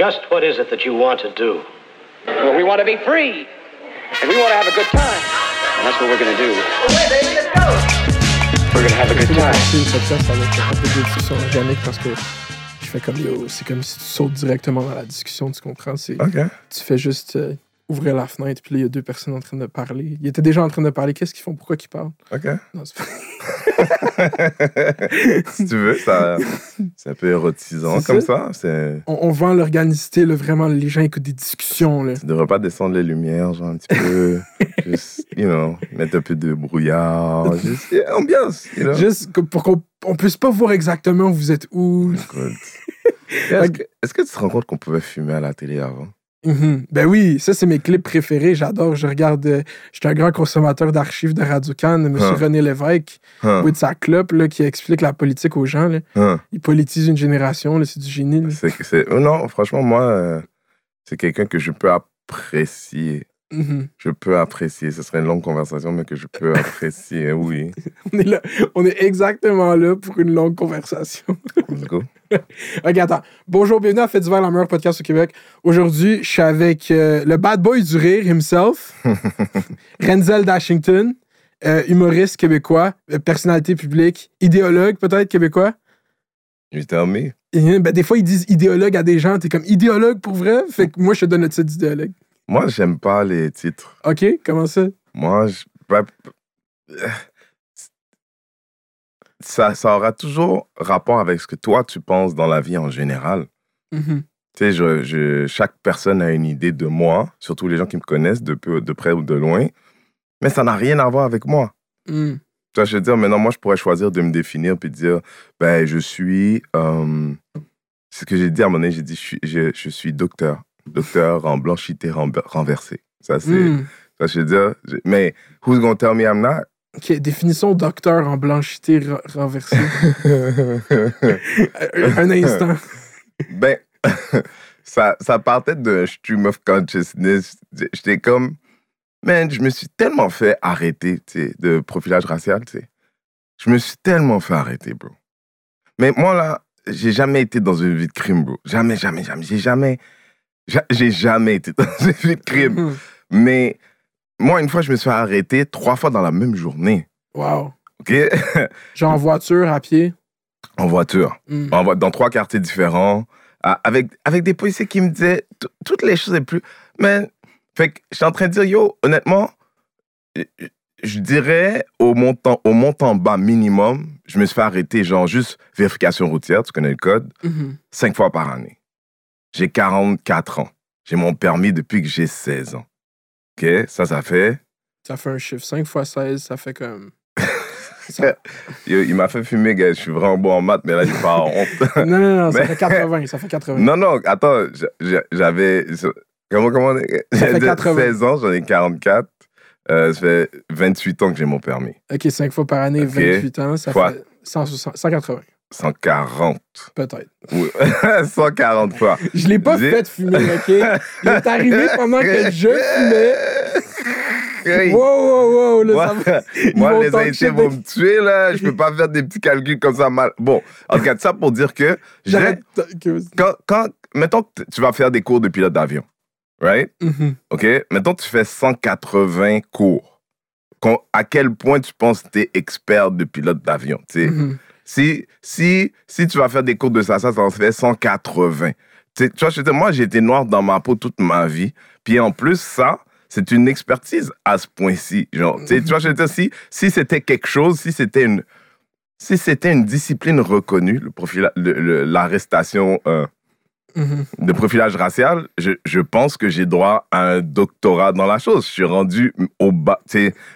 Just what is it that you want to do? Well, we want to be free. And we want to have a good time. And that's what we're going to do. We're going to have a good C'est time. le podcast avec un peu de discussion organique parce que je fais comme yo, c'est comme si tu sautes directement dans la discussion, tu comprends? C'est, OK. Tu fais juste euh, ouvrir la fenêtre, puis là, il y a deux personnes en train de parler. Ils étaient déjà en train de parler. Qu'est-ce qu'ils font? Pourquoi ils parlent? OK. Non, si tu veux, ça, c'est un peu érotisant comme ça. ça. On, on vend l'organicité, vraiment. Les gens écoutent des discussions. Là. tu devrais pas descendre les lumières, genre un petit peu, juste, you know, mettre un peu de brouillard, juste, yeah, ambiance, you know. Juste pour qu'on on puisse pas voir exactement où vous êtes où. Écoute. Est-ce que, est-ce que tu te rends compte qu'on pouvait fumer à la télé avant? Mhm. Ben oui, ça, c'est mes clips préférés. J'adore. Je regarde. euh, J'étais un grand consommateur d'archives de Radio-Can. M. Hein. René Lévesque, Hein, with sa clope, là, qui explique la politique aux gens. Là. hein. Il politise une génération. C'est du génie. non, franchement, moi, euh, c'est quelqu'un que je peux apprécier. Mhm. Je peux apprécier. Ce serait une longue conversation, mais que je peux apprécier, oui. On est là. On est exactement là pour une longue conversation. Let's go. Ok, attends. Bonjour, bienvenue à Fait d'hiver, la meilleure podcast au Québec. Aujourd'hui, je suis avec euh, le bad boy du rire himself, Renzel Dashington, euh, humoriste québécois, euh, personnalité publique, idéologue peut-être québécois. You tell me. Et, ben, des fois, ils disent idéologue à des gens. T'es comme idéologue pour vrai? Fait que moi, je te donne le titre d'idéologue. Moi, j'aime pas les titres. OK, comment ça? Moi, je, bah, ça, ça aura toujours rapport avec ce que toi, tu penses dans la vie en général. Mhm. Tu sais, je, je- chaque personne a une idée de moi, surtout les gens qui me connaissent de, peu, de près ou de loin, mais ça n'a rien à voir avec moi. Mm. Tu vois, je veux dire, maintenant, moi, je pourrais choisir de me définir puis dire, ben, je suis. euh, c'est ce que j'ai dit à mon moment j'ai dit, je suis, je, je suis docteur. Docteur en blanchité renver- renversée. Ça, c'est. Mm. Ça, je veux dire, mais who's gonna tell me I'm not? OK, définition docteur en blanchité renversée. un, instant. ben, ça, ça partait d'un stream of consciousness. J'étais comme, man, je me suis tellement fait arrêter, de profilage racial, tu sais. Je me suis tellement fait arrêter, bro. Mais moi, là, j'ai jamais été dans une vie de crime, bro. Jamais, jamais, jamais. J'ai jamais, ja- j'ai jamais été dans une vie de crime. Mhm. Mais moi, une fois, je me suis fait arrêter trois fois dans la même journée. Wow. OK? Genre en voiture, à pied? en voiture. Mm. en vo- dans trois quartiers différents, à- avec, avec des policiers qui me disaient toutes les choses les plus. Mais, fait que j'étais en train de dire, yo, honnêtement, je- je dirais au montant, au montant bas minimum, je me suis fait arrêter, genre juste vérification routière, tu connais le code, Mhm. cinq fois par année. J'ai 44 ans. J'ai mon permis depuis que j'ai 16 ans. OK? Ça, ça fait? Ça fait un chiffre. 5 x 16, ça fait comme. Ça- Yo, il m'a fait fumer, gars. Je suis vraiment bon en maths, mais là, j'ai pas honte. Non, non, non, ça Mais- fait 80. Ça fait 80. Non, non, attends, j'avais. Comment, comment Ça 80. 16 ans, j'en ai 44. Euh, ça fait 28 ans que j'ai mon permis. OK, 5 fois par année, Ok. 28 ans, ça Fois. fait 160, 180, 140. peut-être. Oui, 140 fois. Je l'ai pas fait fumer, OK? Il est arrivé pendant que je fumais. Wow, wow, wow. Là, Moi, ça moi, les shit vont me tuer, là. Je peux pas faire des petits calculs comme ça mal. Bon, en tout cas, ça pour dire que. Quand, quand, mettons que tu vas faire des cours de pilote d'avion, right? Mhm. OK? Mettons que tu fais 180 cours. À quel point tu penses que tu es expert de pilote d'avion? tu sais? Mhm. Si, si, si tu vas faire des cours de ça, ça, en fait 180. Tu vois, je moi, j'ai été noir dans ma peau toute ma vie. Puis en plus, ça, c'est une expertise à ce point-ci. Genre, tu vois, je si, si c'était quelque chose, si c'était une, si c'était une discipline reconnue, le profil, l'arrestation euh, Mhm. de profilage racial, je, je pense que j'ai droit à un doctorat dans la chose. Je suis rendu au bas,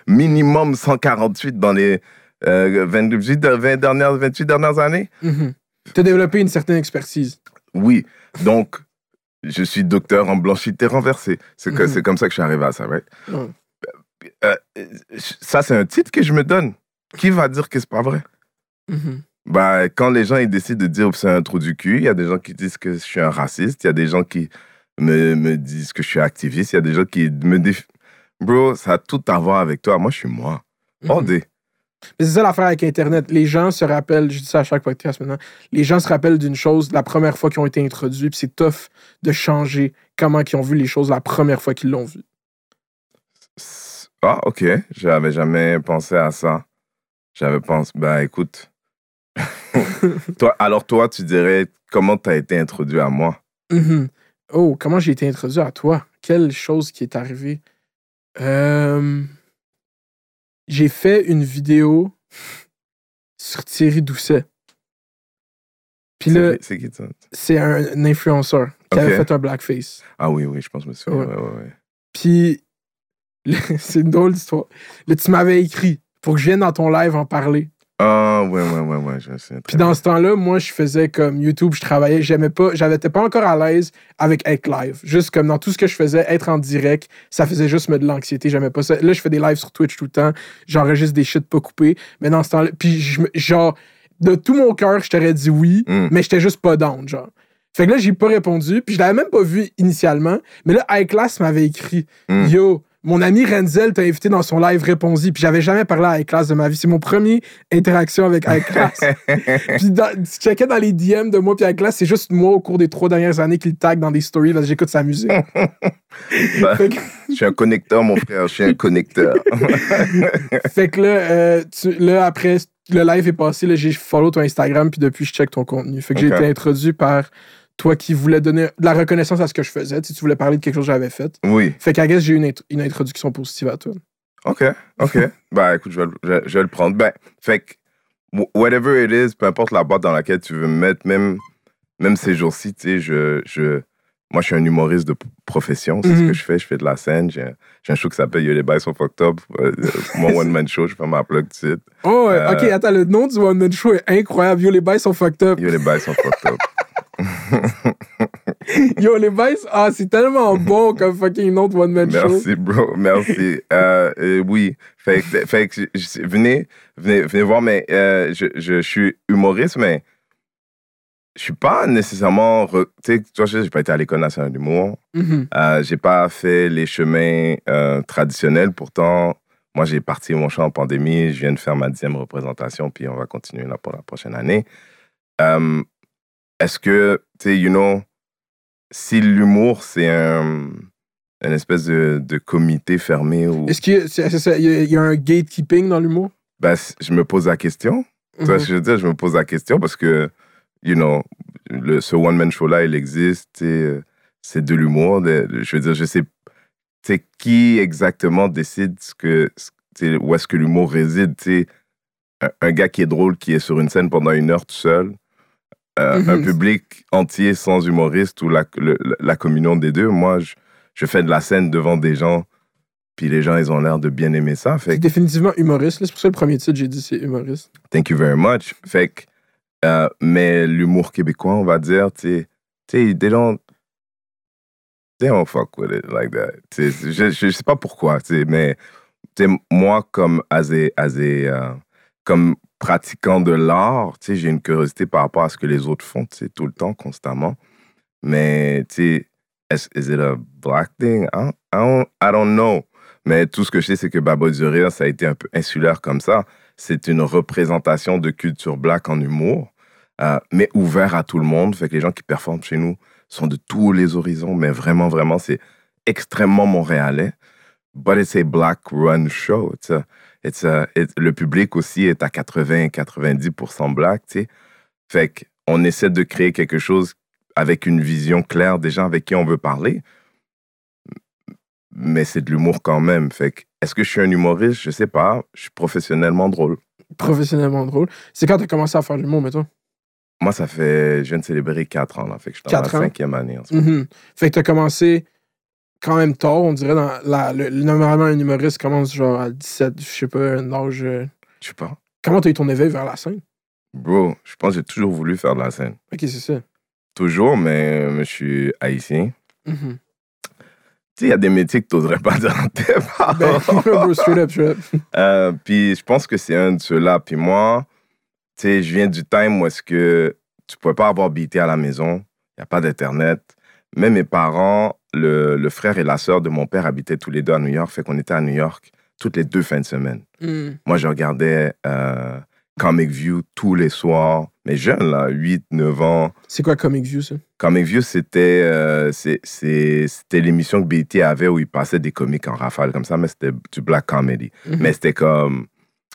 minimum 148 dans les euh, 28, de- 20 dernières, 28 dernières années? Mhm. Tu as développé une certaine expertise. Oui. Donc, je suis docteur en blanchité renversée. C'est Mhm. c'est comme ça que je suis arrivé à ça, right? Euh, ça, c'est un titre que je me donne. Qui va dire que c'est pas vrai? Bah, quand les gens ils décident de dire que c'est un trou du cul, il y a des gens qui disent que je suis un raciste, il y a des gens qui me, me disent que je suis activiste, il y a des gens qui me défient. Bro, ça a tout à voir avec toi. Moi, je suis moi. All Mhm. day. Mais c'est ça l'affaire avec Internet. Les gens se rappellent, je dis ça à chaque podcast maintenant, les gens se rappellent d'une chose la première fois qu'ils ont été introduits, puis c'est tough de changer comment ils ont vu les choses la première fois qu'ils l'ont vu. Ah, ok. J'avais jamais pensé à ça. J'avais pensé, bah écoute. toi, alors toi, tu dirais comment tu as été introduit à moi? Mhm. Oh, comment j'ai été introduit à toi? Quelle chose qui est arrivée? Euh, J'ai fait une vidéo sur Thierry Doucet. Puis là, C'est c'est qui ça? c'est un, un influenceur qui avait fait un blackface. Ah oui, oui, je pense que je me souviens. Ouais. Ouais, ouais, ouais. Puis, c'est une drôle d'histoire. Là, tu m'avais écrit pour que je vienne dans ton live en parler. Ah, ouais, ouais, ouais, ouais, je souviens. Puis dans ce temps-là, moi, je faisais comme YouTube, je travaillais, j'aimais pas, j'avais pas encore à l'aise avec être live. Juste comme dans tout ce que je faisais, être en direct, ça faisait juste me de l'anxiété, j'aimais pas ça. Là, je fais des lives sur Twitch tout le temps, j'enregistre des shit pas coupés, mais dans ce temps-là, puis je genre, de tout mon cœur, je t'aurais dit oui, Mm. mais j'étais juste pas down, genre. Fait que là, j'ai pas répondu, puis je l'avais même pas vu initialement, mais là, iClass m'avait écrit Mm. Yo, mon ami Renzel t'a invité dans son live, réponds-y. Puis j'avais jamais parlé à iClass de ma vie. C'est mon premier interaction avec iClass. puis dans, tu checkais dans les DM de moi puis iClass, c'est juste moi au cours des trois dernières années qu'il tag dans des stories parce que j'écoute sa musique. Bah, que, je suis un connecteur, mon frère, je suis un connecteur. fait que là, euh, tu- là, après, le live est passé, j'ai follow ton Instagram puis depuis, je check ton contenu. Fait que j'ai été introduit par toi qui voulais donner de la reconnaissance à ce que je faisais. Tu, sais, tu voulais parler de quelque chose que j'avais fait. oui, Fait qu'à guess, j'ai eu une, une introduction positive à toi. ok, ok. bah écoute, je vais, le- je, je vais le prendre. Ben, fait que, wh- whatever it is, peu importe la boîte dans laquelle tu veux me mettre, même, même ces jours-ci, tu sais, je, je, moi, je suis un humoriste de profession, c'est ce Mhm. que je fais, je fais de la scène, j'ai un, show qui s'appelle Yo les bails sont fucked up, euh, mon one-man show, je fais ma plug tout de suite. Oh, ouais, Euh, ok, attends, le nom du One Man Show est incroyable. Yo, les bails sont fucked up. Yo les bails sont fucked up. Yo, les bails, ah, c'est tellement bon comme fucking nom de One Man Show. Merci, bro. Merci. Euh, euh, oui. Fait que, fait que je- je- venez, venez, venez voir, mais euh, je, je, suis humoriste, mais je suis pas nécessairement. re- Tu sais, tu vois, j'ai pas été à l'École nationale d'humour. Mhm. Euh, j'ai pas fait les chemins traditionnels. Pourtant, moi, j'ai parti mon champ en pandémie. Je viens de faire ma dixième représentation, puis on va continuer là pour la prochaine année. Est-ce que, tu sais, you know, si l'humour, c'est un, une espèce de, de comité fermé où Est-ce qu'il y, a- c'est- c'est ça, y un gatekeeping dans l'humour? ben, je me pose la question. Mhm. ce que je veux dire? Je me pose la question parce que, you know, le, ce one-man show-là, il existe. euh, C'est de l'humour. Je veux dire, je sais, tu sais, qui exactement décide ce que, où est-ce que l'humour réside. tu sais? Un, un gars qui est drôle, qui est sur une scène pendant une heure tout seul. Euh, Un Mhm. public entier sans humoriste ou la, le- la communion des deux. Moi, je, je fais de la scène devant des gens, puis les gens, ils ont l'air de bien aimer ça. Fait C'est que- définitivement humoriste. C'est pour ça le premier titre, j'ai dit c'est humoriste. Thank you very much. Fait que, euh, mais l'humour québécois, on va dire, tu sais, they don't, they don't fuck with it like that. Je, je, sais pas pourquoi, mais tu sais, moi, comme, as a- as a, euh, comme pratiquant de l'art, tu sais, j'ai une curiosité par rapport à ce que les autres font, tu tout le temps, constamment. Mais, tu sais, is, is it a black thing? I don't, I don't, know. Mais tout ce que je sais, c'est que Babo du Rire, ça a été un peu insulaire comme ça c'est une représentation de culture black en humour, euh, mais ouvert à tout le monde. Fait que les gens qui performent chez nous sont de tous les horizons, mais vraiment, vraiment, c'est extrêmement montréalais. But it's a black run show. It's a- it's le public aussi est à 80-90% black, tu sais. Fait qu'on essaie de créer quelque chose avec une vision claire des gens avec qui on veut parler. Mais c'est de l'humour quand même. Fait que, est-ce que je suis un humoriste? Je sais pas. Je suis professionnellement drôle. Professionnellement drôle. C'est quand t'as commencé à faire de l'humour, mettons? Moi, ça fait. Je viens de célébrer 4 ans, là. Fait que je suis dans la cinquième année en ce moment. Mhm. Fait que t'as commencé quand même tard, on dirait. Dans la, le- normalement, un humoriste commence genre à 17, je sais pas, un âge. euh, Je sais pas. Comment t'as eu ton éveil vers la scène? Bro, je pense que j'ai toujours voulu faire de la scène. Ok, c'est ça. Toujours, mais, euh, mais je suis haïtien. Mhm. Tu sais, il y a des métiers que tu n'oserais pas dire en tes. Ben, bro, straight up, straight up. Euh, puis je pense que c'est un de ceux-là. Puis moi, tu sais, je viens du time où est-ce que tu pouvais pas avoir BT à la maison, il n'y a pas d'Internet. Même mes parents, le, le frère et la sœur de mon père habitaient tous les deux à New York, fait qu'on était à New York toutes les deux fins de semaine. Hmm. Moi, je regardais euh, Comic View tous les soirs. Mais jeune, là, 8, 9 ans. C'est quoi Comic View, ça? Comic View, c'était euh, c'était l'émission que BT avait où il passait des comics en rafale comme ça, mais c'était du black comedy. Mhm. Mais c'était comme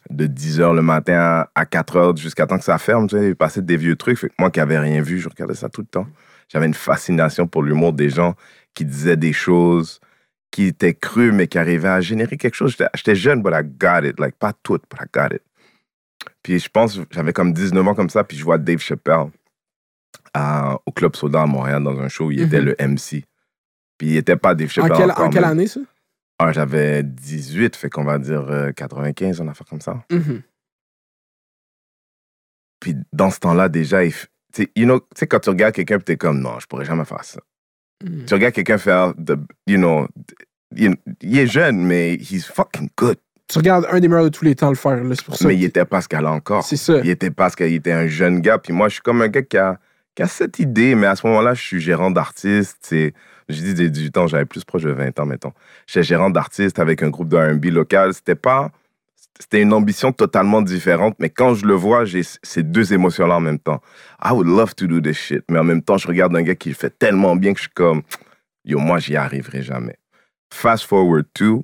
de 10h le matin à 4h jusqu'à temps que ça ferme. Tu sais, il passait des vieux trucs. Fait que moi qui n'avais rien vu, je regardais ça tout le temps. J'avais une fascination pour l'humour des gens qui disaient des choses qui étaient crues, mais qui arrivaient à générer quelque chose. J'étais- jeune, but I got it. Like, pas tout, but I got it. Puis je pense, j'avais comme 19 ans comme ça, puis je vois Dave Chappelle à- au Club Soda à Montréal dans un show où il était Mhm. le MC. Puis il n'était pas Dave En Chappelle quelle, encore, en quelle année, ça? Ah, J'avais 18, fait qu'on va dire euh, 95, une affaire comme ça. Mhm. Puis dans ce temps-là, déjà, il tu you know, tu quand tu regardes quelqu'un, puis t'es comme, non, je pourrais jamais faire ça. Tu regardes quelqu'un faire, de, you know, you- il est jeune, mais he's fucking good. Tu regardes un des meilleurs de tous les temps le faire, c'est pour ça. Mais il était pas ce qu'elle a encore. C'est ça. Il était pas ce qu'il était un jeune gars. Puis moi, je suis comme un gars qui a, qui a cette idée, mais à ce moment-là, je suis gérant d'artiste. Je dis des 18 ans, j'avais plus proche de 20 ans, mettons. J'étais gérant d'artiste avec un groupe de R&B local. C'était pas... C'était une ambition totalement différente, mais quand je le vois, j'ai ces deux émotions-là en même temps. I would love to do this shit, mais en même temps, je regarde un gars qui fait tellement bien que je suis comme, yo, moi, j'y arriverai jamais. Fast forward to,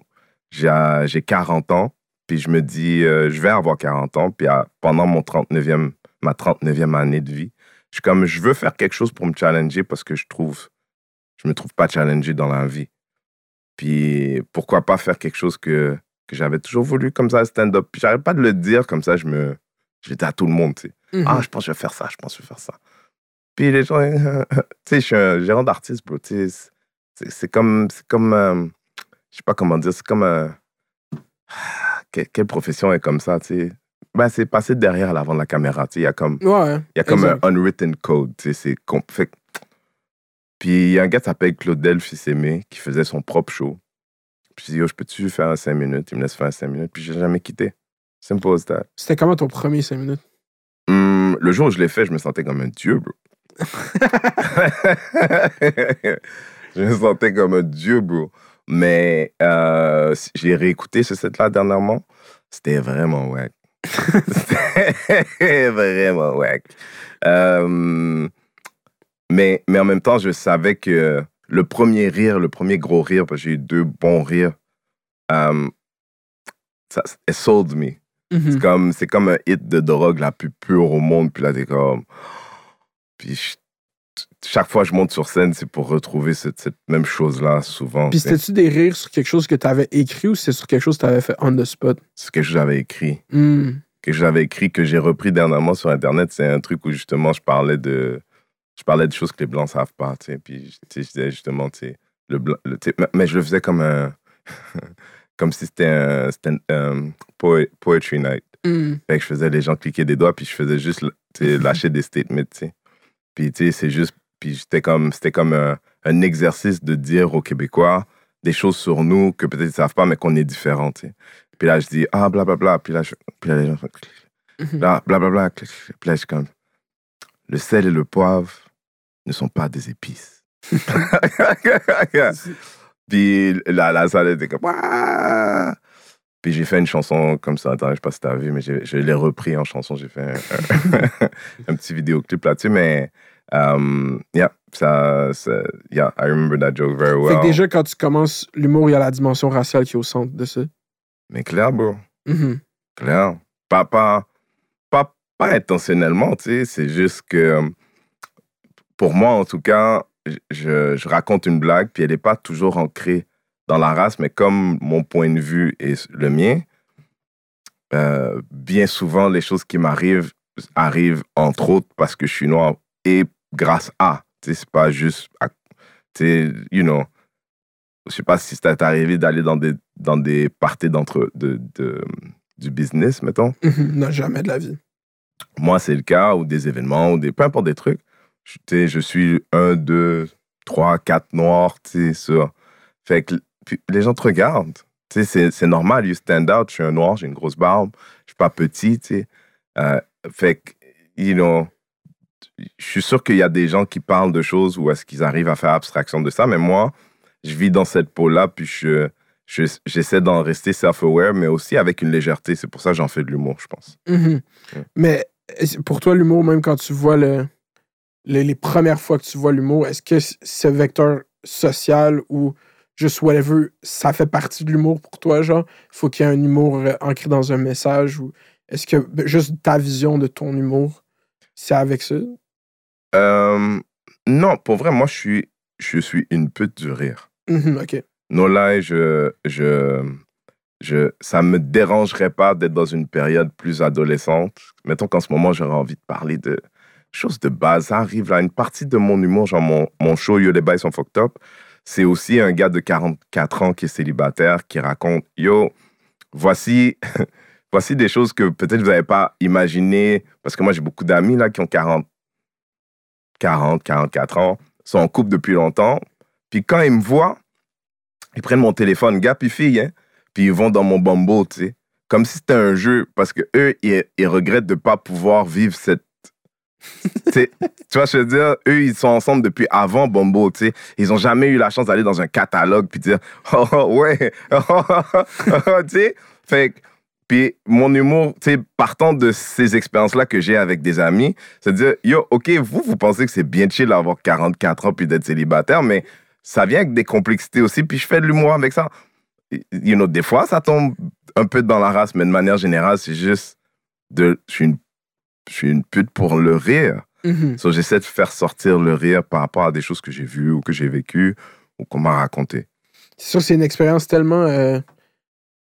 j'ai j'ai 40 ans, puis je me dis, euh, je vais avoir 40 ans, puis pendant mon 39e, ma 39e année de vie, je suis comme, je veux faire quelque chose pour me challenger parce que je trouve, je me trouve pas challengé dans la vie. Puis pourquoi pas faire quelque chose que, que j'avais toujours voulu comme ça, stand-up. Puis j'arrête pas de le dire comme ça, je me, je le dis à tout le monde, tu sais. Mhm. Ah, je pense que je vais faire ça, je pense que je vais faire ça. Puis les gens, tu sais, je suis un gérant d'artiste, bro. C'est comme, c'est comme, euh, je sais pas comment dire, c'est comme un, quelle, quelle profession est comme ça, tu sais. Ben, c'est passer derrière l'avant de la caméra, tu sais. Il y a comme, Ouais. y a comme exact. un unwritten code, tu sais. C'est Puis il y a un gars qui s'appelle Claudel Fils-Aimé qui faisait son propre show. Puis je dis, yo, je peux-tu faire un 5 minutes? Il me laisse faire un 5 minutes, puis j'ai jamais quitté. Simple as that. C'était comment ton premier 5 minutes? Hum, le jour où je l'ai fait, je me sentais comme un dieu, bro. je me sentais comme un dieu, bro. Mais euh, j'ai réécouté ce set-là dernièrement. C'était vraiment wack. C'était vraiment wack. Euh, mais, mais en même temps, je savais que le premier rire, le premier gros rire, parce que j'ai eu deux bons rires, euh, ça, it sold me. C'est comme, c'est comme un hit de drogue la plus pure au monde. Puis là, t'es comme. Puis je- chaque fois que je monte sur scène, c'est pour retrouver cette, cette même chose-là, souvent. Puis c'était-tu des rires sur quelque chose que tu avais écrit ou c'est sur quelque chose que tu avais fait on the spot? C'est quelque chose que j'avais écrit. Hmm. Que j'avais écrit, que j'ai repris dernièrement sur Internet. C'est un truc où justement, je parlais de. Je parlais de choses que les Blancs savent pas, tu sais. Puis, tu sais, je disais justement, tu sais, le blanc. le- tu sais, mais- je le faisais comme un. comme si c'était un, c'était poe- poetry night. Hmm. Fait que je faisais les gens cliquer des doigts, puis je faisais juste tu sais, lâcher des statements, tu sais. Puis, tu sais, c'est juste. Puis j'étais comme, c'était comme un, un exercice de dire aux Québécois des choses sur nous que peut-être ils savent pas, mais qu'on est différents, tu sais. Puis là, je dis, ah, blablabla. Puis là, je- puis là les gens font, Mhm. là, blablabla. Puis là, je suis comme, le sel et le poivre ne sont pas des épices. Puis la, la salle était comme, Puis j'ai fait une chanson comme ça. Attends, je sais pas si t'as vu, mais je l'ai repris en chanson. J'ai fait un, un- petit vidéoclip là-dessus. Mais, um, yeah, ça, ça- yeah, I remember that joke very Fait well. que déjà, quand tu commences l'humour, il y a la dimension raciale qui est au centre de ça. Mais clair, bro. Mhm. Clair. Pas, pas, pas, pas intentionnellement, tu sais. C'est juste que, pour moi, en tout cas, je, je raconte une blague, puis elle n'est pas toujours ancrée dans la race, mais comme mon point de vue est le mien, euh, bien souvent, les choses qui m'arrivent arrivent, entre autres, parce que je suis noir et grâce à. Tu sais, c'est pas juste. Tu sais, you know. Je sais pas si c'est arrivé d'aller dans des, dans des parties d'entre, de, de, du business, mettons. Non, jamais de la vie. Moi, c'est le cas, ou des événements, ou des, peu importe des trucs. Je, je suis un, deux, trois, quatre noirs, tu sais, ça. Fait que les gens te regardent. Tu sais, c'est- c'est normal, you stand out. Je suis un noir, j'ai une grosse barbe, je suis pas petit, tu sais. Euh, fait que, you know, je suis sûr qu'il y a des gens qui parlent de choses où est-ce qu'ils arrivent à faire abstraction de ça, mais moi, je vis dans cette peau-là, puis je, je- j'essaie d'en rester self-aware, mais aussi avec une légèreté. C'est pour ça que j'en fais de l'humour, je pense. Mhm. Ouais. Mais pour toi, l'humour, même quand tu vois le, le- les premières fois que tu vois l'humour, est-ce que ce vecteur social ou juste whatever, ça fait partie de l'humour pour toi, genre? faut qu'il y ait un humour euh, ancré dans un message ou est-ce que ben, juste ta vision de ton humour, c'est avec ça? Euh, non, pour vrai, moi, je suis, je suis une pute du rire. Mhm, ok. No lie, je, je, je, ça me dérangerait pas d'être dans une période plus adolescente. Mettons qu'en ce moment, j'aurais envie de parler de choses de base. Arrive là, une partie de mon humour, genre mon, mon show Yo, les bails sont fucked up. C'est aussi un gars de 44 ans qui est célibataire qui raconte Yo, voici, voici des choses que peut-être vous n'avez pas imaginées. Parce que moi, j'ai beaucoup d'amis là qui ont 40, 40, 44 ans, sont en couple depuis longtemps. Puis quand ils me voient, ils prennent mon téléphone, gars puis fille, hein, puis ils vont dans mon Bumble, tu sais. Comme si c'était un jeu, parce que eux, ils, ils regrettent de pas pouvoir vivre cette. tu vois, je veux dire, eux, ils sont ensemble depuis avant Bumble, tu sais. Ils ont jamais eu la chance d'aller dans un catalogue puis dire, oh, oh, ouais, oh, oh, oh, oh, tu sais. Fait puis mon humour, tu sais, partant de ces expériences-là que j'ai avec des amis, c'est de dire, yo, OK, vous, vous pensez que c'est bien chill d'avoir 44 ans puis d'être célibataire, mais ça vient avec des complexités aussi, puis je fais de l'humour avec ça. You know, des fois, ça tombe un peu dans la race, mais de manière générale, c'est juste de. Je suis une, je suis une pute pour le rire. So, j'essaie de faire sortir le rire par rapport à des choses que j'ai vues ou que j'ai vécues ou qu'on m'a racontées. C'est sûr, c'est une expérience tellement, euh,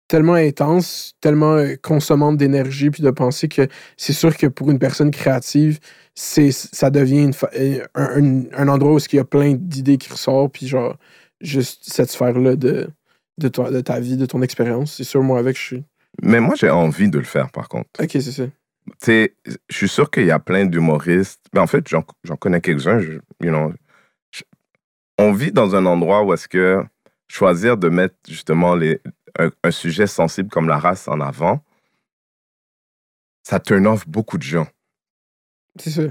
tellement intense, tellement euh, consommante d'énergie, puis de penser que c'est sûr que pour une personne créative, ça devient une euh, un, un- un endroit où il y a plein d'idées qui ressortent, puis genre, juste cette sphère-là de, de, toi- de ta vie, de ton expérience. C'est sûr, moi, avec, je suis. Mais moi, j'ai envie de le faire, par contre. Ok, c'est ça. Tu sais, je suis sûr qu'il y a plein d'humoristes. Mais en fait, j'en connais quelques-uns. You know, on vit dans un endroit où est-ce que choisir de mettre justement les, un, un sujet sensible comme la race en avant, ça turn off beaucoup de gens. C'est ça.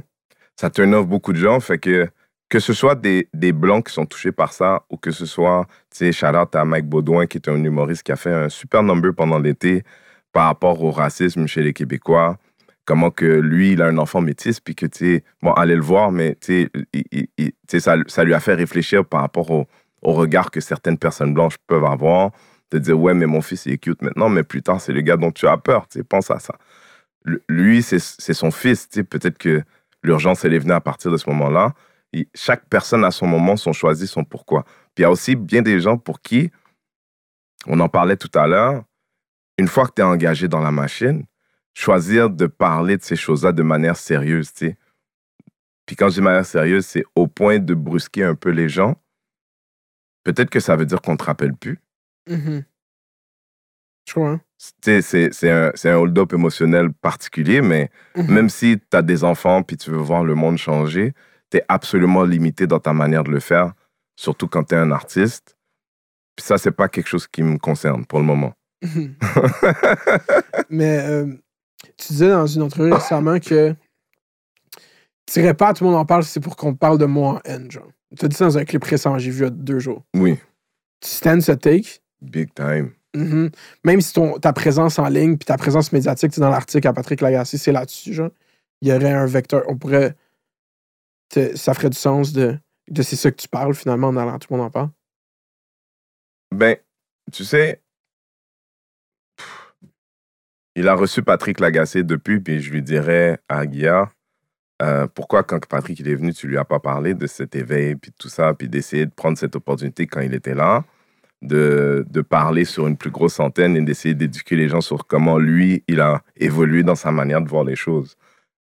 Ça turn off beaucoup de gens. Fait que que ce soit des, des blancs qui sont touchés par ça ou que ce soit, tu sais, shout out à Mike Baudouin qui est un humoriste qui a fait un super number pendant l'été par rapport au racisme chez les Québécois comment que lui, il a un enfant métis, puis que, tu sais, bon, allez le voir, mais, tu sais, ça, ça lui a fait réfléchir par rapport au, au regard que certaines personnes blanches peuvent avoir, de dire, ouais, mais mon fils, il est cute maintenant, mais plus tard, c'est le gars dont tu as peur, tu sais, pense à ça. Lui, c'est son fils, tu sais, peut-être que l'urgence, elle est venue à partir de ce moment-là. Chaque personne a son moment, son choisi, son pourquoi. Puis il y a aussi bien des gens pour qui, on en parlait tout à l'heure, une fois que tu es engagé dans la machine, choisir de parler de ces choses-là de manière sérieuse, tu sais. Puis quand je dis de manière sérieuse, c'est au point de brusquer un peu les gens. Peut-être que ça veut dire qu'on ne te rappelle plus. Mhm. Je crois. hein. C'est- c'est un, un hold-up émotionnel particulier, mais Mhm. même si tu as des enfants puis tu veux voir le monde changer, tu es absolument limité dans ta manière de le faire, surtout quand tu es un artiste. Puis ça, c'est pas quelque chose qui me concerne pour le moment. Mhm. Mais euh, tu disais dans une entrevue récemment que tu dirais pas à tout le monde en parle, c'est pour qu'on parle de moi en haine, genre. Tu as dit ça dans un clip récent, j'ai vu il y a deux jours. oui, Tu stands ce take, big time. mhm. même si ton, ta présence en ligne puis ta présence médiatique, tu dans l'article à Patrick Lagacé, c'est là-dessus, genre. Il y aurait un vecteur, on pourrait. te- ça ferait du sens de, de c'est ça que tu parles finalement en allant, tout le monde en parle. Ben, tu sais, il a reçu Patrick Lagacé depuis, puis je lui dirais à euh, pourquoi quand Patrick il est venu, tu lui as pas parlé de cet éveil, puis tout ça, puis d'essayer de prendre cette opportunité quand il était là, de, de parler sur une plus grosse antenne et d'essayer d'éduquer les gens sur comment lui, il a évolué dans sa manière de voir les choses.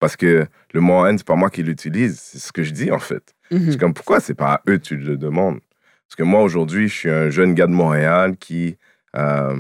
Parce que le mot haine, c'est pas moi qui l'utilise, c'est ce que je dis en fait. Mhm. C'est comme pourquoi c'est pas à eux que tu le demandes? Parce que moi aujourd'hui, je suis un jeune gars de Montréal qui euh,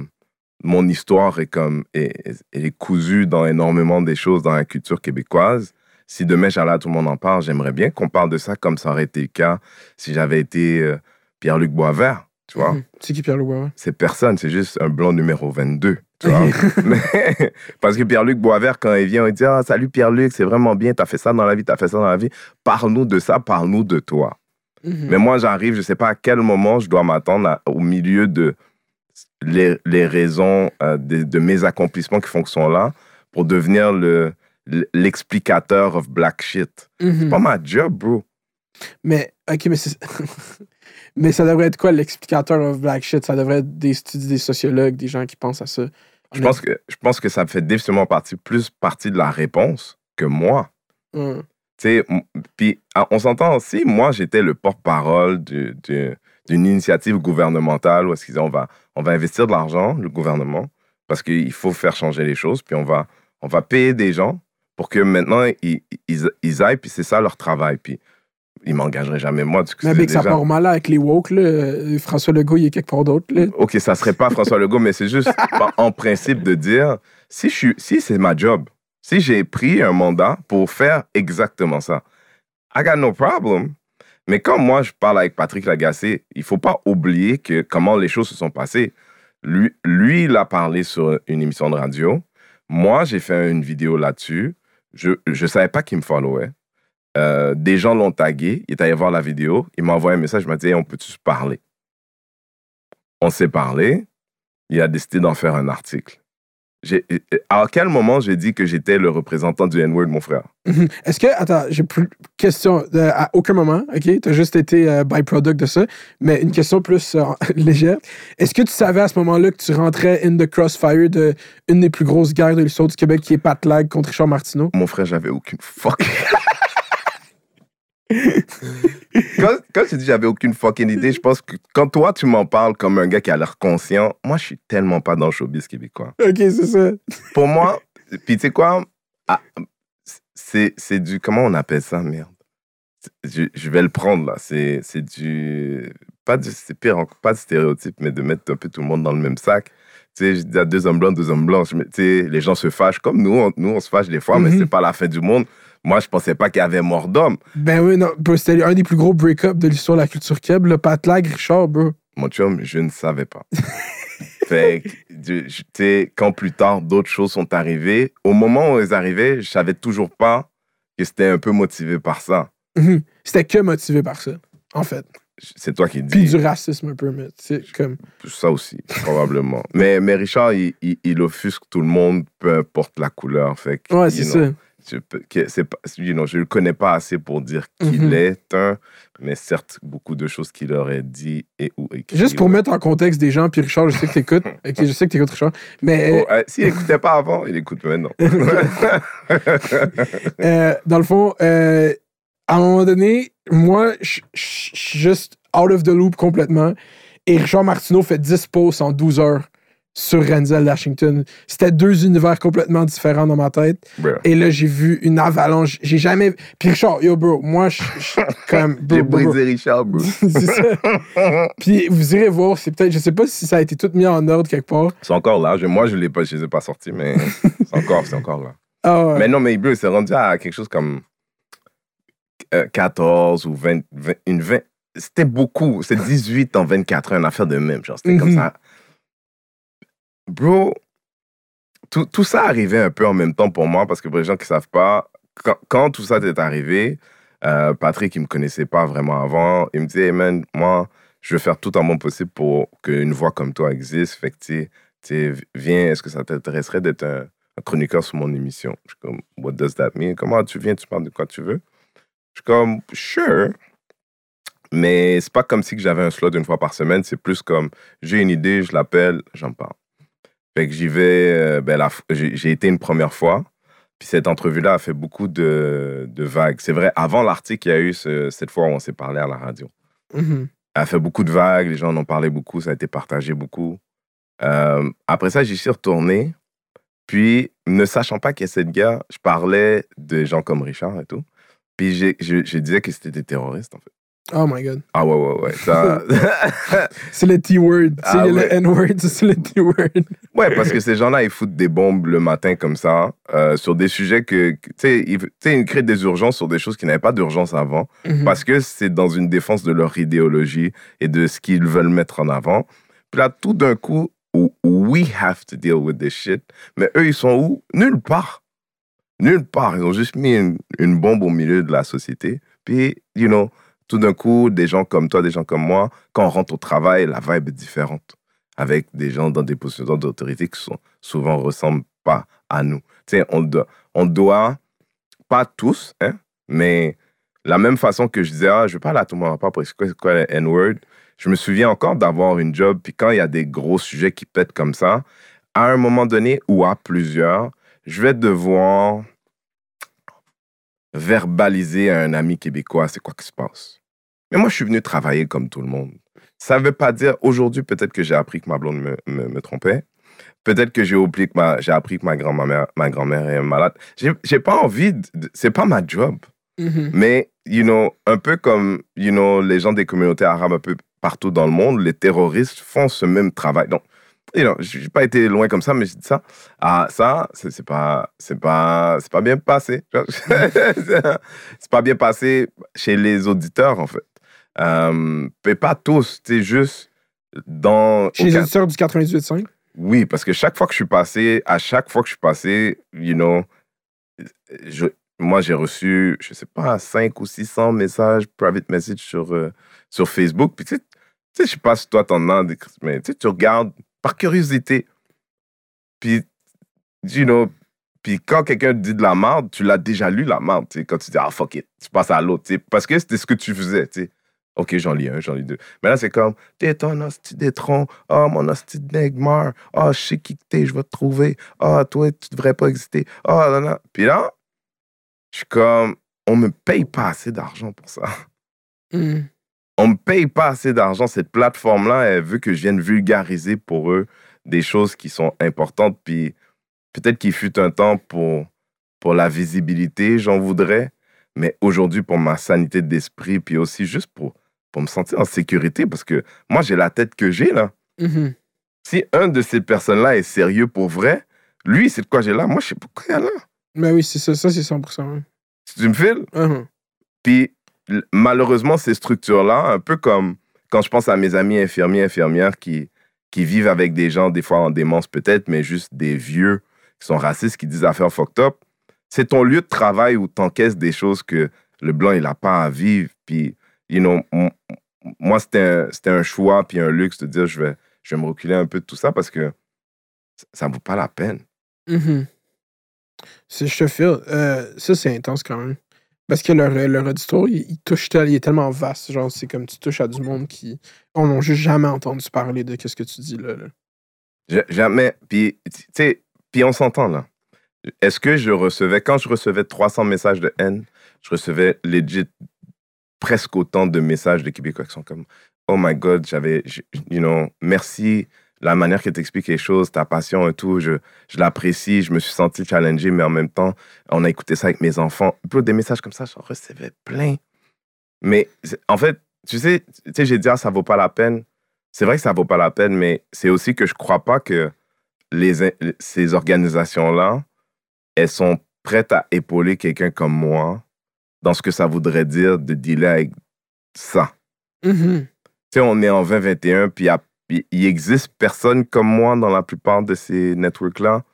mon histoire est comme est, elle est cousue dans énormément des choses dans la culture québécoise. Si demain j'allais tout le monde en parle, j'aimerais bien qu'on parle de ça comme ça aurait été le cas si j'avais été euh, Pierre-Luc Boisvert, tu vois. Mhm. C'est qui Pierre-Louis Boivin? C'est personne, c'est juste un blanc numéro 22. Tu vois? Mais- parce que Pierre-Luc Boisvert, quand il vient, il dit ah, Salut Pierre-Luc, c'est vraiment bien, t'as fait ça dans la vie, t'as fait ça dans la vie. Parle-nous de ça, parle-nous de toi. Mhm. Mais moi, j'arrive, je sais pas à quel moment je dois m'attendre au milieu de les, les raisons euh, de, de mes accomplissements qui font que sont là pour devenir le l'explicateur of black shit. Mhm. C'est pas ma job, bro. Mais, ok, mais c'est. mais ça devrait être quoi l'explicateur of black shit? Ça devrait être des étudiants, des sociologues, des gens qui pensent à ça. Je pense que je pense que ça fait définitivement partie plus partie de la réponse que moi. Hum. Tu sais, puis ah, on s'entend aussi, moi j'étais le porte-parole du- du- d'une initiative gouvernementale où est-ce qu'ils disent on va, on va investir de l'argent, le gouvernement, parce qu'il faut faire changer les choses, puis on va, on va payer des gens pour que maintenant ils, ils, ils aillent, puis c'est ça leur travail. Puis ils m'engageraient jamais moi. Mais ça part mal avec les woke, là. Euh, François Legault, il est quelque part d'autre. OK, ça serait pas François Legault, mais c'est juste en- en principe de dire si, je suis, si c'est ma job, si j'ai pris un mandat pour faire exactement ça, I got no problem. Mais quand moi, je parle avec Patrick Lagacé, il faut pas oublier que comment les choses se sont passées. Lui, lui il a parlé sur une émission de radio. Moi, j'ai fait une vidéo là-dessus. Je ne savais pas qu'il me followait. Euh, des gens l'ont tagué. Il est allé voir la vidéo. Il m'a envoyé un message. Il m'a dit on peut-tu se parler? On s'est parlé. Il a décidé d'en faire un article. À quel moment j'ai dit que j'étais le représentant du N-word, mon frère? Mhm. Est-ce que, attends, j'ai plus question euh, à aucun moment, ok? T'as juste été euh, byproduct de ça, mais une question plus euh, légère. Est-ce que tu savais à ce moment-là que tu rentrais in the crossfire de une des plus grosses guerres de l'histoire du Québec qui est Pat Lag contre Richard Martineau? Mon frère, j'avais aucune fucking. quand, quand je dis j'avais aucune fucking idée, je pense que quand toi tu m'en parles comme un gars qui a l'air conscient, moi je suis tellement pas dans le showbiz québécois. Ok, c'est ça. Pour moi, puis tu sais quoi, Ah, c'est c'est du. Comment on appelle ça, merde? Je, je vais le prendre là. C'est c'est du. Pas du. C'est pire, encore, pas du stéréotype, mais de mettre un peu tout le monde dans le même sac. Tu sais, je dis à deux hommes blancs, deux hommes blancs. Tu sais, les gens se fâchent comme nous, on, nous on se fâche des fois, mais Mhm. c'est pas la fin du monde. Moi, je pensais pas qu'il y avait mort d'homme. Ben oui, non, c'était un des plus gros break-up de l'histoire de la culture keb, le Pat Lag, Richard, bro. Mon chum, je ne savais pas. fait tu sais, quand plus tard d'autres choses sont arrivées, au moment où elles arrivaient, je savais toujours pas que c'était un peu motivé par ça. Mhm. C'était que motivé par ça, en fait. C'est toi qui dis. Puis du racisme un peu, mais c'est comme. Ça aussi, probablement. mais, mais Richard, il, il, il offusque tout le monde, peu importe la couleur. Fait Ouais, c'est ça. Je you know, je le connais pas assez pour dire qu'il Mhm. est un, mais certes, beaucoup de choses qu'il aurait dit et ou écrit. Juste pour mettre en contexte des gens, puis Richard, je sais que t'écoutes. ok, je sais que t'écoutes Richard. Mais Oh, euh, S'il écoutait pas avant, il écoute maintenant. euh, dans le fond, euh, à un moment donné, moi, je suis juste out of the loop complètement. Et Richard Martineau fait 10 posts en 12 heures sur Renzel Washington. C'était deux univers complètement différents dans ma tête. Et là, j'ai vu une avalanche. J'ai jamais. Puis Richard, yo, bro, moi, je je- comme. J'ai brisé Richard, bro. c'est ça. Puis vous irez voir, c'est peut-être, je sais pas si ça a été tout mis en ordre quelque part. C'est encore là. Moi, je l'ai pas, je les ai pas sortis, mais c'est encore, c'est encore là. Ah, ouais. Mais non, mais bro, c'est rendu à quelque chose comme euh, 14 ou 20, 20 une 20. C'était beaucoup. C'était 18 en 24 heures, une affaire de même. Genre, c'était comme Mhm. ça. Bro, tout, tout ça arrivait un peu en même temps pour moi parce que pour les gens qui savent pas, quand, tout ça est arrivé, euh, Patrick, il me connaissait pas vraiment avant. Il me disait, hey man, moi, je veux faire tout en mon possible pour qu'une voix comme toi existe. Fait que, tu sais, tu sais, viens, est-ce que ça t'intéresserait d'être un, chroniqueur sur mon émission? Je suis comme, what does that mean? Comment tu viens, tu parles de quoi tu veux? Je suis comme, sure. Mais c'est pas comme si j'avais un slot une fois par semaine. C'est plus comme, j'ai une idée, je l'appelle, j'en parle. Fait que j'y vais, euh, ben, j'ai été une première fois. Puis cette entrevue-là a fait beaucoup de, de vagues. C'est vrai, avant l'article, il y a eu ce- cette fois où on s'est parlé à la radio. Mhm. Elle a fait beaucoup de vagues, les gens en ont parlé beaucoup, ça a été partagé beaucoup. Euh, après ça, j'y suis retourné. Puis, ne sachant pas qu'il y a cette guerre, je parlais de gens comme Richard et tout. Puis, je disais que c'était des terroristes, en fait. Oh my god. Ah ouais, ouais, ouais. Ça... C'est le T-word. Ah ouais. le N-word, c'est le T-word. ouais, parce que ces gens-là, ils foutent des bombes le matin comme ça, euh, sur des sujets que, tu sais, ils, créent des urgences sur des choses qui n'avaient pas d'urgence avant. Mhm. parce que c'est dans une défense de leur idéologie et de ce qu'ils veulent mettre en avant. Puis là, tout d'un coup, we have to deal with this shit. Mais eux, ils sont où? Nulle part. Nulle part. Ils ont juste mis une, une bombe au milieu de la société. Puis, you know, tout d'un coup, des gens comme toi, des gens comme moi, quand on rentre au travail, la vibe est différente. avec des gens dans des positions d'autorité qui sont, souvent ressemblent pas à nous. Tu sais, on doit, on doit, pas tous, hein, mais la même façon que je disais, ah, je vais pas aller à tout pas parce que c'est quoi le N-word, je me souviens encore d'avoir une job, puis quand il y a des gros sujets qui pètent comme ça, à un moment donné ou à plusieurs, je vais devoir verbaliser à un ami québécois c'est quoi qui se passe? Mais moi, je suis venu travailler comme tout le monde. Ça ne veut pas dire, aujourd'hui, peut-être que j'ai appris que ma blonde me, me, me trompait. Peut-être que j'ai oublié que ma, j'ai appris que ma grand-mère, ma grand-mère est malade. J'ai, j'ai pas envie de, c'est pas ma job. Mhm. Mais, you know, un peu comme, you know, les gens des communautés arabes un peu partout dans le monde, les terroristes font ce même travail. Donc, you know, j'ai pas été loin comme ça, mais je dis ça. Ah, ça, c'est pas, c'est pas, c'est pas bien passé. c'est pas bien passé chez les auditeurs, en fait. Euh, mais pas tous, c'est juste dans... Chez les auditeurs du 98.5. oui, parce que chaque fois que je suis passé, à chaque fois que je suis passé, you know, je, moi, j'ai reçu, je sais pas, 5 ou 600 messages, private message sur, euh, sur Facebook. Puis, tu sais, je sais pas si toi, t'en as, mais tu regardes par curiosité. Puis, you know, puis quand quelqu'un dit de la merde, tu l'as déjà lu, la merde, tu quand tu dis, ah, fuck it, tu passes à l'autre, parce que c'était ce que tu faisais, tu sais. Ok, j'en lis un, j'en lis deux. Mais là, c'est comme, t'es un hostie d'étron. Oh, mon hostie de Negmar. Oh, je sais qui t'es, je vais te trouver. Oh, toi, tu devrais pas exister. Oh, là, là. Puis là, je suis comme, on me paye pas assez d'argent pour ça. Mhm. On me paye pas assez d'argent. Cette plateforme-là, elle veut que je vienne vulgariser pour eux des choses qui sont importantes. Puis peut-être qu'il fut un temps pour, pour la visibilité, j'en voudrais. Mais aujourd'hui, pour ma sanité d'esprit, puis aussi juste pour, pour me sentir en sécurité, parce que moi, j'ai la tête que j'ai, là. Mhm. Si un de ces personnes-là est sérieux pour vrai, lui, c'est de quoi j'ai là. Moi, je sais pas quoi il y a là. Ben oui, c'est ça, ça c'est 100%. ouais. Tu me files? Mhm. Puis malheureusement, ces structures-là, un peu comme quand je pense à mes amis infirmiers, infirmières qui, qui vivent avec des gens, des fois en démence peut-être, mais juste des vieux qui sont racistes, qui disent affaires fucked up, c'est ton lieu de travail où t'encaisses des choses que le blanc, il n'a pas à vivre. Puis, you know, moi, c'était un, un choix puis un luxe de dire, je vais, je vais me reculer un peu de tout ça parce que ça ne vaut pas la peine. Mhm. C'est- Je te. Euh, ça, c'est intense quand même. Parce que leur, leur auditoire, il, il touche tel- il est tellement vaste. Genre, c'est comme tu touches à du monde qui. On n'a juste jamais entendu parler de ce que tu dis là. là. Ja- Jamais. Puis, tu sais, puis on s'entend là. Est-ce que je recevais, quand je recevais 300 messages de haine, je recevais legit presque autant de messages de Québécois qui sont comme Oh my God, j'avais, you know, merci, la manière que tu expliques les choses, ta passion et tout, je, je l'apprécie, je me suis senti challengé, mais en même temps, on a écouté ça avec mes enfants. Bro, des messages comme ça, j'en recevais plein. Mais en fait, tu sais, tu sais j'ai dit, ah, ça vaut pas la peine. C'est vrai que ça vaut pas la peine, mais c'est aussi que je crois pas que les, ces organisations-là, elles sont prêtes à épauler quelqu'un comme moi dans ce que ça voudrait dire de dealer avec ça. Mhm. Tu sais, on est en 2021, puis il y a- il existe personne comme moi dans la plupart de ces networks-là,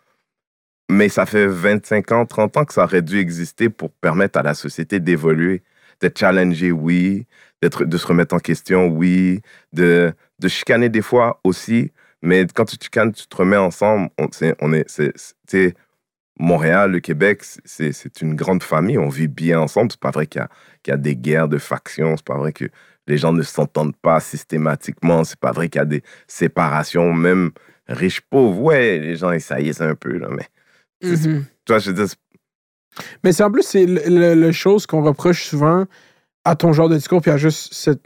mais ça fait 25 ans, 30 ans que ça aurait dû exister pour permettre à la société d'évoluer, d'être challengé, oui, d'être, de se remettre en question, oui, de, de chicaner des fois aussi, mais quand tu chicanes, tu te remets ensemble. On, est, c'est, Montréal, le Québec, c'est, c'est une grande famille, on vit bien ensemble. C'est pas vrai qu'il y a, qu'il y a des guerres de factions, c'est pas vrai que les gens ne s'entendent pas systématiquement, c'est pas vrai qu'il y a des séparations, même riches-pauvres. Ouais, les gens, ils saillissent un peu, là, mais C'est- toi, je veux dire, c'est- Mais c'est en plus, c'est le, le- le chose qu'on reproche souvent à ton genre de discours, puis à juste cette.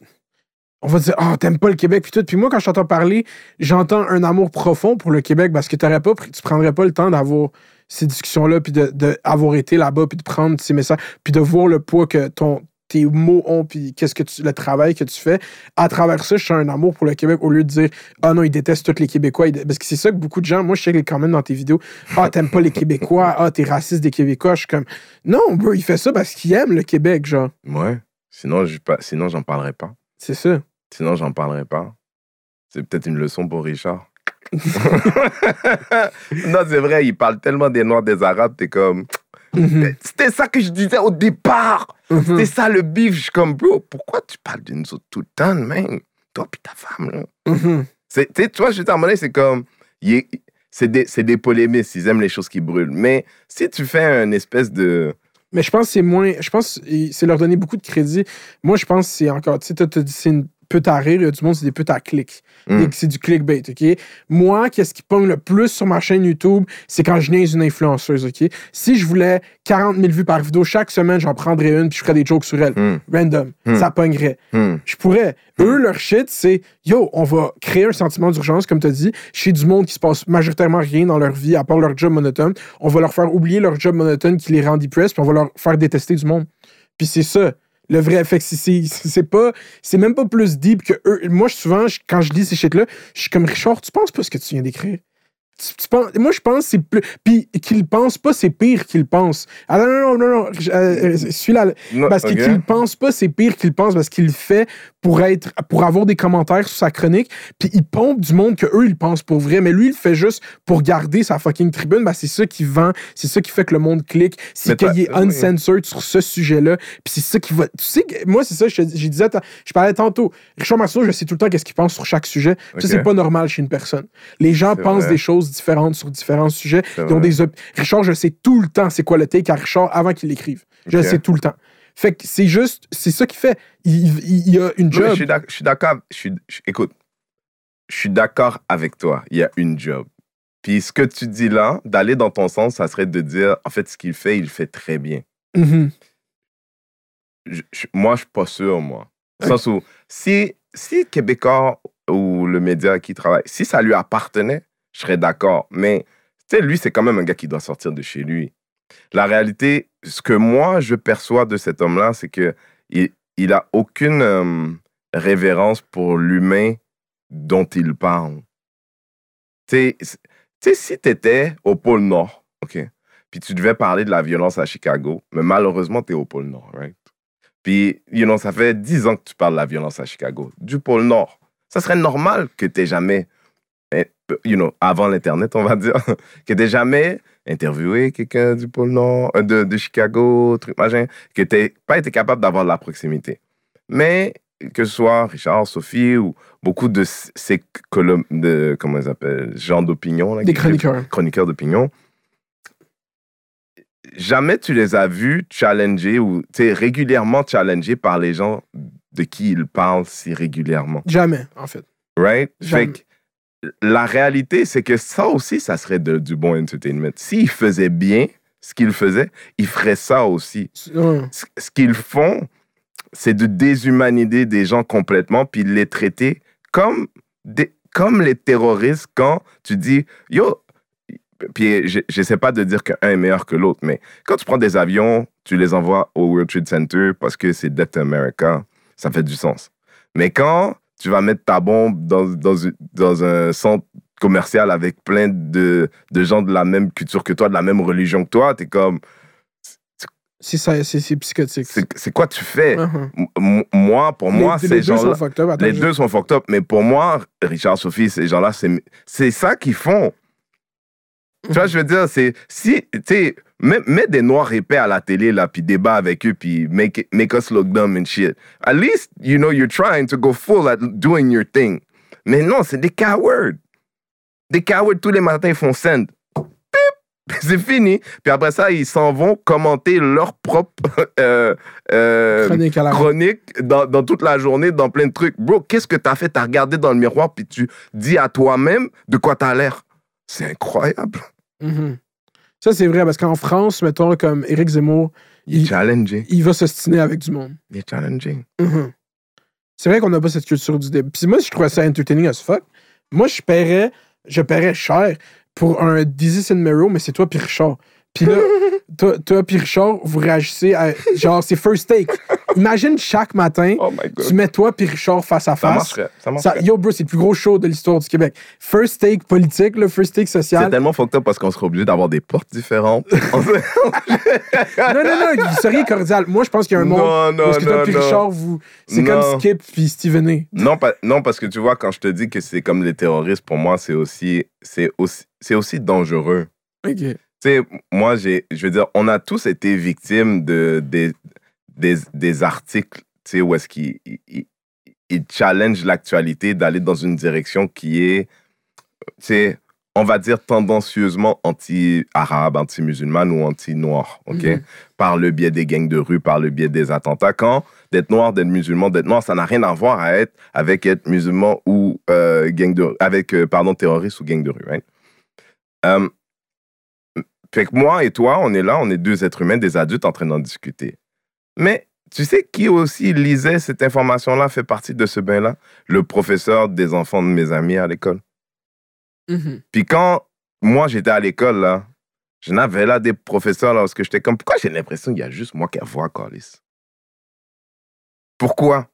On va dire, oh, t'aimes pas le Québec, puis tout. Puis moi, quand je t'entends parler, j'entends un amour profond pour le Québec parce que t'aurais pas pris- tu prendrais pas le temps d'avoir ces discussions-là, puis de, de avoir été là-bas, puis de prendre ces messages, puis de voir le poids que ton, tes mots ont, puis qu'est-ce que tu, le travail que tu fais. À travers ça, je sens un amour pour le Québec au lieu de dire, ah non, ils détestent tous les Québécois. Parce que c'est ça que beaucoup de gens, moi, je sais les comments dans tes vidéos, ah, t'aimes pas les Québécois, ah, t'es raciste des Québécois. Je suis comme, non, bro, il fait ça parce qu'il aime le Québec, genre. ouais, sinon, je, sinon, j'en parlerai pas. C'est ça. Sinon, j'en parlerai pas. C'est peut-être une leçon pour Richard. non, c'est vrai, il parle tellement des Noirs, des Arabes, t'es comme. Mhm. C'était ça que je disais au départ. Mhm. C'était ça le bif. Je suis comme, bro, pourquoi tu parles d'une autres tout le temps, man? Toi puis ta femme, là. Mhm. C'est- Tu vois, je veux dire, c'est comme. C'est des, des polémistes, ils aiment les choses qui brûlent. Mais si tu fais un espèce de. Mais je pense que c'est moins. Je pense c'est leur donner beaucoup de crédit. Moi, je pense que c'est encore. Tu sais, c'est une pute à rire, il y a du monde, c'est des putes à clic. Mm. C'est du clickbait, OK? Moi, qu'est-ce qui pogne le plus sur ma chaîne YouTube, c'est quand je niaise une influenceuse, OK? Si je voulais 40 000 vues par vidéo chaque semaine, j'en prendrais une puis je ferais des jokes sur elle. Hmm, Random. Mm. Ça pognerait. Je pourrais. Eux, leur shit, c'est yo, on va créer un sentiment d'urgence, comme tu as dit, chez du monde qui se passe majoritairement rien dans leur vie, à part leur job monotone. On va leur faire oublier leur job monotone qui les rend depressed, puis on va leur faire détester du monde. Puis c'est ça. Le vrai effet, c'est- pas. C'est même pas plus deep que eux. Moi, souvent, quand je lis ces shit-là, je suis comme Richard, tu penses pas ce que tu viens d'écrire? Tu- tu penses- moi, je pense que c'est plus. Puis qu'ils pensent pas, c'est pire qu'ils pensent. Ah non, non, non, non, non. je- euh, euh, Celui-là, parce ok. qu'il pense pas, c'est pire qu'il pense parce qu'il le fait pour être pour avoir des commentaires sur sa chronique, puis il pompe du monde que eux ils pensent pour vrai, mais lui il le fait juste pour garder sa fucking tribune, ben c'est ça qui vend, c'est ça qui fait que le monde clique, c'est qu'il est uncensored sur ce sujet-là, puis c'est ça qui va tu sais moi c'est ça je disais je parlais tantôt, Richard Marceau, je sais tout le temps qu'est-ce qu'il pense sur chaque sujet. Ça Ok. c'est pas normal chez une personne. Les gens pensent vrai. des choses différentes sur différents sujets, ils ont des Richard, je sais tout le temps c'est quoi le take à Richard avant qu'il l'écrive. Je sais tout le temps. Fait que c'est juste, c'est ça qu'il fait. Il, il- il a une job. je suis d'accord. Écoute, je suis d'accord avec toi. Il y a une job. Puis ce que tu dis là, d'aller dans ton sens, ça serait de dire, en fait, ce qu'il fait, il le fait très bien. Mhm. Je- je- moi, je suis pas sûr, moi. Sens où, si, si Québécois ou le média qui travaille, si ça lui appartenait, je serais d'accord. Mais, tu sais, lui, c'est quand même un gars qui doit sortir de chez lui. La réalité, ce que moi, je perçois de cet homme-là, c'est que il, a aucune révérence pour l'humain dont il parle. Tu sais, si tu étais au pôle Nord, OK, puis tu devais parler de la violence à Chicago, mais malheureusement, tu es au pôle Nord, right? Puis, you know, ça fait 10 ans que tu parles de la violence à Chicago, du pôle Nord. Ça serait normal que tu jamais, eh, you know, avant l'Internet, on va dire, que tu jamais interviewé quelqu'un du pôle Nord, euh, de, de Chicago, truc machin, que tu pas été capable d'avoir de la proximité. Mais que ce soit Richard, Sophie ou beaucoup de ces colonnes de, comment ils appellent, gens d'opinion, Des qui chroniqueurs. chroniqueurs d'opinion, jamais tu les as vus challenger ou régulièrement challengés par les gens de qui ils parlent si régulièrement. Jamais, en fait. Right? Jamais. Fait la réalité, c'est que ça aussi, ça serait de- du bon entertainment. S'ils faisaient bien ce qu'ils faisaient, ils feraient ça aussi. Ce ce qu'ils font, c'est de déshumaniser des gens complètement puis de les traiter comme, des, comme les terroristes quand tu dis Yo, puis je j'essaie pas de dire qu'un est meilleur que l'autre, mais quand tu prends des avions, tu les envoies au World Trade Center parce que c'est Death America, ça fait du sens. Mais quand tu vas mettre ta bombe dans, dans, un centre commercial avec plein de, de gens de la même culture que toi, de la même religion que toi, t'es comme, C'est ça, c'est psychotique. c'est quoi tu fais? M- m- moi, pour moi, les, ces les deux sont gens-là, fucked up. Attends, les je- deux sont fucked up, mais pour moi, Richard, Sophie, ces gens-là, c'est c'est ça qu'ils font. Tu vois, je veux dire, c'est si, tu sais, mets, mets des noirs épais à la télé, là, puis débat avec eux, puis make, it- make us look dumb and shit. At least, you know, you're trying to go full at doing your thing. Mais non, c'est des cowards. Des cowards, tous les matins, ils font send. Pip! C'est fini. Puis après ça, ils s'en vont commenter leur propre euh, euh, Chronique à la chronique dans, dans toute la journée, dans plein de trucs. Bro, qu'est-ce que t'as fait? T'as regardé dans le miroir, puis tu dis à toi-même de quoi t'as l'air. C'est incroyable. Mhm. Ça, c'est vrai, parce qu'en France, mettons, comme Éric Zemmour, Il est challenging. il va s'ostiner avec du monde. Il est challenging. Mhm. C'est vrai qu'on n'a pas cette culture du débat. Puis moi, je trouvais ça entertaining as fuck. Moi, je paierais, je paierais cher pour un Dizzy Mero, mais c'est toi puis Richard. Puis là, toi, toi puis Richard, vous réagissez à... Genre, c'est first take. Imagine chaque matin, Oh tu mets toi puis Richard face à Ça face. marcherait. Ça Ça- marcherait. yo, bro, c'est le plus gros show de l'histoire du Québec. First take politique, le first take C'est social. tellement fucked up parce qu'on serait obligé d'avoir des portes différentes. Non, non, non, vous seriez cordial. Moi, je pense qu'il y a un monde non, non, parce que toi non, puis. Richard, vous... c'est comme Skip puis Steven A. Non, pas- non, parce que tu vois, quand je te dis que c'est comme les terroristes, pour moi, c'est aussi, c'est aussi, c'est aussi dangereux. OK. Tu sais, moi, j'ai, je veux dire, on a tous été victimes de, des, des, des articles, tu sais, où est-ce qu'ils ils, ils- il challenge l'actualité d'aller dans une direction qui est, c'est, on va dire, tendancieusement anti-arabe, anti-musulmane ou anti-noir, OK? Mhm. Par le biais des gangs de rue, par le biais des attentats. Quand d'être noir, d'être musulman, d'être noir, ça n'a rien à voir à être avec être musulman ou euh, gang de, avec, euh, pardon, terroriste ou gang de rue, right? Fait que moi et toi, on est là, on est deux êtres humains, des adultes en train d'en discuter. Mais tu sais qui aussi lisait cette information-là, fait partie de ce bain-là? Le professeur des enfants de mes amis à l'école. Mhm. Puis quand moi j'étais à l'école, là, je n'avais là des professeurs là, parce que j'étais comme, pourquoi j'ai l'impression qu'il y a juste moi qui vois Carlis? Pourquoi?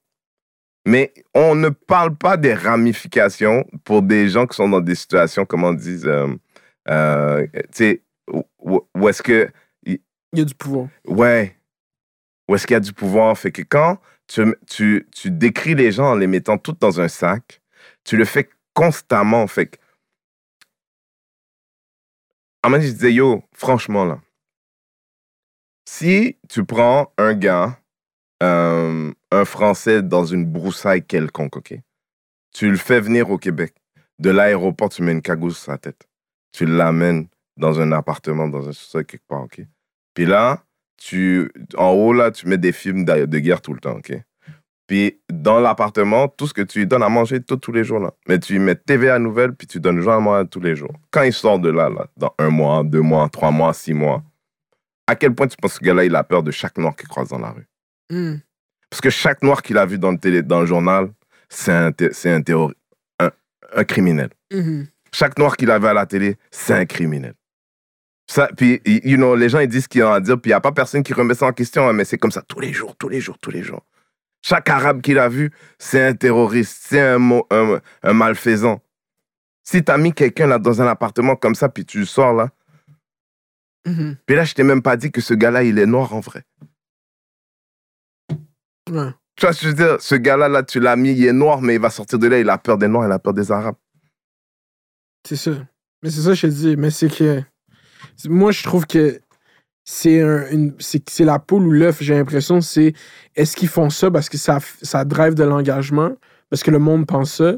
Mais on ne parle pas des ramifications pour des gens qui sont dans des situations, comment on dit, euh, euh, tu sais, où, où- où est-ce que, Il y a du pouvoir. ouais, où est-ce qu'il y a du pouvoir? Fait que quand tu, décris les gens en les mettant toutes dans un sac, tu le fais constamment. Fait que, à je disais, yo, franchement, là, si tu prends un gars, euh, un Français dans une broussaille quelconque, OK? Tu le fais venir au Québec. De l'aéroport, tu mets une cagoule sur sa tête. Tu l'amènes dans un appartement, dans un sous-sol quelque part, OK? Puis là, tu, en haut, là, tu mets des films de, de guerre tout le temps, OK? Puis dans l'appartement, tout ce que tu lui donnes à manger tout, tous les jours, là. Mais tu lui mets TVA nouvelle, puis tu donnes genre à manger tous les jours. Quand il sort de là, là, dans un mois, deux mois, trois mois, six mois, à quel point tu penses que ce gars-là, il a peur de chaque noir qu'il croise dans la rue? Mhm. Parce que chaque noir qu'il a vu dans le, télé, dans le journal, c'est un, un, un, un criminel. Mhm. Chaque noir qu'il avait à la télé, c'est un criminel. Ça, puis, you know, les gens, ils disent ce qu'ils ont à dire, puis il n'y a pas personne qui remet ça en question, hein, mais c'est comme ça tous les jours, tous les jours, tous les jours. Chaque arabe qu'il a vu, c'est un terroriste, c'est un, un, un malfaisant. Si tu as mis quelqu'un là dans un appartement comme ça, puis tu sors là, Mhm. puis là, je t'ai même pas dit que ce gars-là, il est noir en vrai. Ouais. Tu vois ce que je veux dire? Ce gars-là, là, tu l'as mis, il est noir, mais il va sortir de là, il a peur des noirs, il a peur des arabes. C'est ça. Mais c'est ça que je te dis. Mais c'est que. Moi, je trouve que c'est un- c'est c'est la poule ou l'œuf, j'ai l'impression. C'est est-ce qu'ils font ça parce que ça, ça drive de l'engagement, parce que le monde pense ça,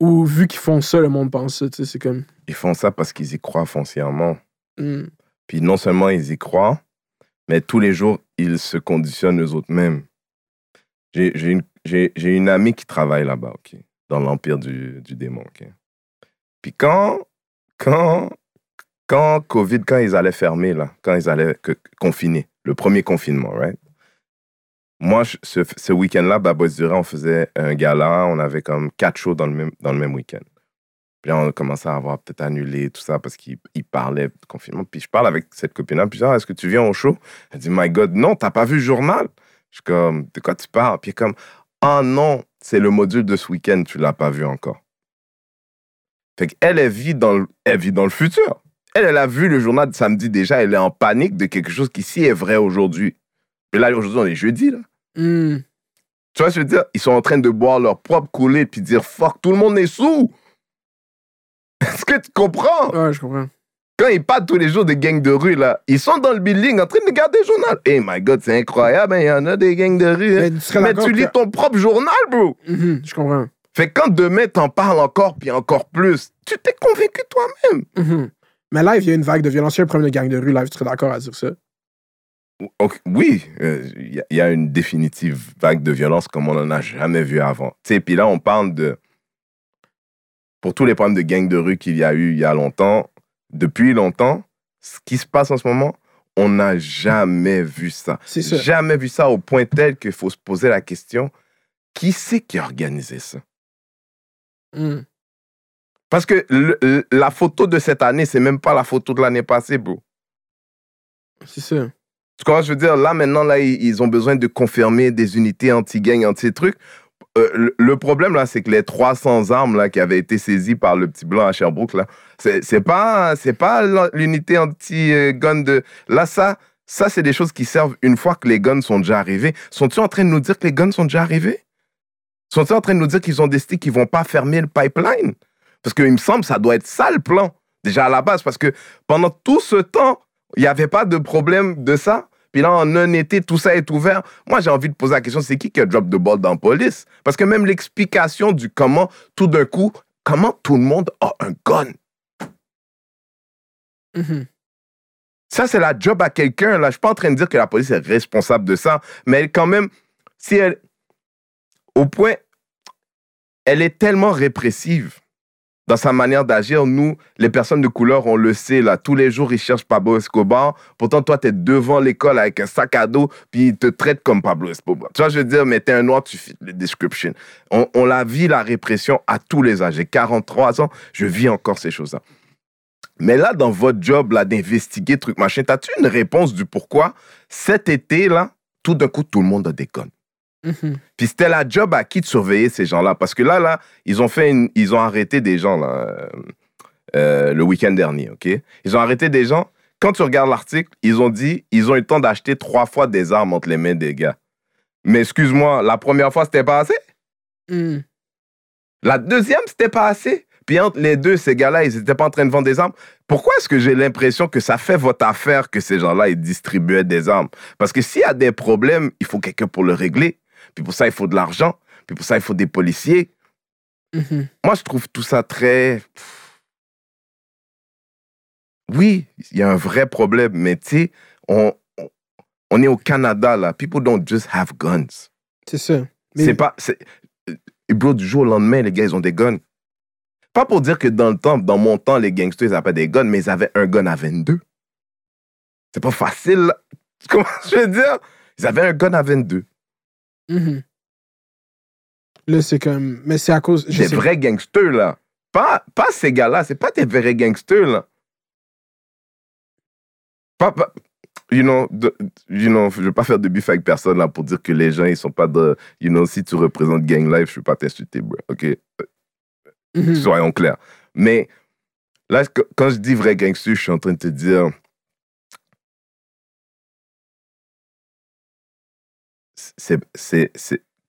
ou vu qu'ils font ça, le monde pense ça. Tu sais, c'est comme. Ils font ça parce qu'ils y croient foncièrement. hmm, Puis non seulement ils y croient, mais tous les jours, ils se conditionnent eux autres mêmes. J'ai une, j'ai- j'ai une amie qui travaille là-bas, OK, dans l'empire du, du démon, OK. Puis quand, quand, quand COVID, quand ils allaient fermer, là, quand ils allaient confiner, le premier confinement, right? Moi, ce, week-end-là, Babois Dura, on faisait un gala, on avait comme quatre shows dans le même, dans le même week-end. Puis on a commencé à avoir peut-être annulé tout ça parce qu'il il parlait de confinement. Puis je parle avec cette copine-là. Puis je dis, Ah, est-ce que tu viens au show? Elle dit, My God, non, t'as pas vu le journal? Je suis comme, de quoi tu parles? Puis comme, ah non, c'est le module de ce week-end, tu l'as pas vu encore. Fait qu'elle, elle vit dans le, elle vit dans le futur. Elle, elle a vu le journal de samedi déjà, elle est en panique de quelque chose qui, si est vrai aujourd'hui. Et là, aujourd'hui, on est jeudi, là. hmm, Tu vois ce que je veux dire? Ils sont en train de boire leur propre coulée puis dire fuck, tout le monde est sous. Est-ce que tu comprends? Ouais, je comprends. Quand ils partent tous les jours des gangs de rue, là, ils sont dans le building en train de regarder le journal. Hey my god, c'est incroyable, hein, il y en a des gangs de rue. hein. Mais tu Mais lis que- ton propre journal, bro. Mhm, je comprends. Fait quand demain t'en parles encore puis encore plus, tu t'es convaincu toi-même. Mhm. Mais live, il y a une vague de violence. Il y a un problème de gang de rue. Live, tu serais d'accord à dire ça? Oui, euh, il y, a- il y a une définitive vague de violence comme on n'en a jamais vu avant. Sais, puis là, on parle de. Pour tous les problèmes de gangs de rue qu'il y a eu il y a longtemps, depuis longtemps, ce qui se passe en ce moment, on n'a jamais vu ça. C'est ça. Jamais vu ça au point tel qu'il faut se poser la question qui c'est qui a organisé ça? Hmm. Parce que le- la photo de cette année, c'est même pas la photo de l'année passée, bro. C'est ça. Tu comprends je veux dire? Là, maintenant, là, ils ont besoin de confirmer des unités anti-gang, anti-trucs. Euh, le, problème, là, c'est que les 300 armes là, qui avaient été saisies par le petit blanc à Sherbrooke, là, c'est pas, pas l'unité anti-gun de... Là, ça, ça c'est des choses qui servent une fois que les guns sont déjà arrivés. Sont-ils en train de nous dire que les guns sont déjà arrivés? Sont-ils en train de nous dire qu'ils ont décidé qu'ils vont pas fermer le pipeline? Parce qu'il me semble que ça doit être ça le plan, déjà à la base, parce que pendant tout ce temps, il n'y avait pas de problème de ça. Puis là, en un été, tout ça est ouvert. Moi, j'ai envie de poser la question, c'est qui qui a drop de ball dans la police? Parce que même l'explication du comment, tout d'un coup, comment tout le monde a un gun? Mhm. Ça, c'est la job à quelqu'un. Là, je suis pas en train de dire que la police est responsable de ça, mais elle, quand même, si elle, au point, elle est tellement répressive dans sa manière d'agir. Nous, les personnes de couleur, on le sait, là, tous les jours, ils cherchent Pablo Escobar. Pourtant, toi, tu es devant l'école avec un sac à dos, puis ils te traitent comme Pablo Escobar. Tu vois, je veux dire, mais t'es un noir, tu fit le description. On, on la vit, la répression, à tous les âges. J'ai 43 ans, je vis encore ces choses-là. Mais là, dans votre job, là, d'investiguer, truc, machin, t'as-tu une réponse du pourquoi cet été, là, tout d'un coup, tout le monde a Mhm. Puis c'était la job à qui de surveiller ces gens-là? Parce que là, là, ils ont fait une- ils ont arrêté des gens, là, euh, euh, le week-end dernier, OK? Ils ont arrêté des gens. Quand tu regardes l'article, ils ont dit, ils ont eu le temps d'acheter trois fois des armes entre les mains des gars. Mais excuse-moi, la première fois, c'était pas assez? Mhm. La deuxième, c'était pas assez? Puis entre les deux, ces gars-là, ils n'étaient pas en train de vendre des armes. Pourquoi est-ce que j'ai l'impression que ça fait votre affaire que ces gens-là, ils distribuaient des armes? Parce que s'il y a des problèmes, il faut quelqu'un pour le régler. Puis pour ça, il faut de l'argent. Puis pour ça, il faut des policiers. Mhm. Moi, je trouve tout ça très... Oui, il y a un vrai problème, mais tu sais, on, on, est au Canada, là. People don't just have guns. C'est ça. Mais- C'est pas. Et bro, du jour au lendemain, les gars, ils ont des guns. Pas pour dire que dans le temps, dans mon temps, les gangsters, ils n'avaient pas des guns, mais ils avaient un gun à 22. C'est pas facile. là. Comment je veux dire? Ils avaient un gun à 22. Mhm. Là, c'est comme. Mais c'est à cause. je Des sais- vrais gangsters, là. Pas, pas ces gars-là, c'est pas des vrais gangsters, là. Pas, pas- you know, de- you know, je vais pas faire de bif avec personne, là, pour dire que les gens, ils sont pas de, you know, si tu représentes gang life, je vais pas t'insulter, bro, ok? Mhm. soyons clairs. Mais là, quand je dis vrai gangster, je suis en train de te dire. C'est.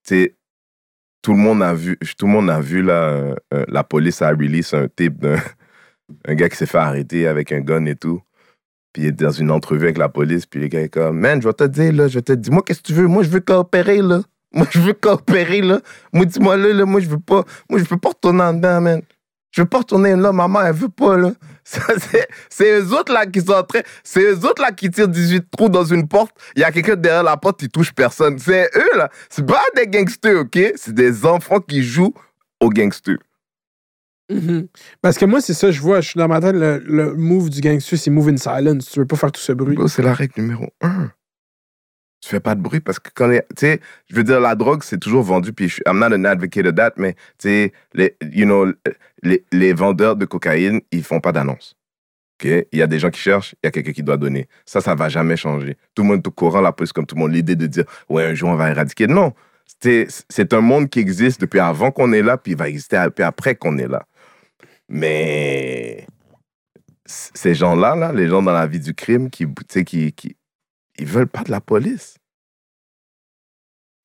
c'est, tout le monde a vu, tout le monde a vu là, euh, euh, la police a release un tape d'un un gars qui s'est fait arrêter avec un gun et tout. Puis il est dans une entrevue avec la police, puis le gars est comme, man, je vais te dire, là, je vais te dire, moi, qu'est-ce que tu veux? Moi, je veux coopérer, là. Moi, je veux coopérer, là. Moi, dis-moi, là, là, moi, je veux pas, moi, je veux pas retourner en dedans, man. Je veux pas retourner là, maman, elle veut pas, là. C'est, eux autres, là, qui sont en train, c'est eux autres, là, qui tirent 18 trous dans une porte. Il y a quelqu'un derrière la porte, il touche personne. C'est eux, là. C'est pas des gangsters, OK? C'est des enfants qui jouent aux gangsters. Mhm. Parce que moi, c'est ça, je vois, je suis dans ma tête, le, le move du gangster, c'est move in silence. Tu veux pas faire tout ce bruit. C'est la règle numéro un. Tu fais pas de bruit parce que quand tu sais, je veux dire, la drogue, c'est toujours vendu, puis je I'm not an advocate of that, mais, tu sais, les, you know, les, les vendeurs de cocaïne, ils font pas d'annonce. OK? Il y a des gens qui cherchent, il y a quelqu'un qui doit donner. Ça, ça va jamais changer. Tout le monde est au courant, la police, comme tout le monde, l'idée de dire, ouais, un jour, on va éradiquer. Non. C'est, un monde qui existe depuis avant qu'on est là, puis il va exister après qu'on est là. Mais ces gens-là, là, les gens dans la vie du crime, qui, tu sais, qui, ils veulent pas de la police.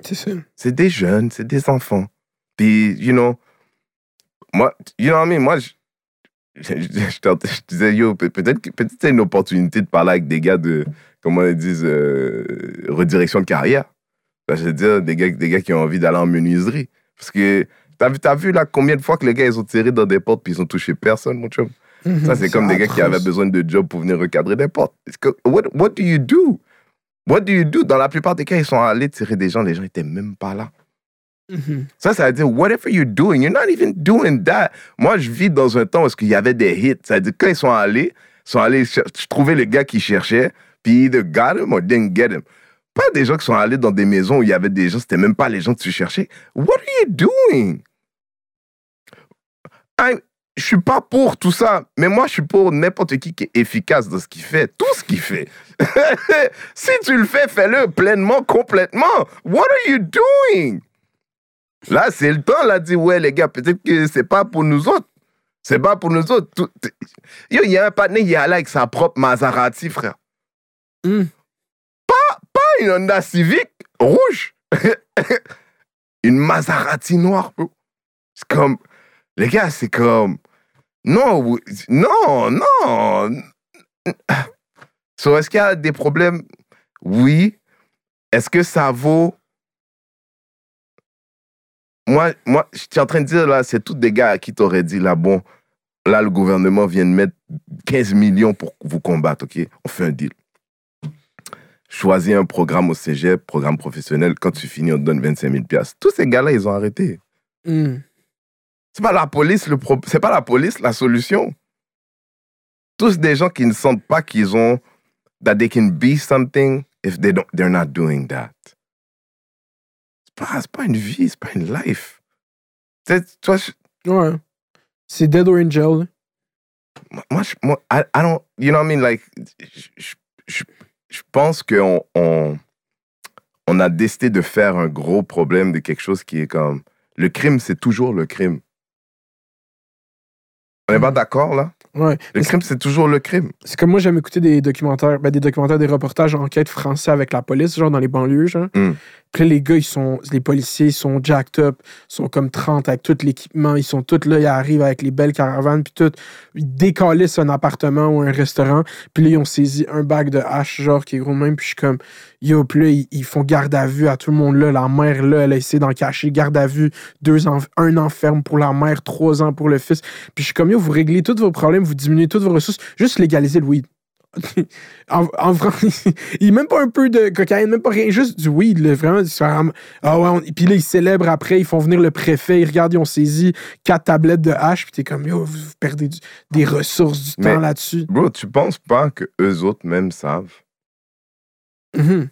C'est ça. C'est des jeunes, c'est des enfants. Puis, you know, moi, you know what I mean? Moi, je, je, disais, yo, peut- peut-être que peut-être c'est une opportunité de parler avec des gars de, comment ils disent, euh, redirection de carrière. Ça, je veux dire, des gars, des gars qui ont envie d'aller en menuiserie. Parce que, t'as vu, t'as vu là combien de fois que les gars, ils ont tiré dans des portes puis ils ont touché personne, mon chum? Mhm. Ça, c'est comme des gars qui avaient besoin de job pour venir recadrer des portes. Que- What, what do you do? What do you do? Dans la plupart des cas, ils sont allés tirer des gens, les gens n'étaient même pas là. Mhm. Ça, ça veut dire, whatever you're doing, you're not even doing that. Moi, je vis dans un temps où il y avait des hits. Ça veut dire, quand ils sont allés, ils sont allés cher- trouver le gars qu'ils cherchaient, puis either got him or didn't get him. Pas des gens qui sont allés dans des maisons où il y avait des gens, c'était même pas les gens que tu cherchais. What are you doing? I'm- je suis pas pour tout ça, mais moi, je suis pour n'importe qui qui est efficace dans ce qu'il fait, tout ce qu'il fait. si tu le fais, fais-le pleinement, complètement. What are you doing? Là, c'est le temps, là, de dire, ouais, les gars, peut-être que c'est pas pour nous autres. C'est pas pour nous autres. Tout- Yo, il y a un partenaire, il est allé avec sa propre Maserati, frère. Mm. Pas, pas une Honda Civic rouge. une Maserati noire, bro. C'est comme, les gars, c'est comme, non, non, non. So, est-ce qu'il y a des problèmes? Oui. Est-ce que ça vaut? Moi, moi, je suis en train de dire, là, c'est tous des gars à qui t'aurais dit, là, bon, là, le gouvernement vient de mettre 15 millions pour vous combattre, OK? On fait un deal. Choisis un programme au cégep, programme professionnel. Quand tu finis, on te donne 25 000 piastres. Tous ces gars-là, ils ont arrêté. Hmm. C'est pas la police, le pro- c'est pas la police la solution. Tous des gens qui ne sentent pas qu'ils ont that they can be something if they don't they're not doing that. C'est pas, c'est pas une vie, c'est pas une life. Toi, je- Ouais. C'est Dead or in Jail. moi, moi, je- moi, I, I don't, you know what I mean? Like, je, je, je- je pense qu'on on, on a décidé de faire un gros problème de quelque chose qui est comme. Le crime, c'est toujours le crime. On n'est pas d'accord, là? Ouais. Le crime, c'est toujours le crime. C'est comme moi, j'aime écouter des documentaires, ben, des documentaires, des reportages enquête français avec la police, genre dans les banlieues, genre. Mm. Puis là, les gars, ils sont, les policiers, ils sont jacked up, ils sont comme 30 avec tout l'équipement, ils sont tous là, ils arrivent avec les belles caravanes, puis tout. Ils décalissent un appartement ou un restaurant, puis là, ils ont saisi un bac de hache, genre, qui est gros même, puis je suis comme, yo, puis là, ils, ils font garde à vue à tout le monde là, la mère là, elle a essayé d'en cacher, garde à vue, deux ans, un an ferme pour la mère, trois ans pour le fils. Puis je suis comme, yo, vous réglez tous vos problèmes, vous diminuez toutes vos ressources, juste légaliser le weed. en, en France, il même pas un peu de cocaïne, même pas rien, juste du weed, là, vraiment. Ah ouais, on- puis là, ils célèbrent après, ils font venir le préfet, ils regardent, ils ont saisi quatre tablettes de hache, puis t'es comme, yo, vous, perdez du- des ressources, du Mais- temps là-dessus. Bro, tu penses pas que eux autres même savent? Mhm.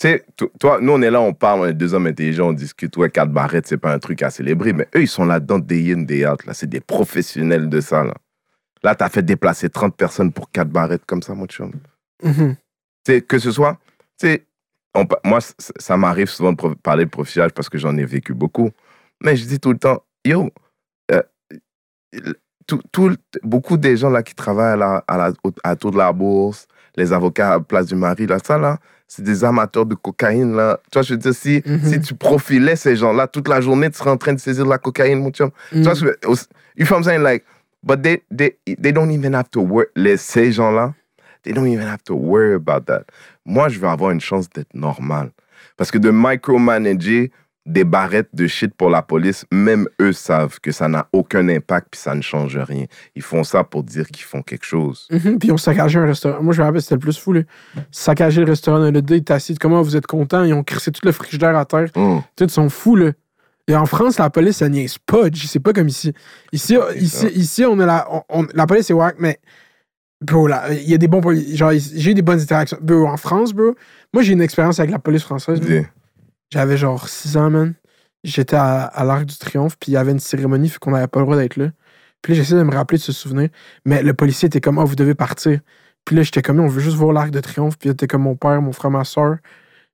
Tu sais, to- toi, nous, on est là, on parle, on est deux hommes intelligents, on discute. Ouais, quatre barrettes, c'est pas un truc à célébrer. Mais eux, ils sont là-dedans, day in, day out. Là. C'est des professionnels de ça. Là, là t'as fait déplacer 30 personnes pour quatre barrettes comme ça, mon chum. Tu sais, que ce soit. Tu on moi, ça m'arrive souvent de parler de profilage parce que j'en ai vécu beaucoup. Mais je dis tout le temps, yo, euh, tout, tout beaucoup des gens là qui travaillent à la, à la, à de la Bourse, les avocats à Place du Marie, là, ça là, c'est des amateurs de cocaïne là. Tu vois, je veux dire, si, Mhm. si tu profilais ces gens-là toute la journée, tu serais en train de saisir de la cocaïne, mon chum. Tu vois, ce que- you know what I'm saying? Like, but they, they, they don't even have to worry. Les, ces gens-là, they don't even have to worry about that. Moi, je veux avoir une chance d'être normal. Parce que de micromanager des barrettes de shit pour la police, même eux savent que ça n'a aucun impact puis ça ne change rien. Ils font ça pour dire qu'ils font quelque chose. Mhm, Puis ils ont saccagé un restaurant. Moi, je me rappelle, c'était le plus fou. Là. Saccager le restaurant le ils étaient assis. Comment vous êtes contents? Ils ont crissé tout le frigidaire à terre. Mm. Tout, ils sont fous, là. Et en France, la police, ça niaise pas. C'est pas comme ici. Ici, ici, ici on a la, on- la police, c'est wack, mais. Bro, là, il y a des bons Genre, j'ai eu des bonnes interactions. Bro, en France, bro, moi, j'ai une expérience avec la police française. J'avais genre 6 ans, man. J'étais à, à l'Arc du Triomphe, puis il y avait une cérémonie, fait qu'on n'avait pas le droit d'être là. Puis là, j'essaie de me rappeler de ce souvenir. Mais le policier était comme, oh, vous devez partir. Puis là, j'étais comme, on veut juste voir l'Arc de Triomphe. Puis était comme mon père, mon frère, ma soeur.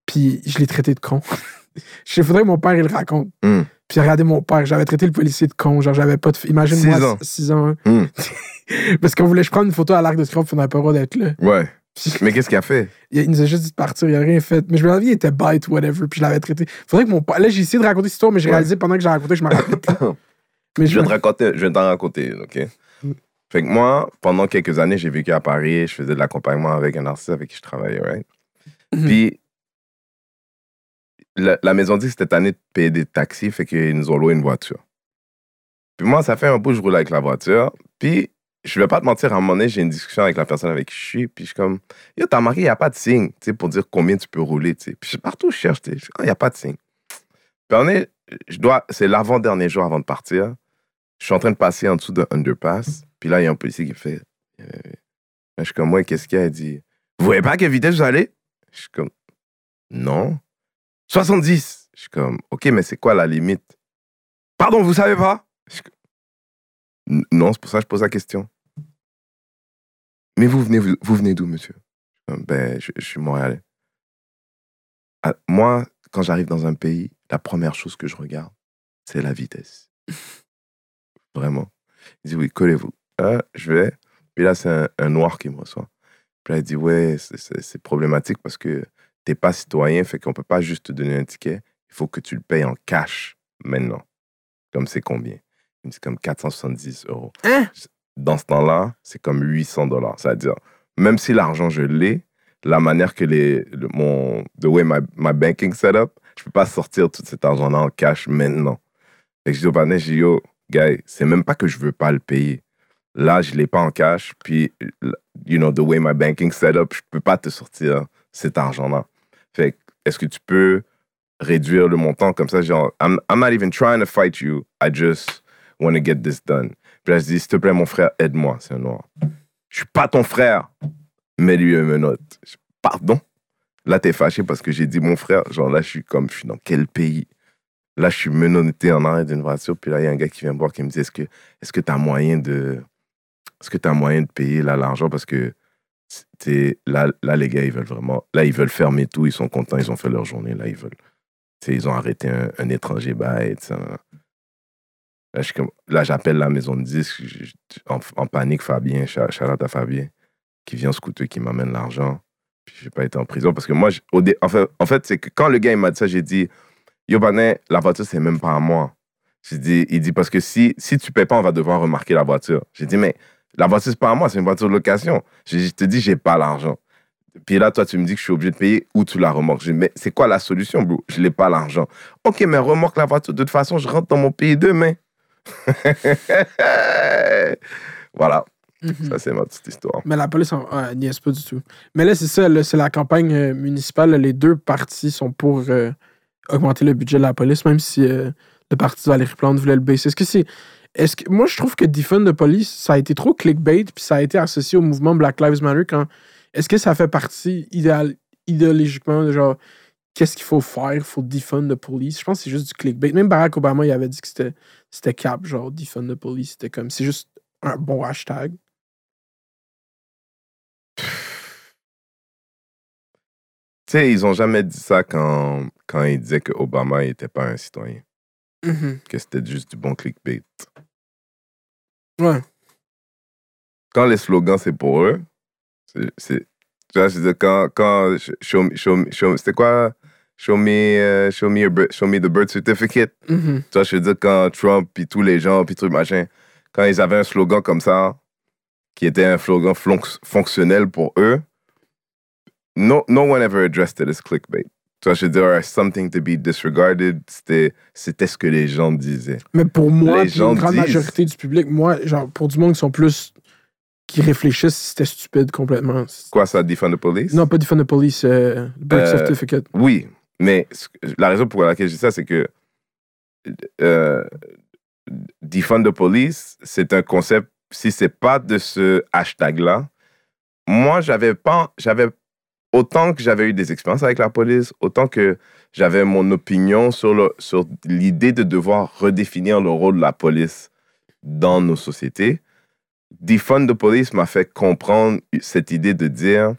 Puis je l'ai traité de con. Je faudrait que mon père, il le raconte. Mm. Puis regardez mon père, j'avais traité le policier de con. Genre, j'avais pas de. Imagine-moi, Six ans. 6 ans. hein. Mm. Parce qu'on voulait que je prenne une photo à l'Arc de puis on n'avait pas le droit d'être là. Ouais. Puis- Mais qu'est-ce qu'il a fait? il, il nous a juste dit de partir, il a rien fait. Mais je me rappelle, il était bête, whatever, puis je l'avais traité. Faudrait que mon père. Là, j'ai essayé de raconter cette histoire, mais j'ai Ouais. réalisé pendant que j'ai raconté que je m'en rappelais plus. Mais Je je vais te raconter, je vais t'en raconter, OK? Fait que moi, pendant quelques années, j'ai vécu à Paris, je faisais de l'accompagnement avec un artiste avec qui je travaillais, right? Mhm. Puis, la, maison dit que c'était année de payer des taxis, fait qu'ils nous ont loué une voiture. Puis moi, ça fait un bout que je roule avec la voiture. Puis, je vais pas te mentir, à un moment donné, j'ai une discussion avec la personne avec qui je suis. Puis je suis comme, yo, t'as remarqué, il n'y a pas de signe, tu sais, pour dire combien tu peux rouler, tu sais. Puis je- partout, je cherche, tu sais. Ah, il n'y a pas de signe. Puis on est, c'est l'avant-dernier jour avant de partir. Je suis en train de passer en dessous d'un underpass. Puis là, il y a un policier qui fait, euh, je suis comme, ouais, qu'est-ce qu'il y a? Dit, vous voyez pas à quelle vitesse vous allez? Je suis comme, non. 70. Je suis comme, OK, mais c'est quoi la limite? Pardon, vous savez pas? Non, c'est pour ça que je pose la question. Mais vous venez, vous, venez d'où, monsieur? Ben, je, suis montréalais. Ah, moi, quand j'arrive dans un pays, la première chose que je regarde, c'est la vitesse. Vraiment. Il dit, oui, collez-vous. Ah, je vais. Puis là, c'est un, un noir qui me reçoit. Puis là, il dit, ouais, c'est problématique parce que t'es pas citoyen, fait qu'on peut pas juste te donner un ticket. Il faut que tu le payes en cash maintenant. Comme c'est combien? Dit comme 470 euros. Hein? Dans ce temps-là, c'est comme 800 dollars. C'est-à-dire, même si l'argent, je l'ai, la manière que les, le- mon, the way my, my banking set up, je peux pas sortir tout cet argent-là en cash maintenant. Que je dis au partenaire, je dis, yo, gars, c'est même pas que je veux pas le payer. Là, je l'ai pas en cash, puis, you know, the way my banking set up, je peux pas te sortir cet argent-là. Fait est-ce que tu peux réduire le montant comme ça, genre, I'm, I'm not even trying to fight you, I just want to get this done. Puis là, je dis, s'il te plaît, mon frère, aide-moi, c'est un noir. Je suis pas ton frère, mais lui, il me note. Je- Pardon? Là, t'es fâché parce que j'ai dit mon frère. Genre là, je suis comme, je suis dans quel pays? Là, je suis menotté en arrêt d'une voiture, puis là, il y a un gars qui vient me voir qui me dit, est-ce que est-ce que t'as moyen de... Est-ce que t'as moyen de payer là l'argent? Parce que t'es- là, là, les gars, ils veulent vraiment... Là, ils veulent fermer tout, ils sont contents, ils ont fait leur journée, là, ils veulent... ils ont arrêté un, étranger un- Là, j'appelle la maison de disques, en, panique, Fabien, out à Fabien, qui vient scooter, qui m'amène l'argent. Puis j'ai pas été en prison parce que moi, au en fait, en fait c'est que quand le gars m'a dit ça, j'ai dit Yo, Banet, la voiture, c'est même pas à moi. Dit, il dit parce que si, si tu payes pas, on va devoir remarquer la voiture. J'ai dit, mais la voiture, c'est pas à moi, c'est une voiture de location. Je te dis, j'ai pas l'argent. Puis là, toi, tu me dis que je suis obligé de payer ou tu la remorques. J'ai dit, mais c'est quoi la solution, bro? Je n'ai pas l'argent. Ok, mais remorque la voiture. De toute façon, je rentre dans mon pays demain. voilà, Mhm. ça, c'est ma petite histoire. Mais la police, en... ouais, niaise pas du tout. Mais là, c'est ça, c'est la campagne euh, municipale. les deux partis sont pour euh, augmenter le budget de la police, même si euh, le parti de Valérie Plante voulait le baisser. Est-ce que c'est. Est-ce que... Moi, je trouve que Defund the Police, ça a été trop clickbait, puis ça a été associé au mouvement Black Lives Matter quand. Est-ce que ça fait partie idéologiquement de genre. Qu'est-ce qu'il faut faire? Faut defund the police? Je pense que c'est juste du clickbait. Même Barack Obama, il avait dit que c'était, c'était cap, genre defund the police. C'était comme. C'est juste un bon hashtag. Tu sais, ils ont jamais dit ça quand, quand ils disaient que Obama n'était pas un citoyen, Mhm. que c'était juste du bon clickbait. Ouais. Quand les slogans, c'est pour eux, c'est. quand. quand show, me- show, me- show, me- c'était quoi? Show me, euh, show, me your show me the birth certificate. Mhm. Tu vois, je veux dire, quand Trump, puis tous les gens, puis tout machin, quand ils avaient un slogan comme ça, qui était un slogan flonc- fonctionnel pour eux, no, no one ever addressed it as clickbait. Tu vois, je veux dire, something to be disregarded, c'était, c'était ce que les gens disaient. Mais pour moi, Les gens une grande disent- majorité du public, moi, genre, pour du monde qui sont plus. qui réfléchissent, c'était stupide complètement. Quoi, ça, Defund the Police? Non, pas Defund the Police, euh, Birth Euh, Certificate. Oui, mais la raison pour laquelle je dis ça, c'est que euh, Defund the Police, c'est un concept, si c'est pas de ce hashtag-là, moi, j'avais pas, j'avais, autant que j'avais eu des expériences avec la police, autant que j'avais mon opinion sur, l'idée de devoir redéfinir le rôle de la police dans nos sociétés, Defund the Police m'a fait comprendre cette idée de dire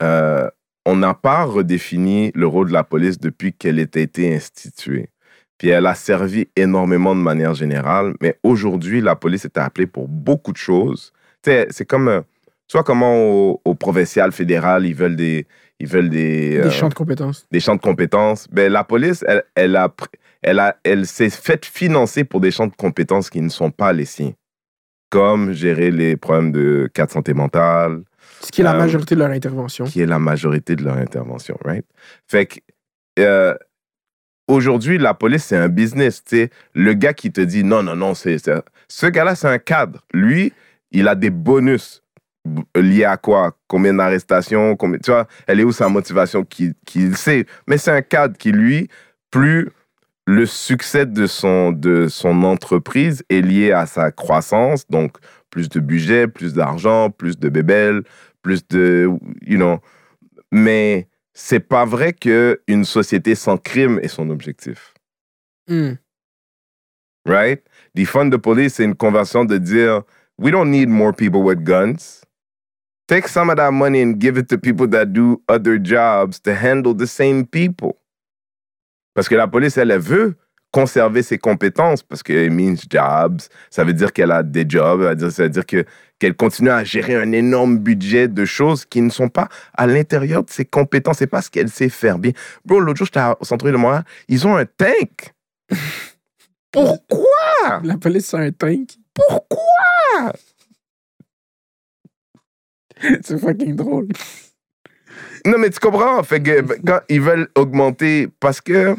euh, on n'a pas redéfini le rôle de la police depuis qu'elle ait été instituée. Puis elle a servi énormément de manière générale, mais aujourd'hui, la police est appelée pour beaucoup de choses. C'est comme, euh, tu vois comment au, au provincial, fédéral, ils veulent des, ils veulent des, Des euh, champs de compétences. des champs de compétences. Ben, la police, elle, elle, a, elle, a, elle s'est faite financer pour des champs de compétences qui ne sont pas les siens. Comme gérer les problèmes de cas de santé mentale, Ce qui est la euh, majorité de leur intervention. qui est la majorité de leur intervention, right? Fait que, euh, aujourd'hui, la police, c'est un business, tu sais. Le gars qui te dit non, non, non, c'est- Ce gars-là, c'est un cadre. Lui, il a des bonus liés à quoi? Combien d'arrestations? Combien... Tu vois, elle est où sa motivation? Qui, qui sait? Mais c'est un cadre qui, lui, plus le succès de son, de son entreprise est lié à sa croissance, donc plus de budget, plus d'argent, plus de bébelles, plus de, you know. Mais c'est pas vrai que une société sans crime est son objectif, Hmm. right? Defund the police, c'est une conversion de dire, we don't need more people with guns. Take some of that money and give it to people that do other jobs to handle the same people. Parce que la police, elle, elle veut conserver ses compétences parce que it means jobs. Ça veut dire qu'elle a des jobs. Ça veut dire, qu'elle continue à gérer un énorme budget de choses qui ne sont pas à l'intérieur de ses compétences. C'est pas ce qu'elle sait faire bien. Bro, l'autre jour, j'étais au centre de Montréal. Ils ont un tank. Pourquoi? La police, c'est un tank. Pourquoi? c'est fucking drôle. Non, mais tu comprends? Fait que quand ils veulent augmenter, parce que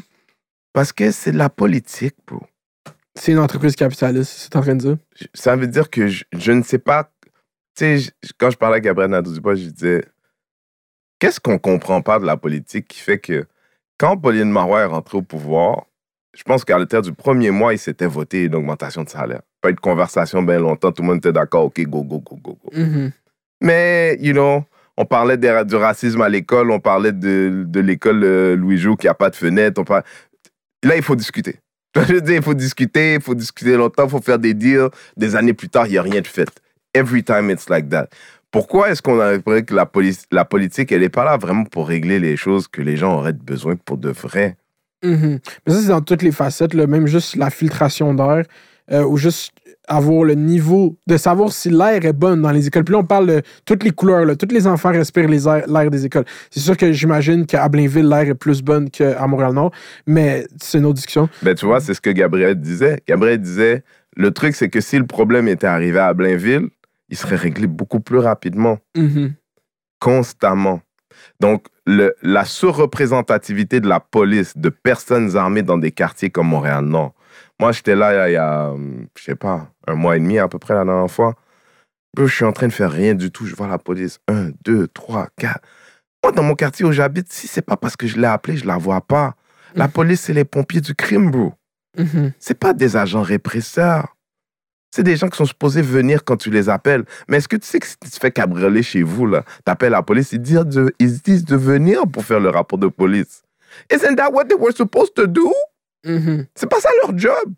parce que c'est de la politique, bro. C'est une entreprise capitaliste, c'est en train de dire? Ça veut dire que je, je ne sais pas. Tu sais, quand je parlais à Gabriel Nadeau-Dubois, je disais qu'est-ce qu'on comprend pas de la politique qui fait que quand Pauline Marois est rentrée au pouvoir, je pense qu'à l'intérieur du premier mois, il s'était voté une augmentation de salaire. Pas eu de conversation bien longtemps, tout le monde était d'accord, OK, go, go, go, go, go. Mhm. Mais, you know, on parlait du racisme à l'école, on parlait de, l'école euh, Louis Jou qui a pas de fenêtre. On Là, il faut discuter. Je dire, il faut discuter, il faut discuter longtemps, il faut faire des deals. Des années plus tard, il n'y a rien de fait. Every time it's like that. Pourquoi est-ce qu'on arriverait que la, la politique, elle n'est pas là vraiment pour régler les choses que les gens auraient besoin pour de vrai? Mhm. Mais ça, c'est dans toutes les facettes, même juste la filtration d'air, euh, ou juste avoir le niveau de savoir si l'air est bonne dans les écoles. Puis là, on parle de toutes les couleurs, là. tous les enfants respirent l'air des écoles. C'est sûr que j'imagine qu'à Blainville, l'air est plus bonne qu'à Montréal-Nord, mais c'est une autre discussion. Ben, tu vois, c'est ce que Gabriel disait. Gabriel disait, le truc, c'est que si le problème était arrivé à Blainville, il serait réglé beaucoup plus rapidement. Mhm. constamment. Donc, le- la surreprésentativité de la police, de personnes armées dans des quartiers comme Montréal-Nord. Moi, j'étais là il y a, je sais pas, un mois et demi à peu près la dernière fois. Je suis en train de faire rien du tout. Je vois la police. Un, deux, trois, quatre. Moi, dans mon quartier où j'habite, si c'est pas parce que je l'ai appelé, je la vois pas. La Mhm. police, c'est les pompiers du crime, bro. Mhm. C'est pas des agents répresseurs. C'est des gens qui sont supposés venir quand tu les appelles. Mais est-ce que tu sais que si tu te fais cabrioler chez vous, là, t'appelles la police, ils disent, de, ils disent de venir pour faire le rapport de police. Isn't that what they were supposed to do? Mhm. C'est pas ça leur job.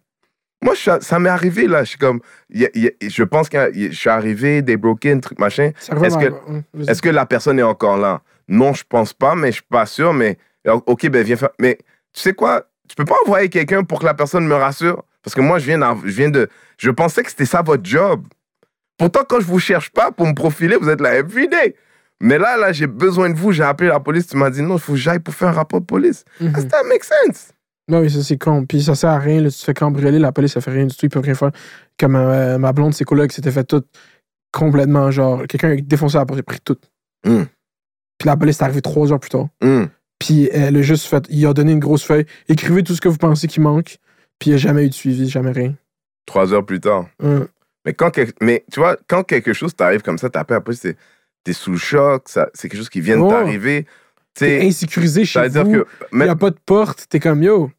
Moi, je ça m'est arrivé, là. Je suis comme, y a- y a- je pense que je suis arrivé, des broken, truc machin. Ça Est-ce que-. Est-ce que la personne est encore là? Non, je pense pas, mais je suis pas sûr. Mais OK, ben viens faire. Mais tu sais quoi? Tu peux pas envoyer quelqu'un pour que la personne me rassure. Parce que moi, je viens, je viens de. Je pensais que c'était ça votre job. Pourtant, quand je vous cherche pas pour me profiler, vous êtes là everyday. Mais là, là, j'ai besoin de vous. J'ai appelé la police. Tu m'as dit non, il faut que j'aille pour faire un rapport de police. Mhm. Does that make sense? Non, oui, ça c'est con. Puis ça sert à rien. Là, tu te fais cambrioler, la police, ça fait rien du tout. Ils peuvent rien faire. Comme euh, ma blonde, ses collègues s'était fait tout complètement genre. Quelqu'un a défoncé la porte, il a pris tout. Mm. Puis la police est arrivée trois heures plus tard. Hmm. Puis elle a juste fait. Il a donné une grosse feuille. Écrivez tout ce que vous pensez qui manque. Puis il n'y a jamais eu de suivi, jamais rien. Trois heures plus tard. Hum. Mais, quand quel- mais tu vois, quand quelque chose t'arrive comme ça, t'appelles c'est- t'es sous le choc, ça- c'est quelque chose qui vient de Oh. t'arriver. T'es insécurisé chez vous. que. Il n'y a pas de porte. T'es comme yo.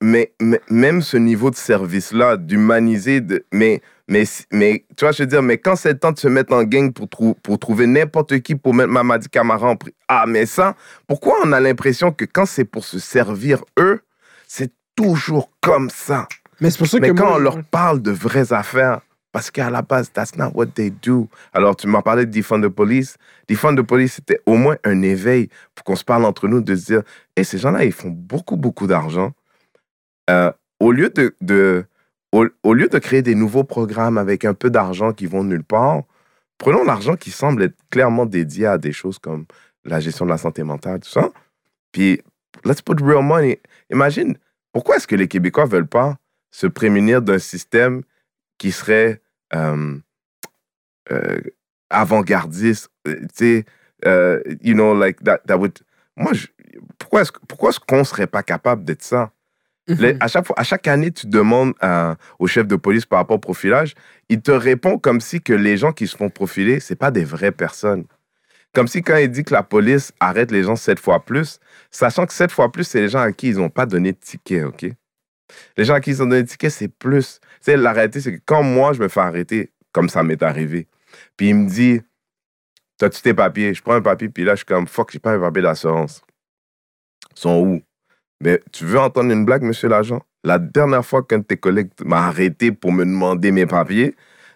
Mais, mais- même ce niveau de service-là, d'humaniser, de, mais, mais, mais, tu vois, je veux dire, mais quand c'est le temps de se mettre en gang pour, trou- pour trouver n'importe qui pour mettre Mamadi Camara en pri- Ah, mais ça, pourquoi on a l'impression que quand c'est pour se servir eux, c'est toujours comme ça? Mais c'est pour ça Mais que quand moi, on leur parle de vraies affaires, parce qu'à la base, that's not what they do. Alors, tu m'as parlé de Defund the Police. Defund the Police, c'était au moins un éveil pour qu'on se parle entre nous, de se dire, et ces gens-là, ils font beaucoup, beaucoup d'argent. Euh, au, lieu de, au, lieu de créer des nouveaux programmes avec un peu d'argent qui vont nulle part, prenons l'argent qui semble être clairement dédié à des choses comme la gestion de la santé mentale, tout ça. Puis, let's put real money. Imagine, pourquoi est-ce que les Québécois veulent pas se prémunir d'un système qui serait euh, euh, avant-gardiste, euh, tu sais, you know, like that, that would... Moi, pourquoi est-ce pourquoi est-ce qu'on serait pas capable d'être ça? Mhm. Les- à, chaque à chaque année, tu demandes à- au chef de police par rapport au profilage, il te répond comme si que les gens qui se font profiler, c'est pas des vraies personnes. Comme si quand il dit que la police arrête les gens sept fois plus, sachant que sept fois plus, c'est les gens à qui ils n'ont pas donné de ticket, OK? Les gens à qui ils ont donné de ticket, c'est plus. Tu sais, la réalité, c'est que quand moi, je me fais arrêter, comme ça m'est arrivé, puis il me dit, t'as-tu tes papiers? Je prends un papier, puis là, je suis comme, fuck, j'ai pas un papier d'assurance. Ils sont où? Mais tu veux entendre une blague, monsieur l'agent? La dernière fois qu'un de tes collègues m'a arrêté pour me demander mes papiers,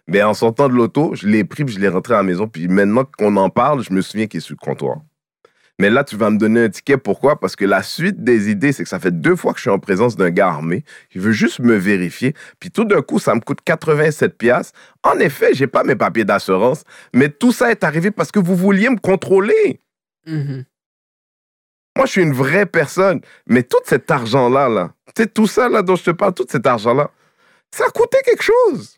ben, en sortant de l'auto, je l'ai pris puis je l'ai rentré à la maison. Puis maintenant qu'on en parle, je me souviens qu'il est sur le comptoir. Mais là, tu vas me donner un ticket. Pourquoi? Parce que la suite des idées, c'est que ça fait deux fois que je suis en présence d'un gars armé qui veut juste me vérifier. Puis tout d'un coup, ça me coûte 87 pièces. En effet, j'ai pas mes papiers d'assurance, mais tout ça est arrivé parce que vous vouliez me contrôler. Mhm. Moi, je suis une vraie personne. Mais tout cet argent-là, là, sais, tout ça là dont je te parle, tout cet argent-là, ça a coûté quelque chose.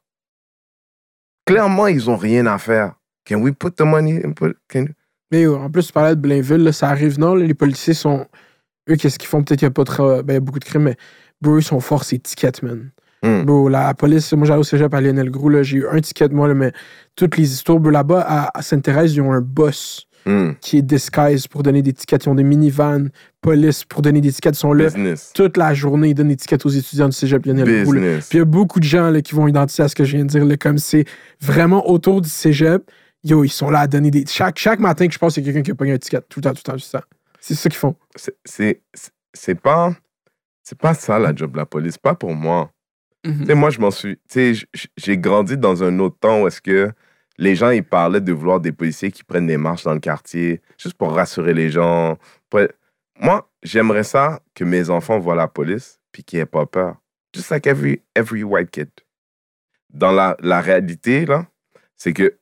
Clairement, ils ont rien à faire. Can we put the money in put, can, Mais en plus, tu parlais de Blainville, là, ça arrive non, là, les policiers sont. Eux, qu'est-ce qu'ils font? Peut-être qu'il n'y a pas trop. Ben, il y a beaucoup de crimes, mais bro, ils sont forts, c'est ticket, man. Bro, la police, moi j'allais au cégep à Lionel Gros, là, j'ai eu un ticket, moi, là, mais toutes les histoires, bro, là-bas, à, à Sainte-Thérèse, ils ont un boss Hmm. qui est disguise pour donner des tickets. Ils ont des minivans, police pour donner des tickets. Ils sont là Business. toute la journée, ils donnent des tickets aux étudiants du cégep Lionel Gros. là. Business. Puis il y a beaucoup de gens là, qui vont identifier à ce que je viens de dire, là, comme c'est vraiment autour du cégep. Yo, ils sont là à donner des. Chaque, chaque matin que je passe, il y a quelqu'un qui a pogné un ticket. Tout le temps, tout le temps, tout le temps. C'est ça qu'ils font. C'est- pas, c'est pas ça la job de la police, pas pour moi. Tu sais, moi, je m'en suis. Tu sais, j'ai grandi dans un autre temps où est-ce que les gens, ils parlaient de vouloir des policiers qui prennent des marches dans le quartier, juste pour rassurer les gens. Moi, j'aimerais ça que mes enfants voient la police puis qu'ils aient pas peur. Just like every, every white kid. Dans la, la réalité, là, c'est que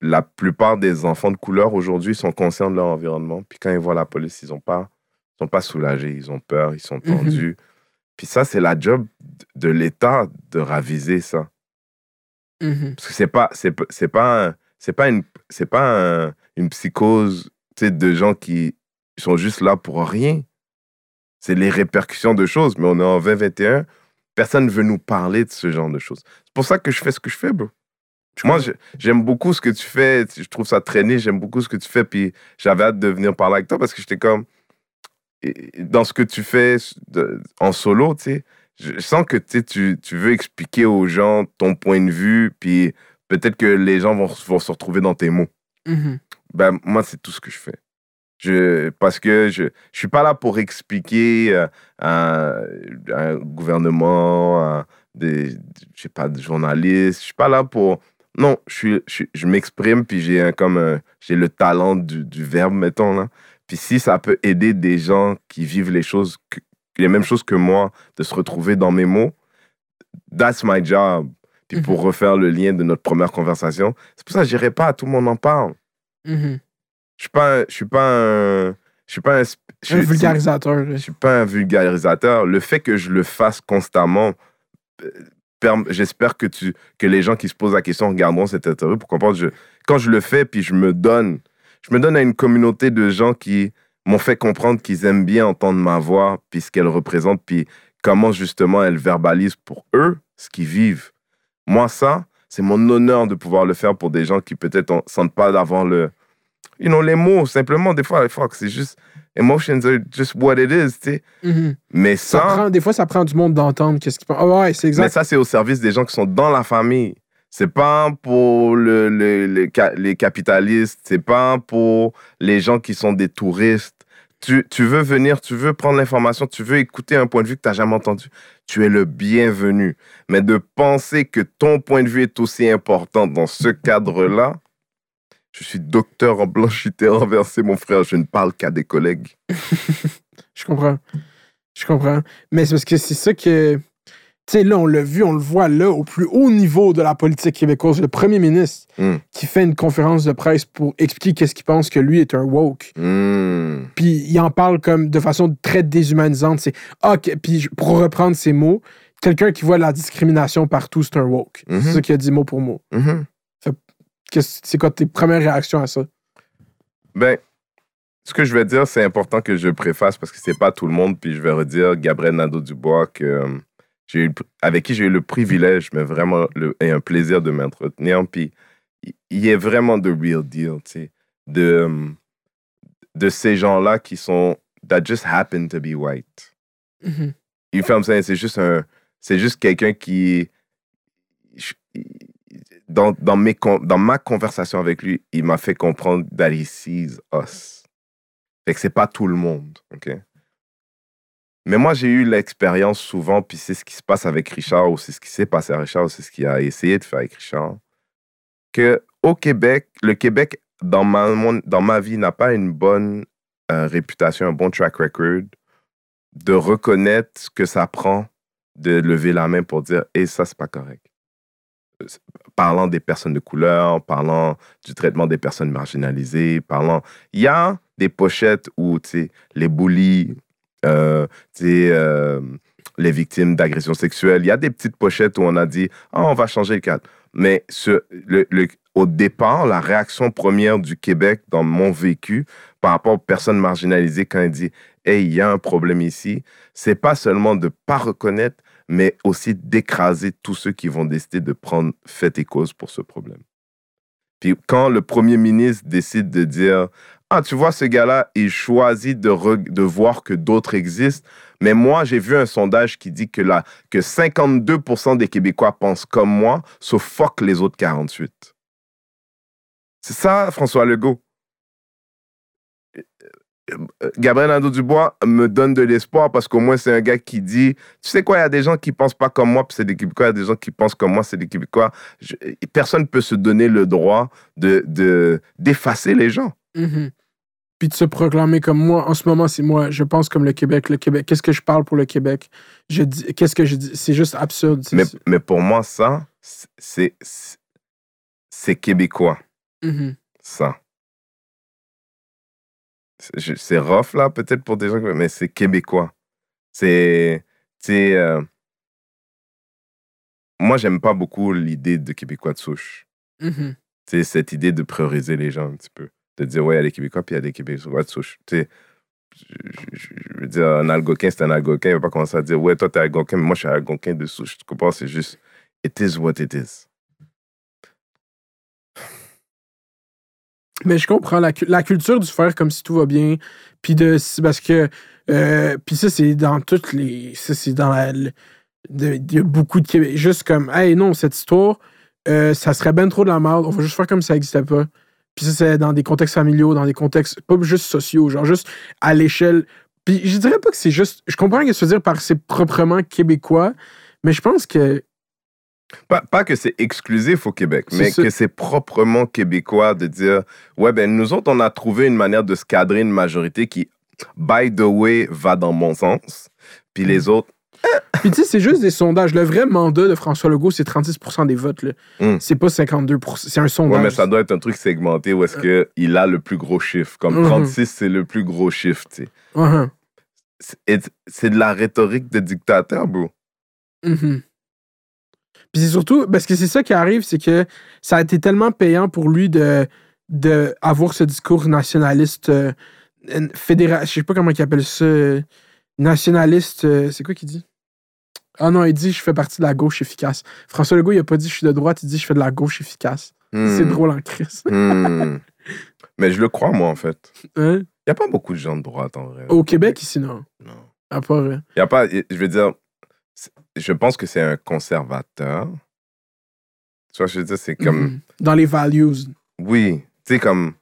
la plupart des enfants de couleur aujourd'hui sont conscients de leur environnement. Puis quand ils voient la police, ils ont pas, sont pas soulagés, ils ont peur, ils sont Mhm. tendus. Puis ça, c'est la job de l'État de raviser ça. Mhm. Parce que c'est pas, c'est, pas- c'est pas, un- c'est pas une, c'est pas un- une psychose, tu sais, de gens qui sont juste là pour rien. C'est les répercussions de choses. Mais on est en 2021, personne ne veut nous parler de ce genre de choses. C'est pour ça que je fais ce que je fais, bro. Moi, je- j'aime beaucoup ce que tu fais. Je trouve ça traîner. J'aime beaucoup ce que tu fais. Puis j'avais hâte de venir parler avec toi parce que j'étais comme. Dans ce que tu fais en solo, tu sais, je sens que tu, tu, veux expliquer aux gens ton point de vue. Puis peut-être que les gens vont, vont se retrouver dans tes mots. Mhm. Ben, moi, c'est tout ce que je fais. Je, parce que je ne suis pas là pour expliquer euh, à un gouvernement, à des, sais pas, des journalistes. Je suis pas là pour... Non, je, suis, je, m'exprime, puis j'ai un- comme un- j'ai le talent du, du verbe, mettons. Là. Puis si ça peut aider des gens qui vivent les choses, que- les mêmes choses que moi, de se retrouver dans mes mots, that's my job. Puis pour refaire le lien de notre première conversation, c'est pour ça que je n'irai pas tout le monde en parle. Mhm. Je suis pas, je suis pas un, je suis pas un, je Un vulgarisateur. Je suis pas un vulgarisateur. Le fait que je le fasse constamment, euh, j'espère que tu, que les gens qui se posent la question regarderont cette interview pour comprendre. Je, quand je le fais, puis je me donne, je me donne à une communauté de gens qui m'ont fait comprendre qu'ils aiment bien entendre ma voix, puis ce qu'elle représente, puis comment justement elle verbalise pour eux ce qu'ils vivent. Moi, ça, c'est mon honneur de pouvoir le faire pour des gens qui peut-être en- sentent pas d'avoir le, you know, les mots. Simplement, des fois, fuck, c'est juste, emotions are just what it is, tu sais. Mhm. Mais Ça ça, prend, des fois, ça prend du monde d'entendre qu'est-ce qu'ils pensent. Ah ouais, c'est mais exact. ça, c'est au service des gens qui sont dans la famille. C'est pas pour le, le- le les capitalistes, c'est pas pour les gens qui sont des touristes. Tu, veux venir, tu veux prendre l'information, tu veux écouter un point de vue que tu n'as jamais entendu. Tu es le bienvenu. Mais de penser que ton point de vue est aussi important dans ce cadre-là, je suis docteur en blanchité renversée, mon frère. Je ne parle qu'à des collègues. Je comprends. Je comprends. Mais c'est parce que c'est ça que. Tu sais, là, on l'a vu, on le voit là, au plus haut niveau de la politique québécoise, le premier ministre Hmm. qui fait une conférence de presse pour expliquer qu'est-ce qu'il pense que lui est un woke. Hmm. Puis il en parle comme de façon très déshumanisante. C'est ah, puis pour reprendre ses mots, quelqu'un qui voit la discrimination partout, c'est un woke. C'est ça qu'il a dit mot pour mot. Mhm. Qu'est-ce- C'est quoi tes premières réactions à ça? Ben, ce que je vais dire, c'est important que je préface parce que c'est pas tout le monde. Puis je vais redire Gabriel Nadeau-Dubois que euh, eu, avec qui j'ai eu le privilège, mais vraiment le, et un plaisir de m'entretenir. Puis il- est vraiment the real deal, tu sais, de, euh, de ces gens-là qui sont that just happen to be white. You feel what I'm saying? C'est juste un, c'est juste quelqu'un qui, dans, dans, mes, dans ma conversation avec lui, il m'a fait comprendre that he sees us. Fait que c'est pas tout le monde, ok? Mais moi, j'ai eu l'expérience souvent, puis c'est ce qui se passe avec Richard, ou c'est ce qui s'est passé à Richard, ou c'est ce qu'il a essayé de faire avec Richard, que au Québec, le Québec, dans ma, dans ma vie, n'a pas une bonne euh, réputation, un bon track record de reconnaître ce que ça prend de lever la main pour dire et ça c'est pas correct. Euh, parlant des personnes de couleur parlant du traitement des personnes marginalisées parlant il y a des pochettes où tu sais les bullies euh, euh, les victimes d'agressions sexuelles. Il y a des petites pochettes où on a dit, ah, on va changer le cadre. Mais au départ, la réaction première du Québec dans mon vécu par rapport aux personnes marginalisées quand il dit, hey, il y a un problème ici, c'est pas seulement de pas reconnaître, mais aussi d'écraser tous ceux qui vont décider de prendre fait et cause pour ce problème. Puis quand le premier ministre décide de dire Ah, tu vois, ce gars-là, il choisit de, voir que d'autres existent, mais moi, j'ai vu un sondage qui dit que, la, que 52% des Québécois pensent comme moi, sauf fuck les autres 48. C'est ça, François Legault. Gabriel Nadeau-Dubois me donne de l'espoir parce qu'au moins, c'est un gars qui dit Tu sais quoi, il y a des gens qui pensent pas comme moi, puis c'est des Québécois. Il y a des gens qui pensent comme moi, c'est des Québécois. Je- personne ne peut se donner le droit de, de, d'effacer les gens. Mhm. Puis de se proclamer comme moi. En ce moment, c'est moi. Je pense comme le Québec. Le Québec. Qu'est-ce que je parle pour le Québec? Je dis. Qu'est-ce que je dis? C'est juste absurde. C'est- Mais, mais pour moi, ça, c'est, c'est, c'est québécois, Mhm. ça. C'est, c'est rough, là, peut-être pour des gens, mais c'est québécois. C'est, tu sais, euh, moi, j'aime pas beaucoup l'idée de québécois de souche. Mhm. Tu sais, cette idée de prioriser les gens un petit peu. De dire, ouais, il y a des Québécois, puis il y a des Québécois de souche. Tu sais, je, veux dire, un Algonquin, c'est un Algonquin. Il va pas commencer à dire, ouais, toi, t'es Algonquin, mais moi, je suis Algonquin de souche. Tu comprends? C'est juste, it is what it is. Mais je comprends la, la culture du faire comme si tout va bien. Puis de. Parce que. euh, puis ça, c'est dans toutes les. Ça, c'est dans la. Il y a beaucoup de Québec. Juste comme, hey, non, cette histoire, euh, ça serait ben trop de la merde. On va juste faire comme ça n'existait pas. Puis ça, c'est dans des contextes familiaux, dans des contextes pas juste sociaux, genre juste à l'échelle. Puis je dirais pas que c'est juste. Je comprends ce que tu veux dire par c'est proprement québécois, mais je pense que. Pas, pas que c'est exclusif au Québec, mais ça. que c'est proprement québécois de dire, ouais, ben, nous autres, on a trouvé une manière de se cadrer une majorité qui, by the way, va dans mon sens. Puis Mm. les autres, Puis tu sais, c'est juste des sondages. Le vrai mandat de François Legault, c'est 36% des votes. là. Mm. C'est pas 52% C'est un sondage. Ouais, mais ça doit être un truc segmenté où est-ce que il a le plus gros chiffre. Comme Mhm. 36, c'est le plus gros chiffre, tu sais. Uh-huh. C'est- C'est de la rhétorique de dictateur, bro. Mhm. Puis c'est surtout parce que c'est ça qui arrive, c'est que ça a été tellement payant pour lui de, de avoir ce discours nationaliste euh, fédéral, je sais pas comment il appelle ça, euh, nationaliste, euh, c'est quoi qu'il dit? Ah non, il dit je fais partie de la gauche efficace. François Legault, il a pas dit je suis de droite, il dit je fais de la gauche efficace. C'est Hmm. drôle en crise. Hmm. Mais je le crois, moi, en fait. Hein? Il n'y a pas beaucoup de gens de droite, en vrai. Au Québec, ici, non. Non. À part. euh, Il y a pas, je veux dire, c'est- je pense que c'est un conservateur. Tu vois, je veux dire, c'est comme, mhm. Dans les values. oui, tu sais, comme,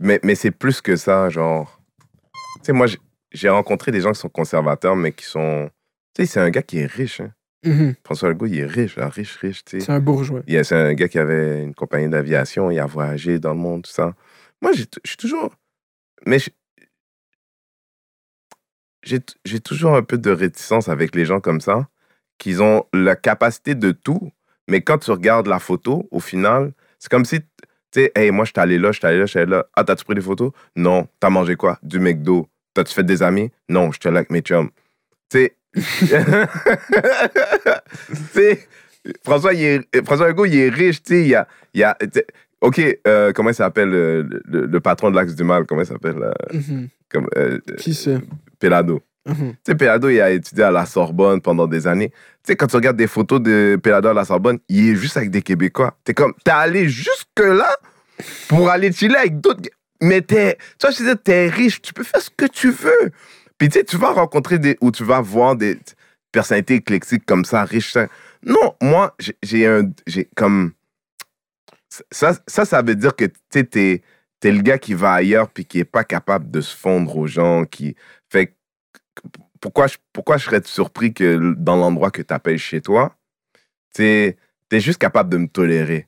mais, mais c'est plus que ça, genre, tu sais, moi, j'ai rencontré des gens qui sont conservateurs, mais qui sont, tu sais, c'est un gars qui est riche, hein. Mhm. François Legault, il est riche, là, riche, riche. C'est un bourgeois. C'est un gars qui avait une compagnie d'aviation, il a voyagé dans le monde, tout ça. Moi, je suis toujours. Mais j'ai toujours un peu de réticence avec les gens comme ça, qui ont la capacité de tout, mais quand tu regardes la photo, au final, c'est comme si, tu sais, hey, moi, je suis allé là, je suis allé là, je suis allé là. Ah, t'as-tu pris des photos? Non. T'as mangé quoi? Du McDo. T'as-tu fait des amis? Non, je suis allé avec mes chums. Tu sais. François, il est- François Legault, il est riche, tu sais, il y a, il y a OK, euh, comment il s'appelle euh, le, patron de l'Axe du Mal, comment il s'appelle euh, Mhm. Qui c'est? Pelado. Mhm. Tu sais, Pelado, il a étudié à la Sorbonne pendant des années. Tu sais, quand tu regardes des photos de Pelado à la Sorbonne, il est juste avec des Québécois. T'es comme, t'es allé jusque-là pour aller chiller avec d'autres. Mais t'es, tu vois, je disais, t'es riche, tu peux faire ce que tu veux. Puis tu sais, tu vas rencontrer des, ou tu vas voir des personnalités éclectiques comme ça, riches. ça. Non, moi, j'ai- un, j'ai comme, ça, ça, ça veut dire que tu sais, t'es, t'es le gars qui va ailleurs puis qui est pas capable de se fondre aux gens, qui fait pourquoi je, pourquoi je serais surpris que dans l'endroit que tu appelles chez toi, tu es juste capable de me tolérer.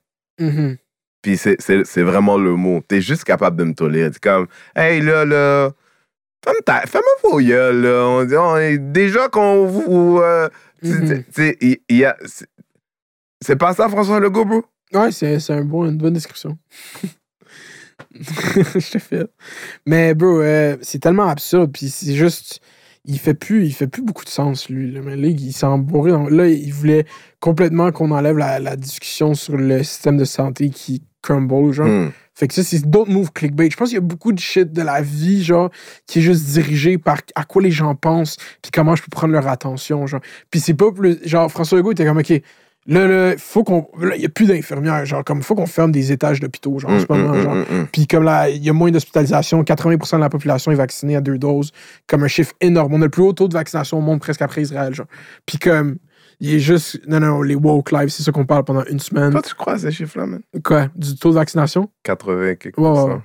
Puis c'est- vraiment le mot. Tu es juste capable de me tolérer. C'est comme, hey là, là, fais-moi vos gueules, là. On dit, on est- déjà qu'on vous. euh, c'est- pas ça, François Legault, bro? Ouais, c'est c'est un bon, une bonne description. je te fais. Mais, bro, euh, c'est tellement absurde. Puis c'est juste. il fait plus, il fait plus beaucoup de sens, lui. Là. Mais là, il s'est embourré. dans- Là, il voulait complètement qu'on enlève la, la discussion sur le système de santé qui crumble, genre. Hmm. Fait que ça, c'est d'autres moves clickbait. Je pense qu'il y a beaucoup de shit de la vie, genre, qui est juste dirigé par à quoi les gens pensent, puis comment je peux prendre leur attention, genre. Puis c'est pas plus. Genre, François Legault était comme, OK, là, là, faut qu'on. Là, il y a plus d'infirmières, genre, comme, faut qu'on ferme des étages d'hôpitaux, genre, en ce Hmm, moment, hmm, genre. Puis comme là, il y a moins d'hospitalisation, 80% de la population est vaccinée à deux doses, comme un chiffre énorme. On a le plus haut taux de vaccination au monde presque après Israël, genre. Puis comme, il est juste, non, non, les woke lives, c'est ça qu'on parle pendant une semaine. Toi, tu crois à ces chiffres-là, man? Quoi, du taux de vaccination? 80 quelques Ouais, ouais, pourcents. ouais.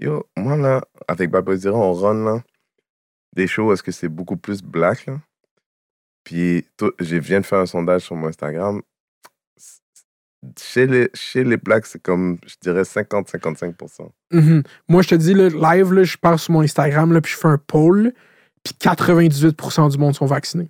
Yo, moi, là, avec Zero, on run, là, des shows, est-ce que c'est beaucoup plus black, là? Puis, je viens de faire un sondage sur mon Instagram. Chez les, chez les blacks, c'est comme, je dirais, 50-55%. Mhm. Moi, je te dis, là, live, là, je pars sur mon Instagram, là, puis je fais un poll, puis 98% du monde sont vaccinés.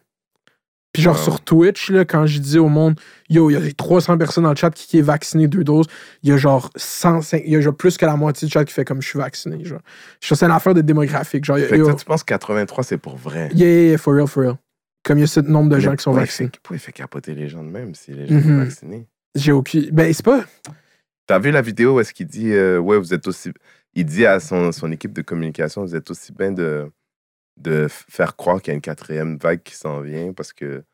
Puis genre Wow. sur Twitch, là, quand je dis au monde, yo, il y a 300 personnes dans le chat qui, qui est vacciné deux doses, il y a genre 105, il y a genre plus que la moitié du chat qui fait comme je suis vacciné. Genre. C'est une affaire de démographique. Genre, Fait que toi, tu penses que 83, c'est pour vrai? yeah, yeah, yeah, for real, for real. Comme il y a ce nombre de gens Mais qui sont vaccinés. Pourquoi il fait capoter les gens de même si les gens Mhm. sont vaccinés? J'ai aucune. Ben, c'est pas. T'as vu la vidéo où est-ce qu'il dit, euh, ouais, vous êtes aussi. Il dit à son, son équipe de communication, vous êtes aussi bien de, de faire croire qu'il y a une quatrième vague qui s'en vient parce que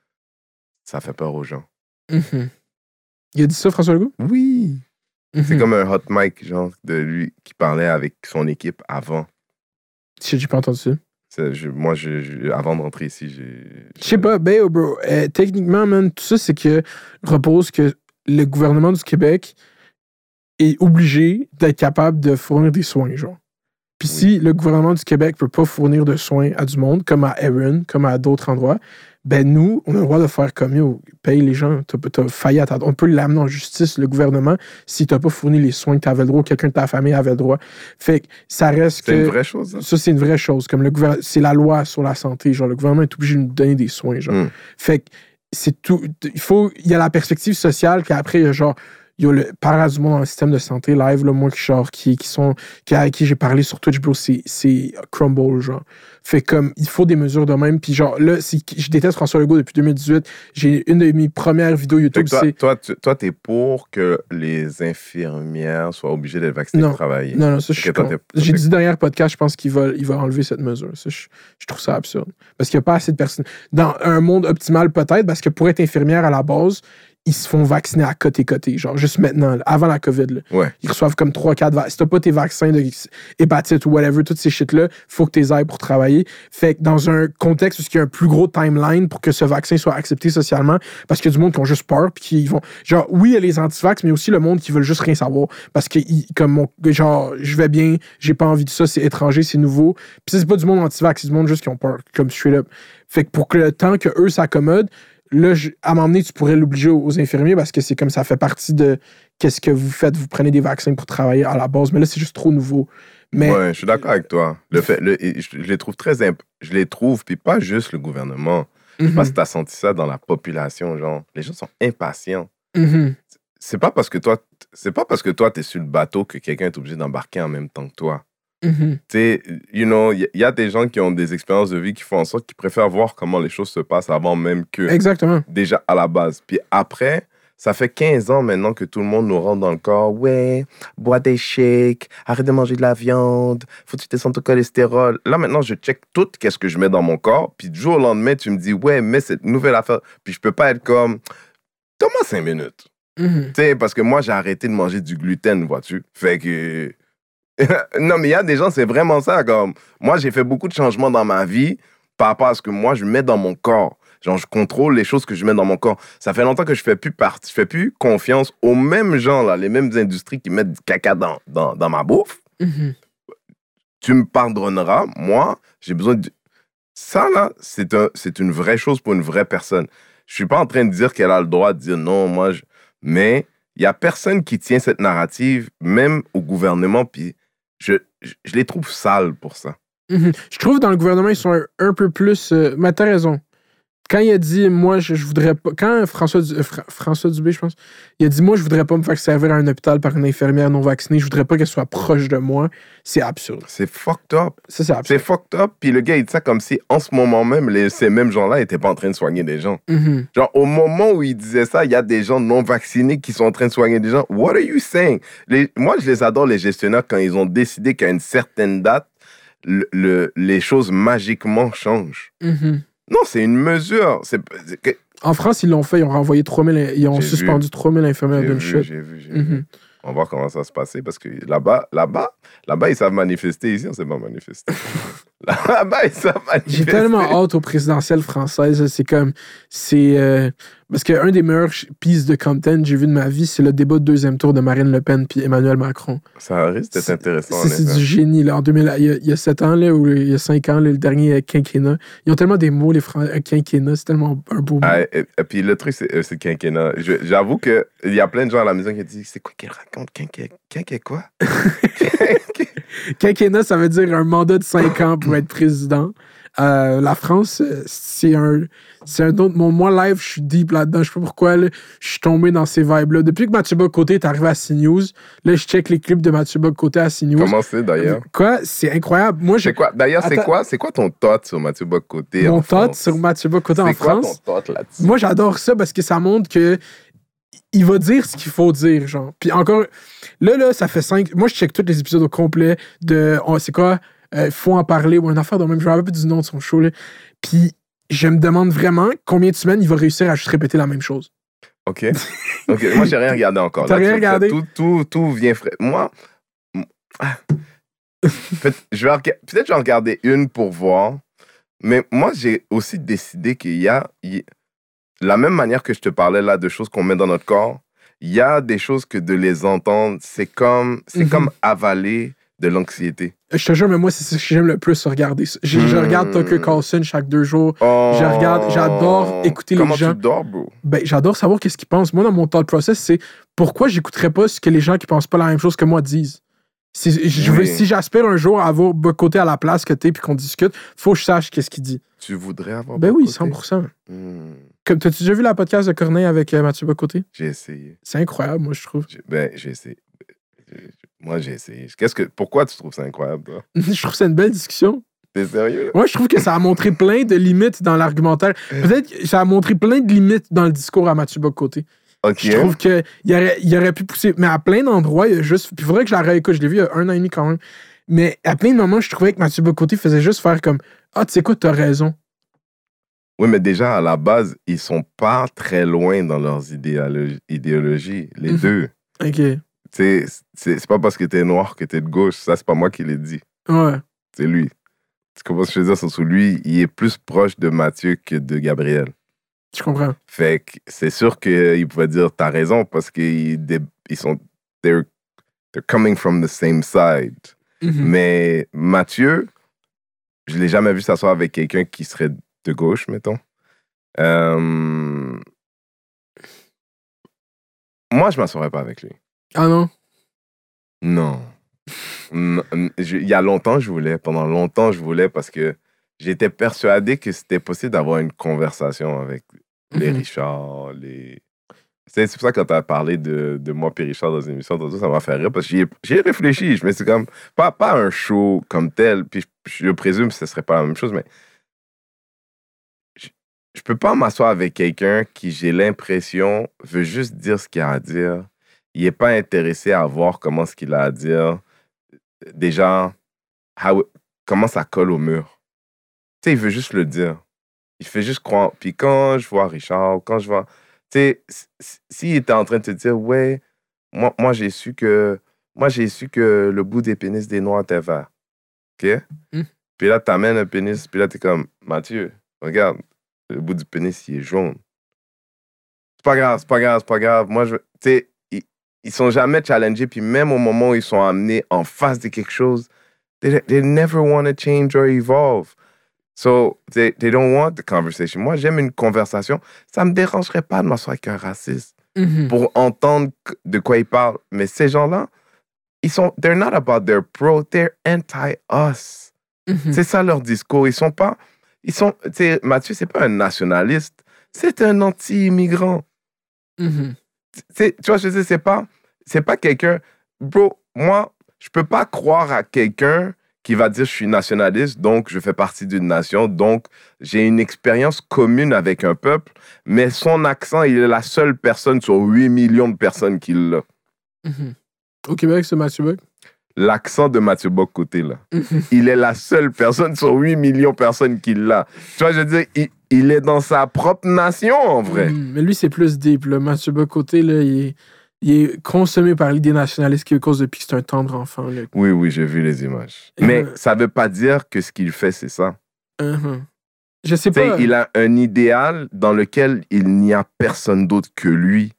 ça fait peur aux gens. Mhm. Il a dit ça, François Legault? Oui. C'est Mhm. comme un hot mic, genre, de lui qui parlait avec son équipe avant. Shit, J'ai pas entendu ça. C'est- je- moi, je, je- avant de rentrer ici, j'ai. Je sais pas, ben, oh, bro, euh, techniquement, man, tout ça, c'est que repose que le gouvernement du Québec est obligé d'être capable de fournir des soins, genre. Puis Oui. si le gouvernement du Québec peut pas fournir de soins à du monde, comme à Erin, comme à d'autres endroits, ben nous, on a le droit de faire comme yo, paye les gens, t'as failli à ta... On peut l'amener en justice, le gouvernement, si t'as pas fourni les soins que t'avais le droit, quelqu'un de ta famille avait le droit. Fait que ça reste C'est que... une vraie chose, hein? Ça, c'est une vraie chose. Comme le gouvernement, c'est la loi sur la santé. Genre, le gouvernement est obligé de nous donner des soins. Genre. Mm. Fait que c'est tout. Il faut. Il y a la perspective sociale, puis après, il y a genre. Il y a le du monde dans le système de santé live, là, moi, qui, genre, qui, qui sont. Qui, avec qui j'ai parlé sur Twitch, bro, c'est c'est crumble, genre. Fait comme, il faut des mesures de même. Puis genre, là, je déteste François Legault depuis 2018. J'ai une de mes premières vidéos YouTube, c'est. toi, tu toi, t'es pour que les infirmières soient obligées d'être vaccinées pour travailler. Non, non, ça, je suis J'ai dit dernier podcast, je pense qu'il va, il va enlever cette mesure. Ça, je, je trouve ça absurde. Parce qu'il n'y a pas assez de personnes. Dans un monde optimal, peut-être, parce que pour être infirmière à la base, ils se font vacciner à côté-côté. Genre, juste maintenant, là, avant la COVID. là. Ouais. Ils reçoivent comme 3-4 vaccins. Si t'as pas tes vaccins de hépatite ou whatever, toutes ces shit-là, faut que tu ailles pour travailler. Fait que dans un contexte où il y a un plus gros timeline pour que ce vaccin soit accepté socialement, parce qu'il y a du monde qui ont juste peur, puis qui vont. Genre, oui, il y a les antivax, mais aussi le monde qui veulent juste rien savoir. Parce que, comme mon. Genre, je vais bien, j'ai pas envie de ça, c'est étranger, c'est nouveau. Puis c'est pas du monde antivax, c'est du monde juste qui ont peur, comme straight up. Fait que pour que le temps que eux s'accommodent, là, à un moment donné, tu pourrais l'obliger aux, infirmiers parce que c'est comme ça fait partie de qu'est-ce que vous faites. Vous prenez des vaccins pour travailler à la base, mais là, c'est juste trop nouveau. Mais Ouais, je suis d'accord avec toi. Le fait, le- je, les trouve très imp- je les trouve, puis pas juste le gouvernement. Je sais Mhm, pas si t'as senti ça dans la population, genre, les gens sont impatients. mhm. C'est pas parce que toi, c'est pas parce que toi t'es sur le bateau que quelqu'un est obligé d'embarquer en même temps que toi. Tu sais, you know, il y, a des gens qui ont des expériences de vie qui font en sorte qu'ils préfèrent voir comment les choses se passent avant même que Exactement. déjà à la base. Puis après, ça fait 15 ans maintenant que tout le monde nous rentre dans le corps. Ouais, bois des shakes, arrête de manger de la viande, faut que tu descendes ton cholestérol. Là, maintenant, je check tout qu'est-ce que je mets dans mon corps. Puis du jour au lendemain, tu me dis, ouais, mais cette nouvelle affaire. Puis je peux pas être comme, donne-moi 5 minutes. Mhm. Tu sais, parce que moi, j'ai arrêté de manger du gluten, vois-tu? Fait que. non, mais il y a des gens, c'est vraiment ça. Comme, moi, j'ai fait beaucoup de changements dans ma vie par rapport à ce que moi, je mets dans mon corps. Genre, je contrôle les choses que je mets dans mon corps. Ça fait longtemps que je fais plus partie, je fais plus confiance aux mêmes gens, là, les mêmes industries qui mettent du caca dans, dans, dans ma bouffe. Mhm. Tu me pardonneras, moi, j'ai besoin de. Ça, là, c'est un, c'est une vraie chose pour une vraie personne. Je suis pas en train de dire qu'elle a le droit de dire non, moi, je... mais il y a personne qui tient cette narrative, même au gouvernement, puis je, les trouve sales pour ça. Mhm. Je trouve dans le gouvernement, ils sont un, un peu plus. Euh, mais t'as raison. Quand il a dit, moi, je, je voudrais pas. Quand François, Du- Fra- François Dubé, je pense, il a dit, moi, je voudrais pas me faire servir à un hôpital par une infirmière non vaccinée, je voudrais pas qu'elle soit proche de moi, c'est absurde. C'est fucked up. Ça, c'est C'est absurde. fucked up. Puis le gars, il dit ça comme si, en ce moment même, les- ces mêmes gens-là étaient pas en train de soigner des gens. Mhm. Genre, au moment où il disait ça, il y a des gens non vaccinés qui sont en train de soigner des gens. What are you saying? Les- moi, je les adore, les gestionnaires, quand ils ont décidé qu'à une certaine date, le- le- les choses magiquement changent. Mhm. Non, c'est une mesure. C'est, En France, ils l'ont fait, ils ont renvoyé 3000, ils ont J'ai suspendu 3000 infirmières d'une vu, chute. j'ai vu, j'ai vu. Mhm. On va voir comment ça va se passer parce que là-bas, là-bas, là-bas, ils savent manifester. Ici, on sait pas manifester. là-bas, ils savent manifester. J'ai tellement hâte aux présidentielles françaises. C'est comme. C'est. euh, parce qu'un des meilleurs pieces de content que j'ai vu de ma vie, c'est le débat de deuxième tour de Marine Le Pen puis Emmanuel Macron. Ça risque d'être intéressant. C'est du génie. Là. En 2000, il, y a, il y a 7 ans, là, ou il y a 5 ans, là, le dernier euh, quinquennat. Ils ont tellement des mots, les Fran- euh, quinquennat. C'est tellement un beau mot. Ah, et, et puis le truc, c'est quinquennat. J'avoue qu'il y a plein de gens à la maison qui disent C'est quoi qu'elle raconte Quinquennat quinquennat quoi? Quinquennat, ça veut dire un mandat de 5 ans pour être président. Euh, la France, euh, c'est un, c'est un autre. Mon, moi, live, je suis deep là-dedans. Je sais pas pourquoi. là, je suis tombé dans ces vibes-là. Depuis que Mathieu Bocoté est arrivé à CNews, là, je check les clips de Mathieu Bocoté à CNews. Comment c'est d'ailleurs? Quoi? C'est incroyable. Moi, quoi? D'ailleurs, c'est quoi? C'est quoi ton thought sur Mathieu Bocoté mon thought France? sur Mathieu Bocoté en quoi France? ton thought là-dessus? Moi, j'adore ça parce que ça montre que il va dire ce qu'il faut dire, genre. Puis encore, là, là, ça fait cinq. Moi, je check tous les épisodes au complet de. oh, c'est quoi euh, Faut en parler ou une affaire de même. Je me rappelle plus du nom de son show, là. Puis je me demande vraiment combien de semaines il va réussir à juste répéter la même chose. Ok. Ok, moi, j'ai rien regardé encore. T'as rien regardé? Tout, tout, tout vient frais. Moi, ah. Peut- je vais peut-être je vais en regarder une pour voir. Mais moi, j'ai aussi décidé qu'il y a, il- la même manière que je te parlais là de choses qu'on met dans notre corps, il y a des choses que de les entendre, c'est comme, c'est Mhm. comme avaler de l'anxiété. Je te jure, mais moi, c'est ce que j'aime le plus regarder. Je, je Hmm. regarde Tucker Carlson chaque deux jours. Oh. Je regarde- j'adore écouter les Comment gens. tu dors, bro? Ben, j'adore savoir qu'est-ce qu'ils pensent. Moi, dans mon thought process, c'est pourquoi j'écouterais pas ce que les gens qui pensent pas la même chose que moi disent? Si, je veux- Oui. si j'aspire un jour à avoir côté à la place que t'es puis qu'on discute, faut que je sache qu'est-ce qu'il dit. Tu voudrais avoir Ben oui, Bocoté? 100%. Hmm, Comme t'as-tu déjà vu la podcast de Corneille avec euh, Mathieu Bocoté? J'ai essayé. C'est incroyable, moi, je trouve. J'ai- Ben, j'ai essayé. Moi, j'ai essayé. Qu'est-ce que, pourquoi tu trouves ça incroyable, toi? je trouve que c'est une belle discussion. T'es sérieux? Moi, je trouve que ça a montré plein de limites dans l'argumentaire. Peut-être que ça a montré plein de limites dans le discours à Mathieu Bocoté. Ok. Je trouve qu'il aurait, il aurait pu pousser. Mais à plein d'endroits, il y a juste. Puis il faudrait que je la réécoute. Je l'ai vu il y a un an et demi quand même. Mais à plein de moments, je trouvais que Mathieu Bocoté faisait juste faire comme Ah, tu sais quoi, t'as raison. Oui, mais déjà, à la base, ils sont pas très loin dans leurs idéologies, les Mhm. deux. Ok. C'est pas parce que t'es noir que t'es de gauche. Ça, c'est pas moi qui l'ai dit. Ouais. C'est lui. Tu comprends ce que je veux dire? Sur lui, il est plus proche de Mathieu que de Gabriel. Je comprends. Fait que c'est sûr qu'il pouvait dire t'as raison parce qu'ils ils sont. They're, they're coming from the same side. Mhm. Mais Mathieu, je l'ai jamais vu s'asseoir avec quelqu'un qui serait de gauche, mettons. Euh, Moi, je m'asseoirais pas avec lui. Ah non? Non. Il y a longtemps, je voulais. Pendant longtemps, je voulais parce que j'étais persuadé que c'était possible d'avoir une conversation avec les Mhm. Richard, les. C'est pour ça que quand tu as parlé de, de moi et Richard dans une émission, ça m'a fait rire parce que j'y ai- j'y ai réfléchi. Je me suis comme, pas, pas un show comme tel, puis je, je présume que ce serait pas la même chose, mais je, peux pas m'asseoir avec quelqu'un qui, j'ai l'impression, veut juste dire ce qu'il a à dire. Il est pas intéressé à voir comment ce qu'il a à dire. Déjà, how- comment ça colle au mur. Tu sais, il veut juste le dire. Il fait juste croire. Puis quand je vois Richard, quand je vois. Tu sais, s'il était en train de te dire, ouais, moi, moi j'ai su que. Moi, j'ai su que le bout des pénis des Noirs était vert. OK? Mm. Puis là, t'amènes un pénis, puis là, t'es comme, Mathieu, regarde, le bout du pénis, il est jaune. C'est pas grave, c'est pas grave, c'est pas grave. Moi, je. Tu sais, ils, ils sont jamais challengés, puis même au moment où ils sont amenés en face de quelque chose, they, they never want to change or evolve. So, they, they don't want the conversation. Moi, j'aime une conversation. Ça me dérangerait pas de m'asseoir avec un raciste Mhm. pour entendre de quoi il parle. Mais ces gens-là, ils sont, they're not about their pro, they're anti-us. Mhm. C'est ça leur discours. Ils sont pas, Ils sont, tu sais, Mathieu, c'est pas un nationaliste, c'est un anti-immigrant. Mhm. Tu vois, je sais, c'est pas, c'est pas quelqu'un. Bro, moi, je peux pas croire à quelqu'un qui va dire je suis nationaliste, donc je fais partie d'une nation, donc j'ai une expérience commune avec un peuple, mais son accent, il est la seule personne sur 8 millions de personnes qui l'a. Mhm. Au Québec, c'est Mathieu Bock? L'accent de Mathieu Bock côté là. Mhm. Il est la seule personne sur 8 millions de personnes qui l'a. Tu vois, je veux dire, il, il est dans sa propre nation en vrai. Mhm. Mais lui, c'est plus deep. Là. Mathieu Bocoté, là, il est, il est consommé par l'idée nationaliste québécoise depuis que c'est un tendre enfant. Là. Oui, oui, j'ai vu les images. Euh. Mais ça veut pas dire que ce qu'il fait, c'est ça. Mhm. Je sais, pas. il a un idéal dans lequel il n'y a personne d'autre que lui.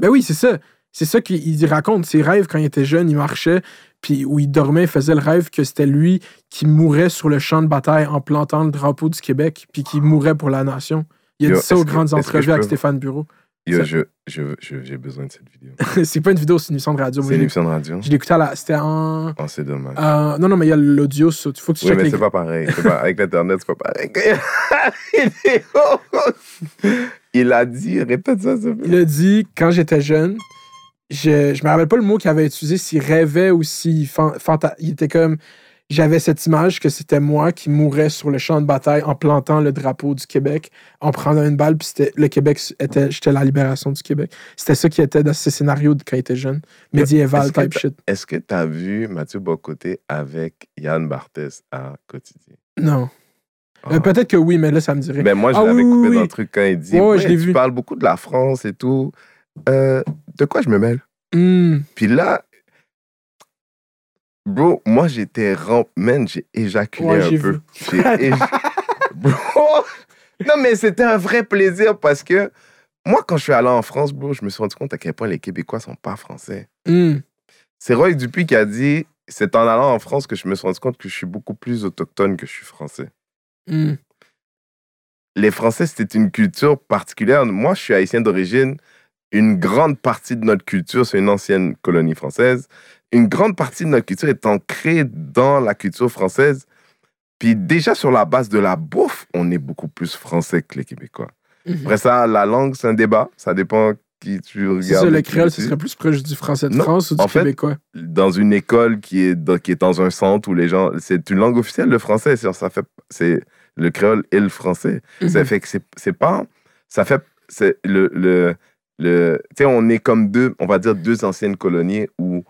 Ben oui, c'est ça. C'est ça qu'il il raconte. Ses rêves, quand il était jeune, il marchait, puis où il dormait, il faisait le rêve que c'était lui qui mourait sur le champ de bataille en plantant le drapeau du Québec, puis qui mourait pour la nation. Il a Yo, dit ça aux que- grandes entrevues avec Stéphane Bureau. Yo, Ça- je, je, je- j'ai besoin de cette vidéo. c'est pas une vidéo, c'est une émission de radio. C'est une émission de radio? Je l'écoutais à la. C'était en. Oh, c'est dommage. euh, non, non, mais il y a l'audio. Il faut que tu oui, checkes mais les- c'est pas pareil. Pas- avec l'Internet, c'est pas pareil. Il a dit, répète ça, s'il. Il a dit, quand j'étais jeune, je, je me rappelle pas le mot qu'il avait utilisé, s'il rêvait ou s'il il était comme. J'avais cette image que c'était moi qui mourais sur le champ de bataille en plantant le drapeau du Québec, en prenant une balle, puis c'était le Québec, était, j'étais la libération du Québec. C'était ça qui était dans ce scénario de quand il était jeune. Médiéval type shit. Est-ce que tu as vu Mathieu Bocoté avec Yann Barthès à Quotidien? Non. Ah. Euh, Peut-être que oui, mais là, ça me dirait. Ben moi, je Ah l'avais oui, coupé oui, dans le truc quand il dit Ouais, ouais, je Tu vu. parles beaucoup de la France et tout. Euh, de quoi je me mêle? Hmm. Puis là, bro, moi, j'étais ramp. Man, j'ai éjaculé Ouais, un peu. Bro! Non, mais c'était un vrai plaisir parce que moi, quand je suis allé en France, bro, je me suis rendu compte à quel point les Québécois sont pas français. Hmm. C'est Roy Dupuis qui a dit c'est en allant en France que je me suis rendu compte que je suis beaucoup plus autochtone que je suis français. Hmm. les Français, c'était une culture particulière. Moi, je suis haïtien d'origine. Une grande partie de notre culture, c'est une ancienne colonie française. Une grande partie de notre culture est ancrée dans la culture française. Puis déjà, sur la base de la bouffe, on est beaucoup plus français que les Québécois. Mhm. Après ça, la langue, c'est un débat. Ça dépend qui tu regardes. Ça, le créole, ce serait plus proche du français de Non, France ou du en fait, québécois? dans une école qui est dans, qui est dans un centre où les gens... C'est une langue officielle, le français. Ça fait, c'est le créole et le français. Ça Mhm. fait que c'est pas. Ça fait. Le. le, le tu sais, on est comme deux, on va dire deux anciennes colonies où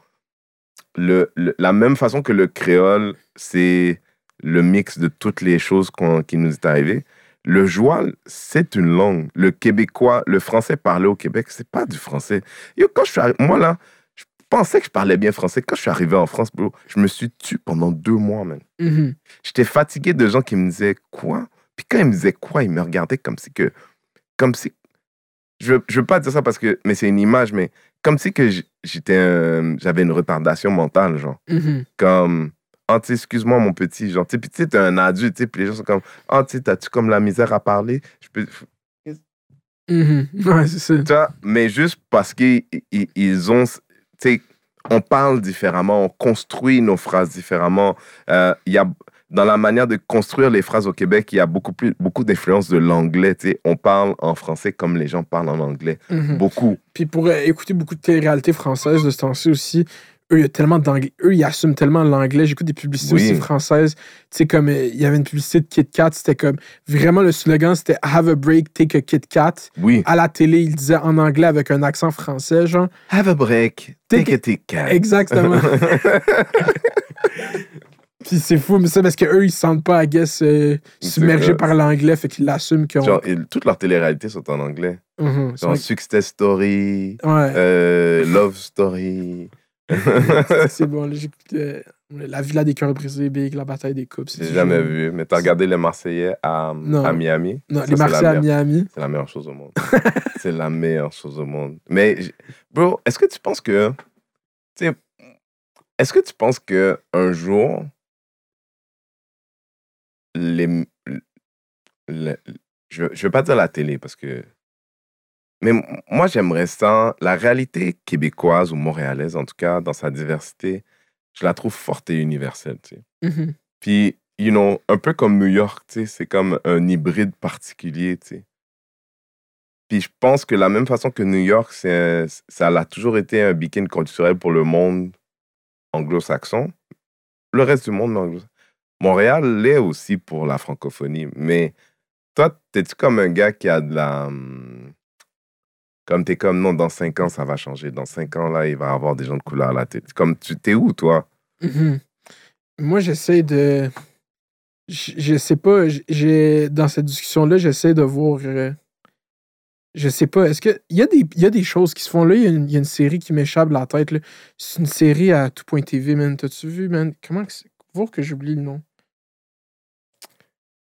le, le- la même façon que le créole, c'est le mix de toutes les choses qu'on- qui nous est arrivé. Le joual, c'est une langue. Le québécois, le français parlé au Québec, c'est pas du français. Yo, quand je suis moi là, je pensais que je parlais bien français. Quand je suis arrivé en France, bro, je me suis tué pendant deux mois, man. Mhm. J'étais fatigué de gens qui me disaient quoi? Puis quand ils me disaient quoi, ils me regardaient comme si que. Comme si. Je veux, je veux pas dire ça parce que. Mais c'est une image, mais comme si que j'étais un- j'avais une retardation mentale, genre. Mhm. Comme. Sais, excuse-moi, mon petit, genre. Tu sais, puis tu sais, t'es un adulte, tu sais, puis les gens sont comme. Ah, tu sais, t'as-tu comme la misère à parler? Je peux. Mhm. Ouais, c'est ça. Tu vois, mais juste parce qu'ils ils- ils ont. Tu sais, on parle différemment, on construit nos phrases différemment. Euh, Il y a, dans la manière de construire les phrases au Québec, il y a beaucoup, plus, beaucoup d'influence de l'anglais. On parle en français comme les gens parlent en anglais. Mhm. Beaucoup. Puis pour euh, écouter beaucoup de télé-réalité française de ce temps-ci aussi, eux, il y a tellement d'anglais. Eux, ils assument tellement l'anglais. J'écoute des publicités Oui. aussi françaises. Tu sais, comme euh, il y avait une publicité de Kit Kat, c'était comme vraiment le slogan, c'était Have a break, take a Kit Kat. Oui. À la télé, il disait en anglais avec un accent français, genre. Have a break. Take Take a ticket. Exactement. Puis c'est fou, mais ça, parce qu'eux, ils se sentent pas, I guess, euh, submergés par l'anglais, fait qu'ils l'assument ont. Genre, toutes leurs téléréalités sont en anglais. Mhm, Genre c'est Success Story, ouais. euh, Love Story. c'est bon, j'écoute euh, La Villa des cœurs brisés, Big, La bataille des coupes. J'ai jamais genre- vu. Mais t'as regardé les Marseillais à, Non. à Miami? Non, Ça, les Marseillais à Miami. C'est la meilleure chose au monde. c'est la meilleure chose au monde. Mais, bro, est-ce que tu penses que. Tu sais, est-ce que tu penses que un jour, les. le- je, je veux pas dire la télé parce que. Mais moi, j'aimerais ça. La réalité québécoise ou montréalaise, en tout cas, dans sa diversité, je la trouve forte et universelle. Tu sais. Mhm. Puis you know, un peu comme New York, tu sais, c'est comme un hybride particulier, tu sais. Puis je pense que la même façon que New York, ça a toujours été un beacon culturel pour le monde anglo-saxon. Le reste du monde anglo Montréal l'est aussi pour la francophonie. Mais toi, t'es-tu comme un gars qui a de la. Comme t'es comme, non, dans cinq ans, ça va changer. Dans cinq ans, là, il va avoir des gens de couleur là. T'es, comme, tu t'es où, toi? Mhm. Moi, j'essaie de. Je sais pas, j'ai dans cette discussion-là, j'essaie de voir. euh, Je sais pas, est-ce que. Il y, a des- y des choses qui se font là. Il y, a une- série qui m'échappe la tête. C'est une série à tout.tv, man. T'as-tu vu, man? Comment que c'est. Voir que j'oublie le nom.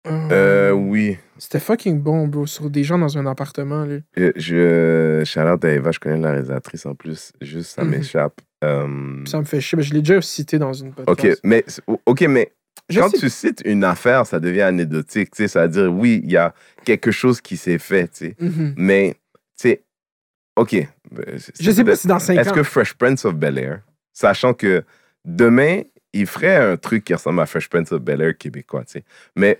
Euh, Euh, oui. C'était fucking bon, bro. Sur des gens dans un appartement, là. Je, je à Eva, je connais la réalisatrice en plus. Juste, ça Mhm. m'échappe. Euh, Ça me fait chier. mais je l'ai déjà cité dans une ok, podcast. mais, ok, mais Je quand sais- tu cites une affaire, ça devient anecdotique. Tu sais, ça veut dire, oui, il y a quelque chose qui s'est fait, tu sais. Mhm. Mais, tu sais, ok. c'est- Je sais pas si dans 5 Est-ce ans. que Fresh Prince of Bel Air, sachant que demain, il ferait un truc qui ressemble à Fresh Prince of Bel Air québécois, tu sais. Mais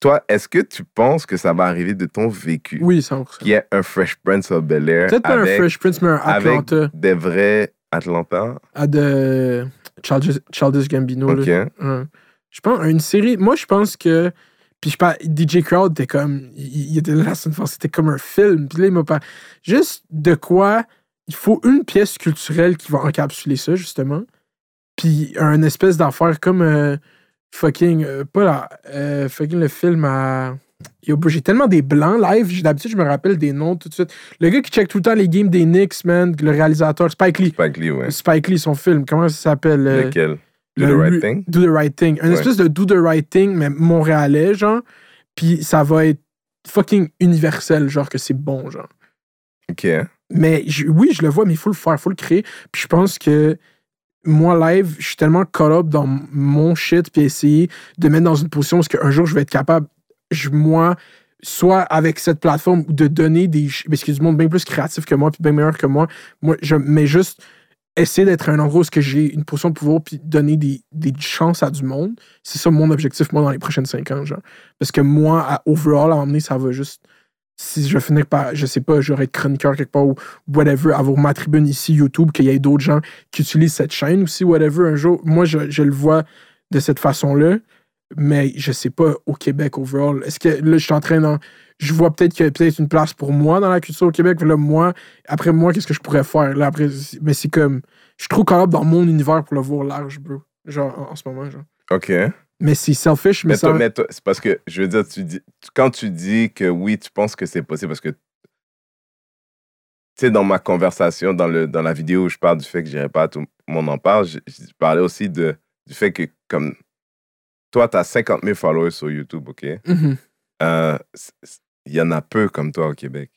toi, est-ce que tu penses que ça va arriver de ton vécu? Oui, 100%. Qu'il y ait un Fresh Prince of Bel Air Peut-être pas un avec, Fresh Prince, mais un avec Atlanta. des vrais Atlanta? À de Childish, Childish Gambino. Ok. là. Ouais. Je pense, une série. Moi, je pense que. Puis je parle, DJ Crowd était comme. Il, il était là c'était comme un film. Puis là, il m'a pas. Juste de quoi. Il faut une pièce culturelle qui va encapsuler ça, justement. Puis un espèce d'affaire comme. euh, fucking. euh, pas là. euh, fucking le film à. Yo, j'ai tellement des blancs live. D'habitude, je me rappelle des noms tout de suite. Le gars qui check tout le temps les games des Knicks, man. Le réalisateur, Spike Lee. Spike Lee, ouais. Spike Lee, son film. Comment ça s'appelle? euh, Lequel? Do le the right thing? Do the Right Thing. Un Ouais. espèce de Do the Right Thing, mais montréalais, genre. Puis ça va être fucking universel, genre que c'est bon, genre. Ok. Mais je- oui, je le vois, mais il faut le faire, il faut le créer. Puis je pense que moi, live, je suis tellement caught up dans mon shit, puis essayer de mettre dans une position parce qu'un jour, je vais être capable, je- moi, soit avec cette plateforme, de donner des. Parce qu'il y a du monde bien plus créatif que moi, puis bien meilleur que moi. Moi, je, mais juste essayer d'être un endroit où que j'ai une position de pouvoir, puis donner des, des chances à du monde. C'est ça mon objectif, moi, dans les prochaines cinq ans, genre. Parce que moi, à overall, à emmener, ça va juste. Si je finir par, je sais pas, j'aurai être chroniqueur quelque part ou whatever, avoir ma tribune ici, YouTube, qu'il y ait d'autres gens qui utilisent cette chaîne aussi, whatever, un jour. Moi, je, le vois de cette façon-là, mais je sais pas au Québec overall. Est-ce que là, je suis en train d'en. Je vois peut-être qu'il y a peut-être une place pour moi dans la culture au Québec. Là, moi, après moi, qu'est-ce que je pourrais faire? Là, après, mais c'est comme. Je suis trop capable dans mon univers pour le voir large, bro. Genre, en, en ce moment, genre. Ok. Mais c'est selfish, mais, Mais, ça. toi, mais toi, c'est parce que, je veux dire, tu dis, quand tu dis que oui, tu penses que c'est possible, parce que, tu sais, dans ma conversation, dans, le, dans la vidéo où je parle du fait que j'irai pas à tout le monde en parle, je, je parlais aussi de, du fait que, comme, toi, tu as 50 000 followers sur YouTube, OK? Mhm, Euh, Il y en a peu comme toi au Québec.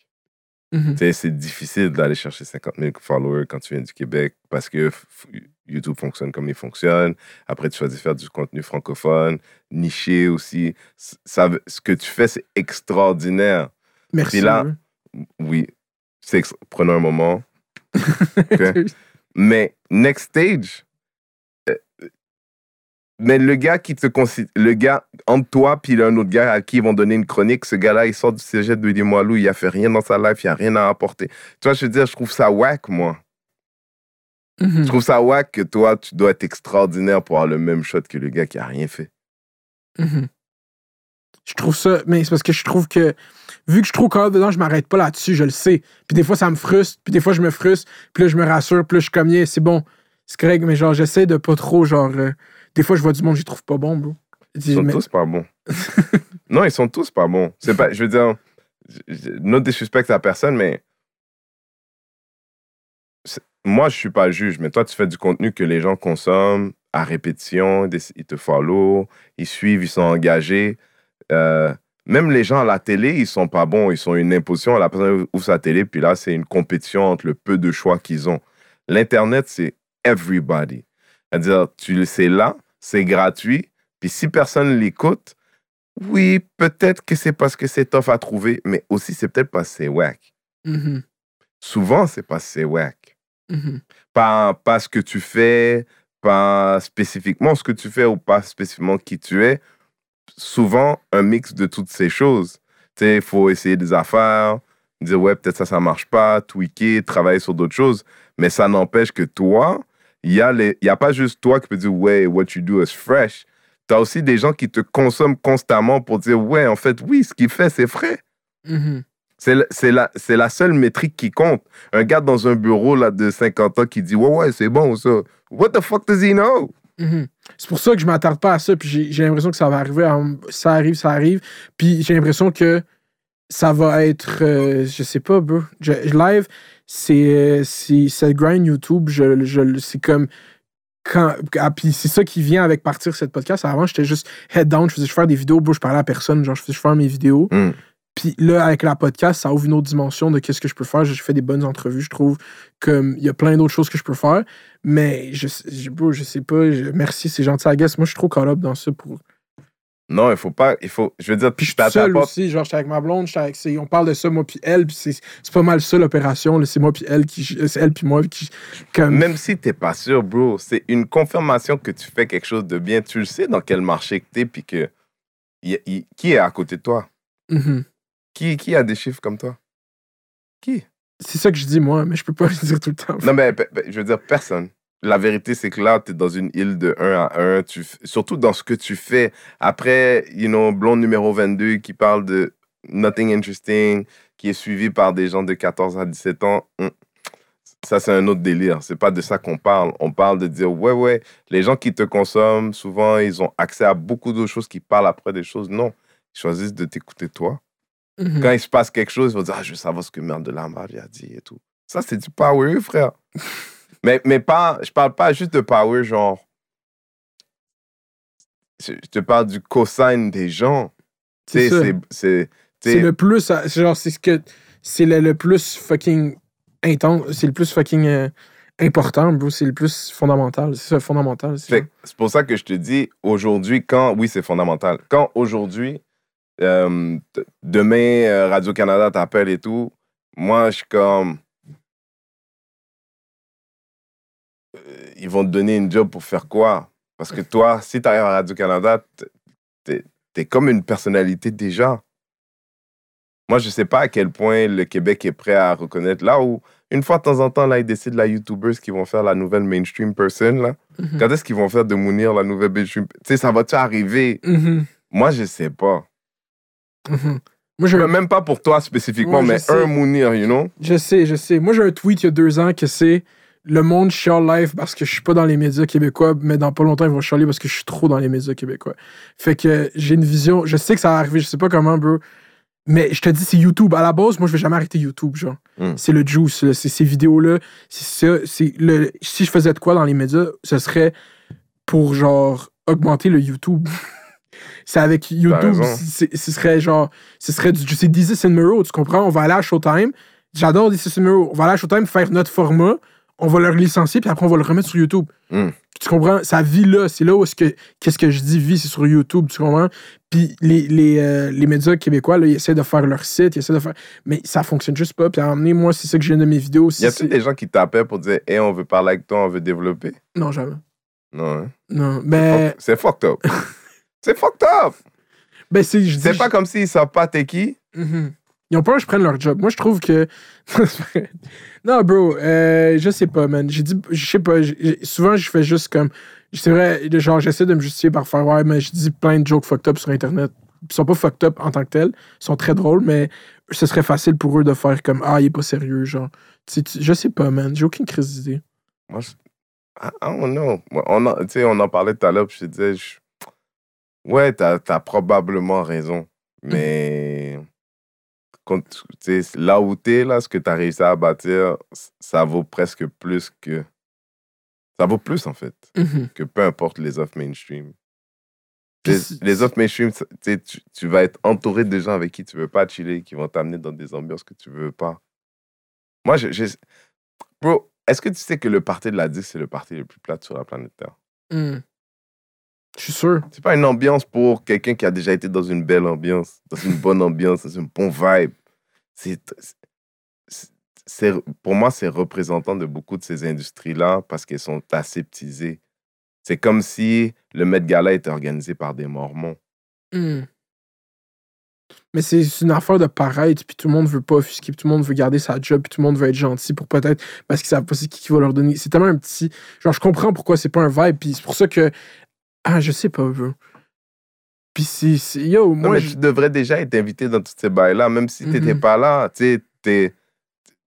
mhm. Tu sais, c'est difficile d'aller chercher 50 000 followers quand tu viens du Québec parce que f- YouTube fonctionne comme il fonctionne. Après, tu choisis de faire du contenu francophone, niché aussi. Ça, ce que tu fais, c'est extraordinaire. Merci. Puis là-. Oui, c'est prenons un moment. Ok? Mais next stage, euh, mais le gars qui te considère, le gars entre toi puis un autre gars à qui ils vont donner une chronique, ce gars-là, il sort du cégep de Limoilou, il a fait rien dans sa life, il a rien à apporter. Tu vois, je veux dire, je trouve ça whack, moi. Je trouve ça whack que toi, tu dois être extraordinaire pour avoir le même shot que le gars qui a rien fait. Mhm. Je trouve ça, mais c'est parce que je trouve que, vu que je trop capable dedans, je m'arrête pas là-dessus, je le sais. Puis des fois, ça me frustre, puis des fois, je me frustre, puis là, je me rassure, puis là, je suis comme, yeah, c'est bon, c'est correct, mais genre, j'essaie de pas trop, genre, euh, des fois, je vois du monde, je les trouve pas bon, bro. Ils sont Mais- tous pas bons. non, ils sont tous pas bons. C'est pas, je veux dire, no disrespect à personne, mais moi, je suis pas juge, mais toi, tu fais du contenu que les gens consomment à répétition, ils te follow, ils suivent, ils sont engagés. Euh, même les gens à la télé, ils sont pas bons, ils sont une imposition. La personne ouvre sa télé, puis là, c'est une compétition entre le peu de choix qu'ils ont. L'Internet, c'est everybody. C'est-à-dire, tu sais là, c'est gratuit, puis si personne l'écoute, oui, peut-être que c'est parce que c'est tough à trouver, mais aussi c'est peut-être parce que c'est whack. Mhm, Souvent, c'est parce que c'est whack. Mhm, Pas, pas ce que tu fais, pas spécifiquement ce que tu fais ou pas spécifiquement qui tu es, souvent un mix de toutes ces choses. Tu sais, il faut essayer des affaires, dire ouais, peut-être ça, ça marche pas, tweaker, travailler sur d'autres choses. Mais ça n'empêche que toi, il y, a les- y a pas juste toi qui peux dire ouais, what you do is fresh. Tu as aussi des gens qui te consomment constamment pour dire ouais, en fait, oui, ce qu'il fait, c'est frais. Mhm. C'est la- la, seule métrique qui compte. Un gars dans un bureau là, de 50 ans qui dit Ouais, ouais, c'est bon ça. What the fuck does he know? Mhm. C'est pour ça que je m'attarde pas à ça, puis j'ai l'impression que ça va arriver. ça arrive, ça arrive. Puis j'ai l'impression que ça va être. euh, je sais pas, bro. Je- live, c'est. euh, c'est c'est grind YouTube. Je, je, c'est comme. Quand, ah, puis c'est ça qui vient avec partir cette podcast. Avant, j'étais juste head down, je faisais je faire des vidéos, bro, je parlais à personne, genre je faisais je faire mes vidéos. Mm. Puis là, avec la podcast, ça ouvre une autre dimension de qu'est-ce que je peux faire. J'ai fait des bonnes entrevues, je trouve. Comme il y a plein d'autres choses que je peux faire. Mais je, je, bro, je sais pas. je- merci, c'est gentil, I guess. Moi, je suis trop up dans ça pour. Non, il faut pas. Il faut, je veux dire, Puis je suis seul aussi. Genre, j'étais avec ma blonde, avec. On parle de ça, moi puis elle. Puis c'est pas mal ça l'opération. C'est moi puis elle qui. C'est elle puis moi qui. Comme. Même si t'es pas sûr, bro, c'est une confirmation que tu fais quelque chose de bien. Tu le sais dans quel marché que t'es, puis que. y- y- qui est à côté de toi? Mhm. Qui, qui a des chiffres comme toi? Qui? C'est ça que je dis, moi, mais je peux pas le dire tout le temps. Non, mais je veux dire, personne. La vérité, c'est que là, tu es dans une île de 1 à 1, tu, f- surtout dans ce que tu fais. Après, you know, Blonde numéro 22 qui parle de Nothing Interesting, qui est suivi par des gens de 14 à 17 ans, hum, ça, c'est un autre délire. C'est pas de ça qu'on parle. On parle de dire, ouais, ouais, les gens qui te consomment, souvent, ils ont accès à beaucoup d'autres choses qui parlent après des choses. Non, ils choisissent de t'écouter toi. Mhm. Quand il se passe quelque chose, ils vont dire Ah, je veux savoir ce que Merde de Lamar a dit et tout. Ça, c'est du power, frère. mais, mais pas, je parle pas juste de power, genre. Je je te parle du cosign des gens. C'est le plus. euh, Genre, c'est ce que. C'est le, le plus fucking intense. C'est le plus fucking euh, important, bro. C'est le plus fondamental. C'est ça, fondamental. C'est pour ça que je te dis, aujourd'hui, quand. Oui, c'est fondamental. Quand aujourd'hui, euh, demain, euh, Radio-Canada t'appelle et tout, moi, je suis comme. Euh, ils vont te donner une job pour faire quoi? Parce que toi, si tu arrives à Radio-Canada, t'es es comme une personnalité déjà. Moi, je sais pas à quel point le Québec est prêt à reconnaître. Là où, une fois de temps en temps, là, ils décident la YouTubers qui vont faire la nouvelle mainstream person, là. Mhm. Quand est-ce qu'ils vont faire de Mounir la nouvelle mainstream? Tu sais, ça va-tu arriver? Mhm. Moi, je sais pas. Mhm. Moi, un- Même pas pour toi spécifiquement, je mais sais. un Mounir, you know? Je sais, je sais. Moi, j'ai un tweet il y a deux ans que c'est le monde chiale live parce que je suis pas dans les médias québécois, mais dans pas longtemps, ils vont chialer parce que je suis trop dans les médias québécois. Fait que j'ai une vision. Je sais que ça va arriver, je sais pas comment, bro. Mais je te dis, c'est YouTube. À la base, moi, je vais jamais arrêter YouTube, genre. Mm. C'est le juice, c'est ces vidéos-là. C'est ça. C'est le... Si je faisais de quoi dans les médias, ce serait pour, genre, augmenter le YouTube. C'est avec YouTube. Ce serait, genre, ce serait du. C'est in Miro, tu comprends? On va aller à Showtime. J'adore in Miro. On va aller à Showtime faire notre format. On va leur licencier, puis après, on va le remettre sur YouTube. Mm. Tu comprends? Ça vit là. C'est là où est-ce que. Qu'est-ce que je dis vie, c'est sur YouTube, tu comprends? Puis les, les, euh, les médias québécois, là, ils essaient de faire leur site, ils essaient de faire. Mais ça fonctionne juste pas. Puis à un moment donné, moi, c'est ça que j'ai de mes vidéos. Y a-t-il des gens qui t'appellent pour dire, hey, on veut parler avec toi, on veut développer? Non, jamais. Non, hein? Non. Ben, C'est fucked up. c'est fucked up. ben c'est. je dis- pas comme s'ils savent pas t'es qui. Mhm. Ils ont peur que je prenne leur job. Moi, je trouve que. non, bro, euh, je sais pas, man. J'ai dit, je sais pas. j'ai- souvent, je fais juste comme. C'est vrai, genre, j'essaie de me justifier par faire, ouais, mais je dis plein de jokes fucked up sur Internet. Ils sont pas fucked up en tant que tels. Ils sont très drôles, mais ce serait facile pour eux de faire comme, ah, il est pas sérieux, genre. Tu sais, tu- je sais pas, man. J'ai aucune crise d'idée. Moi, je... I I don't know. Moi, On, en- tu sais, on en parlait tout à l'heure, puis je disais, je- ouais, t'as as probablement raison. Mais quand tu sais, là où t'es, là, ce que t'as réussi à bâtir, ça vaut presque plus que. Ça vaut plus, en fait, Mhm. que peu importe les offres mainstream. Les, les offres mainstream, tu, vas être entouré de gens avec qui tu veux pas chiller, qui vont t'amener dans des ambiances que tu veux pas. Moi, je, je- Bro, est-ce que tu sais que le parti de la disque, c'est le parti le plus plat sur la planète Terre? Mhm. Je suis sûr. C'est pas une ambiance pour quelqu'un qui a déjà été dans une belle ambiance, dans une bonne ambiance, dans une bonne vibe. C'est, pour moi, c'est représentant de beaucoup de ces industries-là parce qu'elles sont aseptisées. C'est comme si le Met Gala était organisé par des Mormons. Hmm. Mais c'est c'est une affaire de paraître, puis tout le monde veut pas offusquer, puis tout le monde veut garder sa job, puis tout le monde veut être gentil pour peut-être. Parce qu'ils savent pas c'est qui qui va leur donner. C'est tellement un petit. Genre, je comprends pourquoi c'est pas un vibe, puis c'est pour ça que. Ah, je sais pas, bro. Puis c'est. c'est- Yo, Non, moi. mais je- tu devrais déjà être invité dans tous ces bails-là, même si tu n'étais Mhm. pas là. Tu sais, t'es-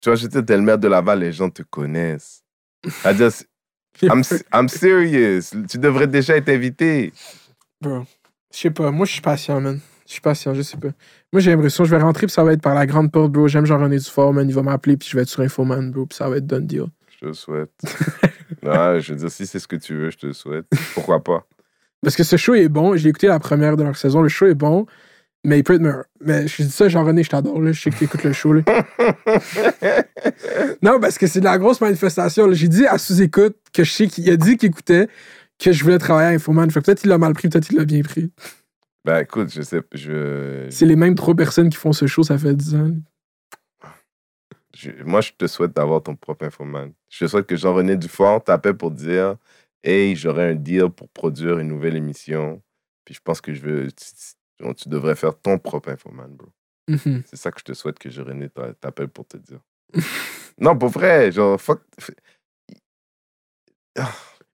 tu vois, j'étais t'es le maire de Laval, les gens te connaissent. C'est-à-dire, c'est- I'm, I'm serious. Tu devrais déjà être invité. Bro. Je sais pas, moi je suis patient, man. Je suis patient, je sais pas. Moi j'ai l'impression je vais rentrer, puis ça va être par la grande porte, bro. J'aime Jean-René Dufort, man. Il va m'appeler, puis je vais être sur Infoman, bro. Puis ça va être done deal. Je te souhaite. ouais, je veux dire, si c'est ce que tu veux, je te souhaite. Pourquoi pas? Parce que ce show est bon. Je l'ai écouté la première de leur saison. Le show est bon, mais il peut être meilleur. Mais je dis ça, Jean-René, je t'adore, là. Je sais que t'écoutes le show, là. non, parce que c'est de la grosse manifestation. J'ai dit à sous-écoute que je sais qu'il a dit qu'il écoutait, que je voulais travailler à Infoman. Fait peut-être il l'a mal pris, peut-être il l'a bien pris. Ben écoute, je sais, je, C'est les mêmes trois personnes qui font ce show, ça fait 10 ans. je- moi, je te souhaite d'avoir ton propre infoman. Je te souhaite que Jean-René Dufort t'appelle pour dire Hey, j'aurai un deal pour produire une nouvelle émission. Puis je pense que je veux. Tu, tu devrais faire ton propre infoman, bro. Mhm. C'est ça que je te souhaite que t'a- t'appelle pour te dire. non, pour vrai, genre, fuck.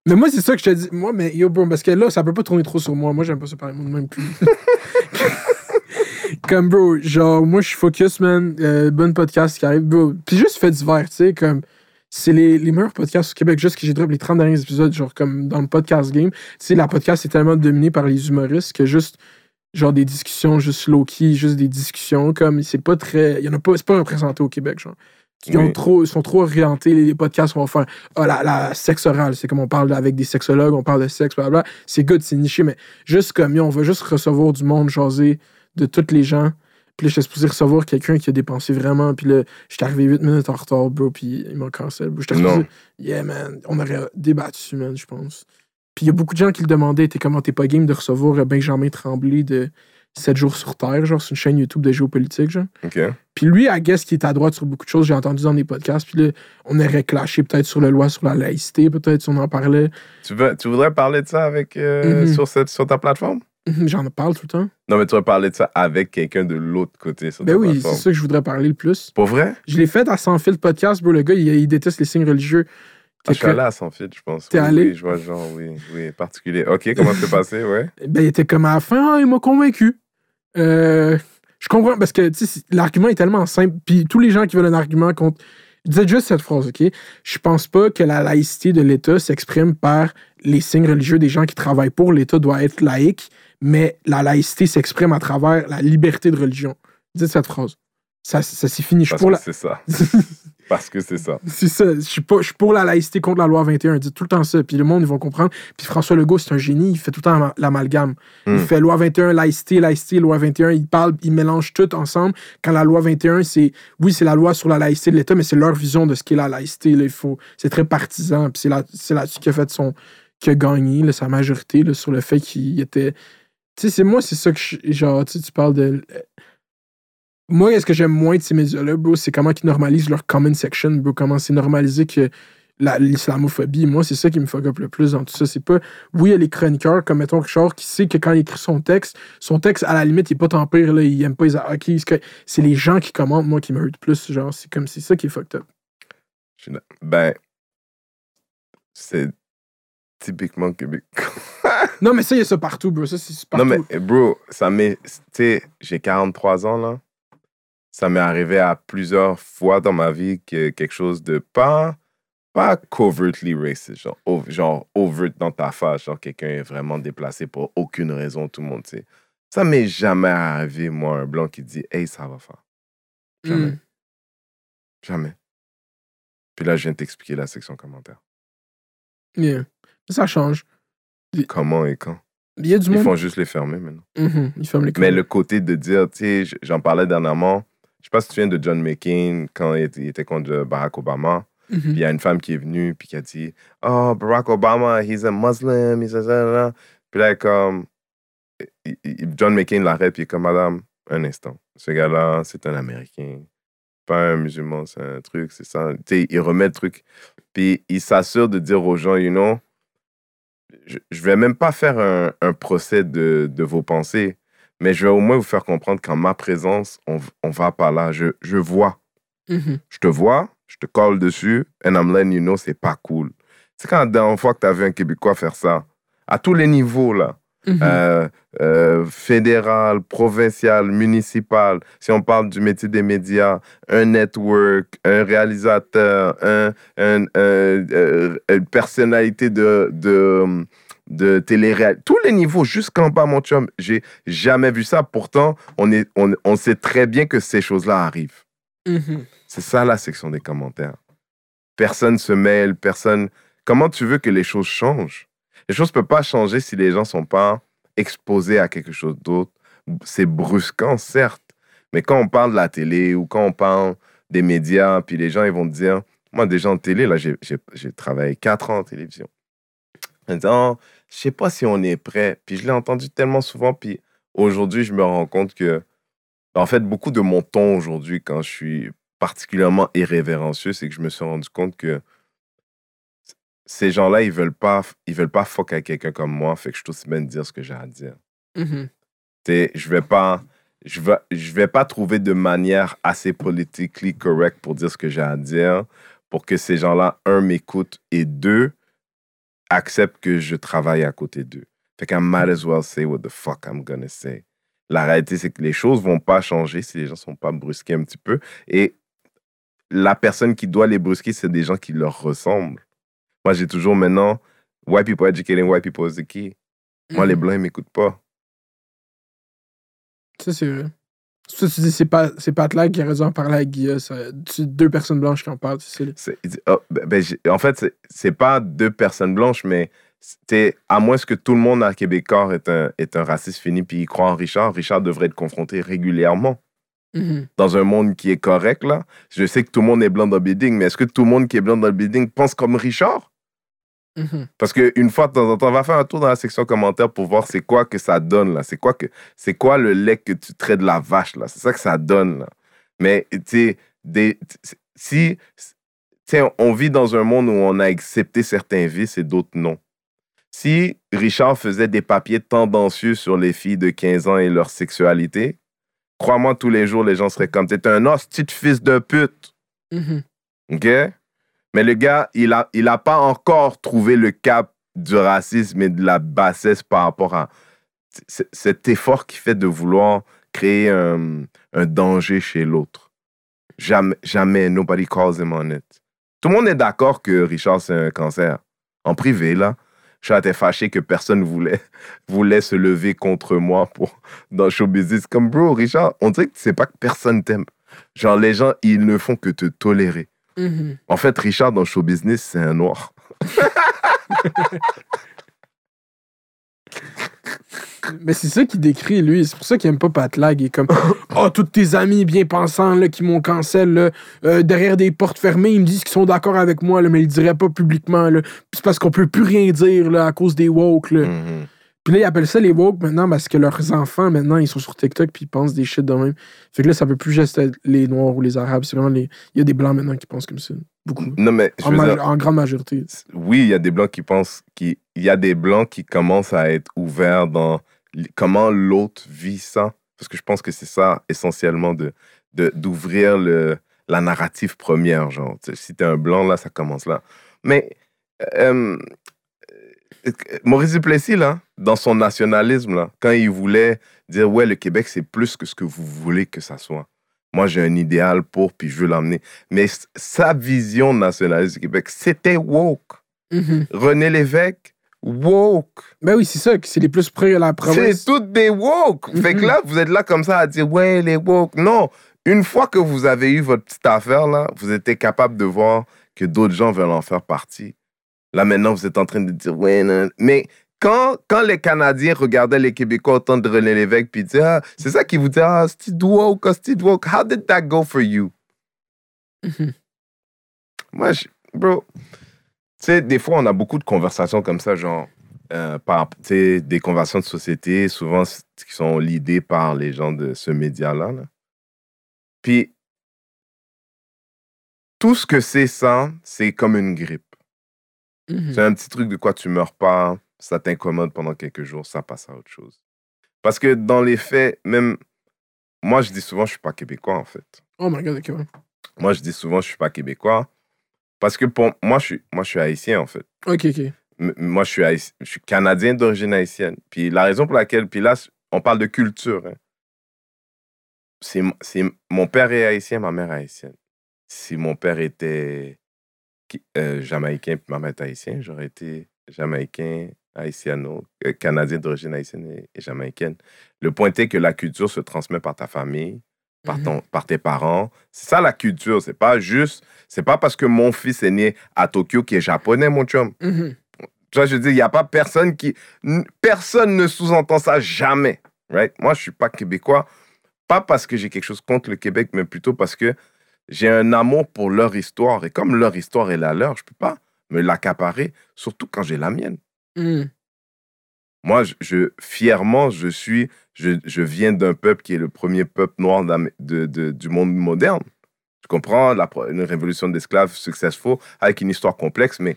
Mais moi, c'est ça que je te dis. Moi, mais yo, bro, parce que là, ça peut pas tourner trop sur moi. Moi, j'aime pas ça parler de même plus. comme, bro, genre, moi, je suis focus, man. Euh, bon podcast qui arrive, bro. Puis juste fait divers, tu sais, comme. C'est les, les meilleurs podcasts au Québec. Juste que j'ai drop les 30 derniers épisodes, genre, comme dans le podcast game. Tu sais, la podcast est tellement dominée par les humoristes que juste, genre, des discussions juste low-key, juste des discussions, comme, c'est pas très. Il y en a pas. C'est pas représenté au Québec, genre. Ils, ont Oui. trop, sont trop orientés, les, podcasts qu'on va faire. Ah, la, la sexe oral, c'est comme on parle avec des sexologues, on parle de sexe, blablabla. C'est good, c'est niché, mais juste comme, on va juste recevoir du monde, jaser de tous les gens. Puis là, j'étais supposé recevoir quelqu'un qui a dépensé vraiment. Puis là, j'étais arrivé 8 minutes en retard, bro, puis il m'a cancel. J'étais supposé... Yeah, man. On aurait débattu, man, je pense. Puis il y a beaucoup de gens qui le demandaient, t'es comment t'es pas game de recevoir euh, Benjamin Tremblay de 7 jours sur Terre, genre, c'est une chaîne YouTube de géopolitique, genre. OK. Puis lui, à guess qui est à droite sur beaucoup de choses, j'ai entendu dans des podcasts. Puis là, on aurait clashé peut-être sur la loi sur la laïcité, peut-être si on en parlait. Tu, veux, tu voudrais parler de ça avec, euh, Mhm. sur, cette, sur ta plateforme? J'en parle tout le temps. Non, mais tu vas parler de ça avec quelqu'un de l'autre côté sur Ben oui, c'est ça que je voudrais parler le plus. Pour vrai? Je l'ai fait à Sans Fil podcast, bro. Le gars, il, il déteste les signes religieux. Ah, je suis allé à sans fil, je pense. T'es Oui, allé? Oui, je vois genre, oui, oui, particulier. OK, comment c'est passé, ouais? Ben, il était comme à la fin, ah, il m'a convaincu. Euh, je comprends, parce que tu sais, c'est- l'argument est tellement simple. Puis tous les gens qui veulent un argument contre. Je disais juste cette phrase, OK? Je pense pas que la laïcité de l'État s'exprime par les signes religieux des gens qui travaillent pour l'État doit être laïque, mais la laïcité s'exprime à travers la liberté de religion. Dites cette phrase. Ça, ça c'est fini. Je Parce pour que la. c'est ça. Parce que c'est ça. C'est ça. Je suis, pas, je suis pour la laïcité contre la loi 21. Dites tout le temps ça. Puis le monde, ils vont comprendre. Puis François Legault, c'est un génie. Il fait tout le temps l'ama- l'amalgame. Hmm. Il fait loi 21, laïcité, laïcité, loi 21. Il parle, il mélange tout ensemble. Quand la loi 21, c'est. Oui, c'est la loi sur la laïcité de l'État, mais c'est leur vision de ce qu'est la laïcité. Là. Il faut, c'est très partisan. Puis c'est, là, c'est là-dessus qu'il a fait son. qu'il a gagné, là, sa majorité, là, sur le fait qu'il était. Tu sais, c'est moi, c'est ça que je. Genre, tu tu parles de. Moi, ce que j'aime moins de ces médias-là, bro, c'est comment ils normalisent leur comment section, bro? Comment c'est normalisé que la- l'islamophobie. Moi, c'est ça qui me fuck up le plus dans tout ça. C'est pas. Oui, il y a les chroniqueurs, comme mettons Richard, qui sait que quand il écrit son texte, son texte, à la limite, il est pas tant pire, là. Il aime pas les ok, c'est les gens qui commentent, moi, qui me hurt plus. Genre, c'est comme. C'est ça qui est fucked up. Ben, c'est typiquement québécois. Non, mais ça, il y a ça partout, bro. Ça, c'est partout. Non, mais eh, bro, ça m'est. Tu sais, j'ai 43 ans, là. Ça m'est arrivé à plusieurs fois dans ma vie que quelque chose de pas. Pas covertly racist, genre, genre overt dans ta face, genre quelqu'un est vraiment déplacé pour aucune raison, tout le monde sait. Ça m'est jamais arrivé, moi, un blanc qui dit Hey, ça va faire. Jamais. Mm. Jamais. Puis là, je viens de t'expliquer la section commentaire. Yeah. Ça change. Comment et quand? Il y a du Ils monde. font juste les fermer maintenant. Mhm, Ils ferment les Mais le côté de dire, tu sais, j'en parlais dernièrement, je sais pas si tu viens de John McCain quand il était, il était contre Barack Obama. Mhm. Puis il y a une femme qui est venue, puis qui a dit, Oh, Barack Obama, he's a Muslim, he's a. Puis là, comme. John McCain l'arrête, puis il est comme, Madame, un instant. Ce gars-là, c'est un Américain. Pas un musulman, c'est un truc, c'est ça. Tu sais, il remet le truc. Puis il s'assure de dire aux gens, you know, je, je vais même pas faire un, un procès de, de vos pensées, Mais je vais au moins vous faire comprendre qu'en ma présence, on, on va pas là. Je, je vois. Mhm. Je te vois, je te colle dessus, and I'm letting you know, c'est pas cool. C'est quand la dernière fois que tu as vu un Québécois faire ça, à tous les niveaux, là. Mhm. Euh, euh, fédéral, provincial, municipal, si on parle du métier des médias, un network, un réalisateur, un, un- un- euh, une personnalité de, de, de télé tous les niveaux, jusqu'en bas, mon chum, j'ai jamais vu ça. Pourtant, on, est, on, on sait très bien que ces choses-là arrivent. Mhm. C'est ça la section des commentaires. Personne se mêle, personne. Comment tu veux que les choses changent? Les choses ne peuvent pas changer si les gens sont pas exposés à quelque chose d'autre. C'est brusquant, certes, mais quand on parle de la télé ou quand on parle des médias, puis les gens ils vont dire, moi déjà en télé, là j'ai travaillé quatre ans en télévision. Ils disent, oh, je sais pas si on est prêt. Puis je l'ai entendu tellement souvent, puis aujourd'hui je me rends compte que, en fait, beaucoup de mon ton aujourd'hui, quand je suis particulièrement irrévérencieux, c'est que je me suis rendu compte que ces gens-là, ils veulent pas, ils veulent pas fuck avec quelqu'un comme moi, fait que je suis aussi bien de dire ce que j'ai à dire. T'sais, je vais pas, je vais, je vais pas trouver de manière assez politically correct pour dire ce que j'ai à dire, pour que ces gens-là, un, m'écoutent et deux, acceptent que je travaille à côté d'eux. Fait qu'I might as well say what the fuck I'm gonna say. La réalité, c'est que les choses vont pas changer si les gens sont pas brusqués un petit peu. Et la personne qui doit les brusquer, c'est des gens qui leur ressemblent. Moi, j'ai toujours maintenant, white people educating white people is the key. Moi, les Mhm. blancs, ils m'écoutent pas. Ça, c'est vrai. Ça, tu dis, c'est pas, c'est Pat Lag qui a raison en parler à Guilla. ça- C'est deux personnes blanches qui en parlent. C'est- oh, ben, ben, en fait, c'est- c'est pas deux personnes blanches, mais c'est à moins que tout le monde à Québécois est un, est un raciste fini puis il croit en Richard, Richard devrait être confronté régulièrement. Mhm. Dans un monde qui est correct, là, je sais que tout le monde est blanc dans le building, mais est-ce que tout le monde qui est blanc dans le building pense comme Richard? Mhm. Parce qu'une fois de temps en temps, on va faire un tour dans la section commentaires pour voir c'est quoi que ça donne, là. C'est quoi, que, quoi le lait que tu traites de la vache, là? C'est ça que ça donne, là. Mais, tu sais, si... tu sais, on vit dans un monde où on a accepté certains vices et d'autres non. Si Richard faisait des papiers tendancieux sur les filles de 15 ans et leur sexualité, crois-moi, tous les jours, les gens seraient comme, t'es un hostie de fils de pute. Mhm. OK? Mais le gars, il a, il a pas encore trouvé le cap du racisme et de la bassesse par rapport à cet effort qu'il fait de vouloir créer un, un danger chez l'autre. Jamais, jamais, nobody calls him on it. Tout le monde est d'accord que Richard, c'est un cancer. En privé, là, j'étais fâché que personne voulait, voulait se lever contre moi pour, dans le show business. Comme, bro, Richard, on dirait que c'est pas que personne t'aime. Genre, les gens, ils ne font que te tolérer. Mhm. En fait, Richard, dans le show business, c'est un noir. Mais c'est ça qu'il décrit, lui. C'est pour ça qu'il aime pas Pat Lag. Il est comme Oh, tous tes amis bien pensants là, qui m'ont cancel là, euh, derrière des portes fermées, ils me disent qu'ils sont d'accord avec moi, là, mais ils le diraient pas publiquement. là. Puis C'est parce qu'on peut plus rien dire là, à cause des woke. Là. Mhm. Puis là, ils appellent ça les woke maintenant parce que leurs enfants, maintenant, ils sont sur TikTok puis ils pensent des shit de même. Fait que là, ça veut plus juste être les Noirs ou les Arabes. C'est vraiment les. Il y a des Blancs maintenant qui pensent comme ça. Beaucoup. Non, mais En, veux ma- dire, en grande majorité. oui, il y a des blancs qui pensent qu'il il y a des blancs qui commencent à être ouverts dans comment l'autre vit ça? Parce que je pense que c'est ça essentiellement de d'ouvrir le la narrative première. Genre, si t'es un blanc là, ça commence là. Mais euh, Maurice Duplessis là, dans son nationalisme là, quand il voulait dire ouais le Québec c'est plus que ce que vous voulez que ça soit. Moi j'ai un idéal pour puis je veux l'emmener. Mais sa vision nationaliste du Québec c'était woke. Mhm. René Lévesque, woke. Ben oui, c'est ça, c'est les plus près de la C'est province. toutes des woke. Fait que là, vous êtes là comme ça à dire, ouais, les woke. Non, une fois que vous avez eu votre petite affaire, là, vous étiez capable de voir que d'autres gens veulent en faire partie. Là, maintenant, vous êtes en train de dire, ouais, non. Mais quand, quand les Canadiens regardaient les Québécois entendre René Lévesque, puis dire, ah, c'est ça qui vous dit, ah, c'est woke, ah, c'est woke? How did that go for you? Mhm. Moi, je- bro, sais, des fois, on a beaucoup de conversations comme ça, genre, euh, par, tu sais, des conversations de société, souvent qui sont leadées par les gens de ce média-là. là. Puis, tout ce que c'est ça, c'est comme une grippe. Mhm. C'est un petit truc de quoi tu meurs pas, ça t'incommode pendant quelques jours, ça passe à autre chose. Parce que dans les faits, même moi, je dis souvent, je suis pas québécois en fait. Oh my god, ok. Moi, je dis souvent, je suis pas québécois. Parce que pour moi, je suis, moi, je suis haïtien en fait. Ok, ok. M- moi, je suis, haïti- je suis canadien d'origine haïtienne. Puis la raison pour laquelle, puis là, on parle de culture. hein. C'est, mon père est haïtien, ma mère est haïtienne. Si mon père était euh, jamaïcain, puis ma mère est haïtienne, j'aurais été jamaïcain, haïtiano, euh, canadien d'origine haïtienne et, et jamaïcaine. Le point est que la culture se transmet par ta famille, par, Mhm. ton, par tes parents. C'est ça la culture. C'est pas juste, c'est pas parce que mon fils est né à Tokyo qui est japonais, mon chum. Mhm. Tu vois, je dire, il n'y a pas personne qui. Personne ne sous-entend ça jamais. Right? Moi, je suis pas québécois. Pas parce que j'ai quelque chose contre le Québec, mais plutôt parce que j'ai un amour pour leur histoire. Et comme leur histoire est la leur, je peux pas me l'accaparer, surtout quand j'ai la mienne. Mhm. Moi, je, je- fièrement, je suis. Je, je viens d'un peuple qui est le premier peuple noir de, de- du monde moderne. Je comprends? La, une révolution d'esclaves successful avec une histoire complexe, mais.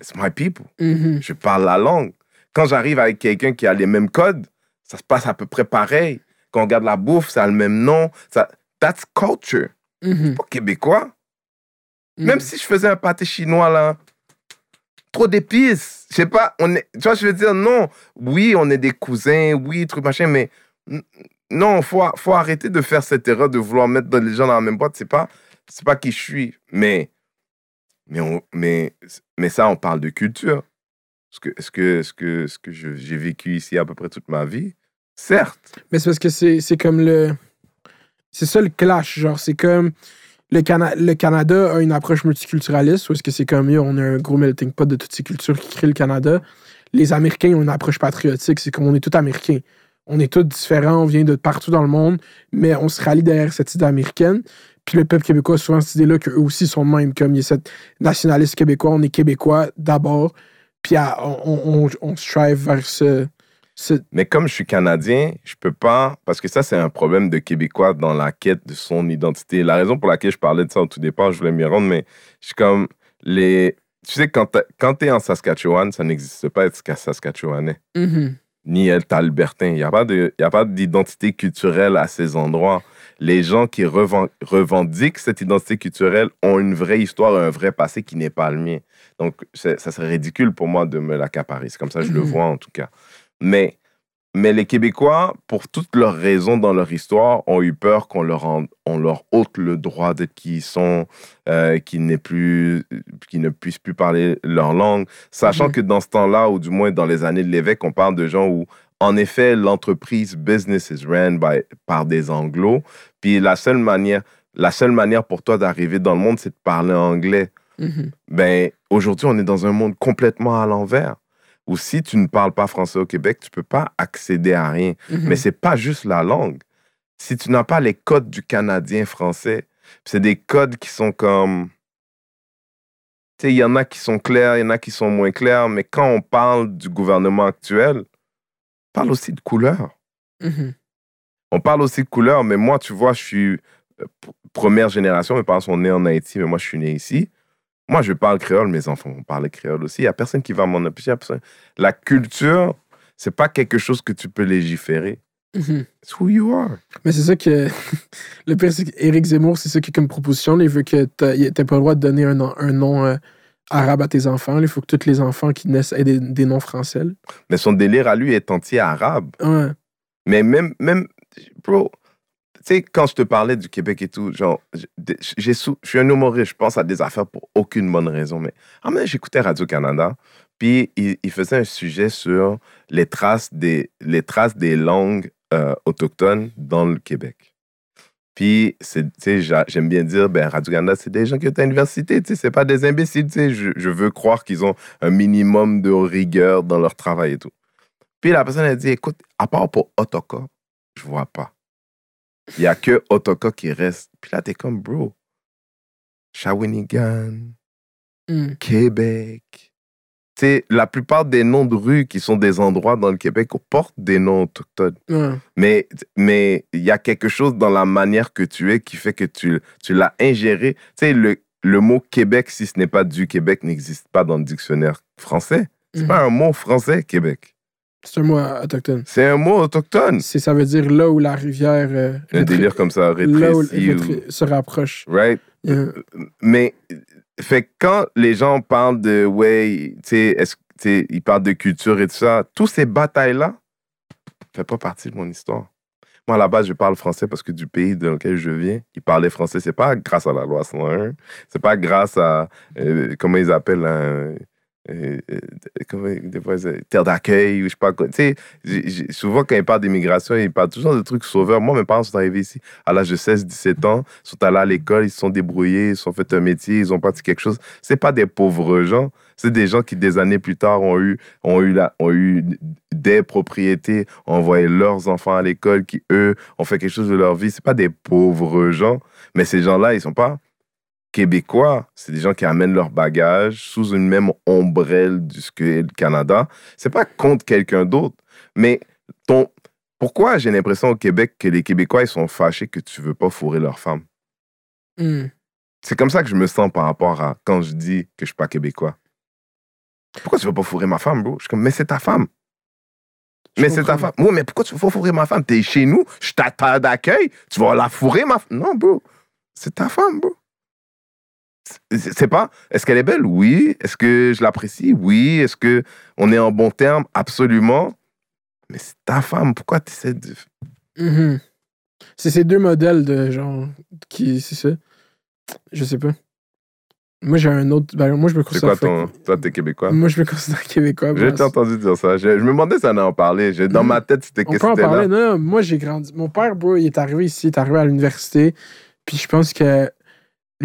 It's my people Mhm. je parle la langue. Quand j'arrive avec quelqu'un qui a les mêmes codes, ça se passe à peu près pareil. Quand on regarde la bouffe, ça a le même nom. Ça, that's culture. Mhm. Pas québécois. Même si je faisais un pâté chinois, là, trop d'épices. Je sais pas, tu vois, je veux dire, non. Oui, on est des cousins, oui, truc machin, mais non, faut, faut arrêter de faire cette erreur de vouloir mettre les gens dans la même boîte. C'est pas, c'est pas qui je suis. Mais, mais, on- mais, mais ça, on parle de culture. Est-ce que, est-ce que, est-ce que, est-ce que j'ai vécu ici à peu près toute ma vie? Certes. Mais c'est parce que c'est comme le. C'est ça le clash. Genre, c'est comme. Le, le Canada a une approche multiculturaliste où est-ce que c'est comme, yo, on a un gros melting pot de toutes ces cultures qui créent le Canada. Les Américains ont une approche patriotique. C'est comme on est tous Américains. On est tous différents, on vient de partout dans le monde, mais on se rallie derrière cette idée américaine. Puis le peuple québécois a souvent cette idée-là qu'eux aussi sont même. Comme il y a cette nationaliste québécois, on est québécois d'abord, puis on, on strive vers ce. Mais comme je suis Canadien, je peux pas, parce que ça, c'est un problème de Québécois dans la quête de son identité. La raison pour laquelle je parlais de ça au tout départ, je voulais m'y rendre, mais je suis comme les. Tu sais, quand tu es en Saskatchewan, ça n'existe pas être Saskatchewanais, Mhm. ni être Albertain. Il n'y a pas d'identité culturelle à ces endroits. Les gens qui reven- revendiquent cette identité culturelle ont une vraie histoire, un vrai passé qui n'est pas le mien. Donc, ça serait ridicule pour moi de me l'accaparer. C'est comme ça que je le Mhm. vois, en tout cas. Mais, mais les Québécois, pour toutes leurs raisons dans leur histoire, ont eu peur qu'on leur, en- on leur ôte le droit d'être qui ils sont, euh, qu'ils plus, qu'ils ne puissent plus parler leur langue, sachant Mhm. que dans ce temps-là, ou du moins dans les années de l'évêque, on parle de gens où, en effet, l'entreprise business is ran by, par des anglos, puis la seule manière, la seule manière pour toi d'arriver dans le monde, c'est de parler anglais Mhm. ben, aujourd'hui, on est dans un monde complètement à l'envers. Où si tu ne parles pas français au Québec, tu peux pas accéder à rien. Mhm. Mais c'est pas juste la langue. Si tu n'as pas les codes du Canadien français, c'est des codes qui sont comme... Tu sais, il y en a qui sont clairs, il y en a qui sont moins clairs, mais quand on parle du gouvernement actuel, on parle aussi de couleur. Mhm. On parle aussi de couleur, mais moi, tu vois, je suis euh, première génération. Mes parents sont nés en Haïti, mais moi, je suis né ici. Moi, je parle créole, mes enfants vont parler créole aussi. Il n'y a personne qui va m'en empêcher. La culture, c'est pas quelque chose que tu peux légiférer. Mhm. It's who you are. Mais c'est ça que. le pire, c'est qu'Éric Zemmour, c'est ça qui est comme proposition. il veut que t'as y- t'aies pas le droit de donner un nom, un nom euh, arabe à tes enfants. Il faut que tous les enfants qui naissent aient des, des noms français. là. Mais son délire à lui est entier arabe. Ouais. Mais même, même bro, tu sais, quand je te parlais du Québec et tout, genre, je suis un humoriste, je pense à des affaires pour aucune bonne raison. Mais ah, j'écoutais Radio-Canada, puis il, il faisait un sujet sur les traces des, les traces des langues euh, autochtones dans le Québec. Puis, tu j'aime bien dire, ben, Radio-Canada, c'est des gens qui ont à l'université, tu sais, c'est pas des imbéciles, tu sais. Je, je veux croire qu'ils ont un minimum de rigueur dans leur travail et tout. Puis la personne a dit, écoute, à part pour Otoka, je vois pas. Il y a que Otoka qui reste. Puis là, t'es comme, bro, Shawinigan, Mm. Québec. Tu sais, la plupart des noms de rues qui sont des endroits dans le Québec portent des noms autochtones. Mais mais il y a quelque chose dans la manière que tu es qui fait que tu, tu l'as ingéré. Tu sais, le, le mot Québec, si ce n'est pas du Québec, n'existe pas dans le dictionnaire français. C'est Mhm. pas un mot français, Québec. C'est un mot autochtone. C'est un mot autochtone. C'est, ça veut dire là où la rivière euh, Un délire comme ça, là où ou- se rapproche. Right? Yeah. Mais, fait quand les gens parlent de, ouais, tu sais, ils parlent de culture et tout ça, tous ces batailles-là, fait pas partie de mon histoire. Moi, à la base, je parle français parce que du pays dans lequel je viens, ils parlaient français. C'est pas grâce à la loi 101. C'est pas grâce à, euh, comment ils appellent, là, euh, euh, des fois, terre d'accueil ou je sais pas quoi. Tu sais, souvent, quand ils parlent d'immigration, ils parlent toujours de trucs sauveurs. Moi, mes parents sont arrivés ici à l'âge de 16, 17 ans, sont allés à l'école, ils se sont débrouillés, ils se sont fait un métier, ils ont parti quelque chose. C'est pas des pauvres gens, c'est des gens qui, des années plus tard, ont eu, ont eu des propriétés, ont envoyé leurs enfants à l'école, qui, eux, ont fait quelque chose de leur vie. C'est pas des pauvres gens, mais ces gens-là, ils sont pas québécois. C'est des gens qui amènent leur bagage sous une même ombrelle du ce qu'est le Canada. C'est pas contre quelqu'un d'autre, mais ton, pourquoi j'ai l'impression au Québec que les Québécois ils sont fâchés que tu veux pas fourrer leur femme Hmm. C'est comme ça que je me sens par rapport à quand je dis que je suis pas québécois. Pourquoi tu veux pas fourrer ma femme, bro? Je suis comme mais c'est ta femme. Je Mais c'est ta femme. Oui, mais pourquoi tu veux pas fourrer ma femme? T'es chez nous, je t'attends d'accueil, tu vas la fourrer ma femme. Non, bro. C'est ta femme, bro. C'est c'est pas. Est-ce qu'elle est belle? Oui. Est-ce que je l'apprécie? Oui. Est-ce que on est en bon terme? Absolument. Mais c'est ta femme. Pourquoi tu essaies de. Mhm. C'est ces deux modèles de genre qui c'est ça. Je sais pas. Moi j'ai un autre. ben, moi je me C'est considère. quoi ton. Toi, t'es québécois? Moi je me considère québécois. J'ai moi, entendu dire ça. Je, je me demandais si on en. J'ai- Dans Mhm. ma tête, c'était que c'était parler. là. Non, non, moi j'ai grandi. Mon père, bro, il est arrivé ici, il est arrivé à l'université. Puis je pense que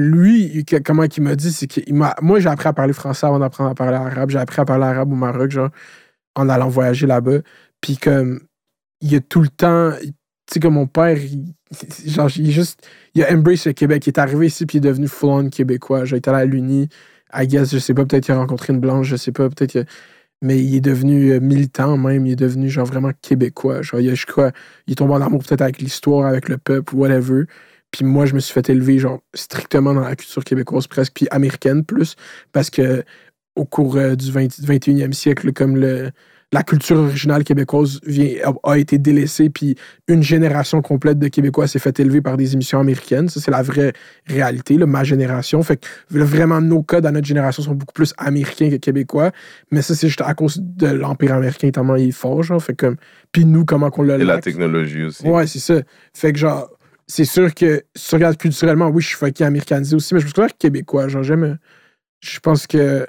lui, comment il m'a dit, c'est que moi j'ai appris à parler français avant d'apprendre à parler arabe. J'ai appris à parler arabe au Maroc, genre, en allant voyager là-bas. Puis comme, il a tout le temps. Tu sais, comme mon père, il, genre, il est juste. Il a embrace le Québec. Il est arrivé ici, puis il est devenu full-on québécois. Il est allé à l'Uni. I guess, je sais pas, peut-être qu'il a rencontré une blanche, je sais pas, peut-être Mais il est devenu euh, militant même, il est devenu genre vraiment québécois. Genre, il, a- je crois, il est tombé en amour peut-être avec l'histoire, avec le peuple, whatever. Puis moi, je me suis fait élever genre strictement dans la culture québécoise presque, puis américaine plus, parce que au cours euh, du 20 21e siècle, comme le, la culture originale québécoise vient, a, a été délaissée, puis une génération complète de Québécois s'est fait élever par des émissions américaines. Ça, c'est la vraie réalité, là, ma génération. Fait que vraiment, nos codes à notre génération sont beaucoup plus américains que québécois. Mais ça, c'est juste à cause de l'Empire américain, tellement il est fort, genre. Fait comme... Puis nous, comment qu'on l'a Et la technologie aussi. Ouais, c'est ça. Fait que genre, c'est sûr que si tu regardes culturellement, oui, je suis fucké américanisé aussi, mais je me considère québécois. Genre, j'aime. euh, Je pense que.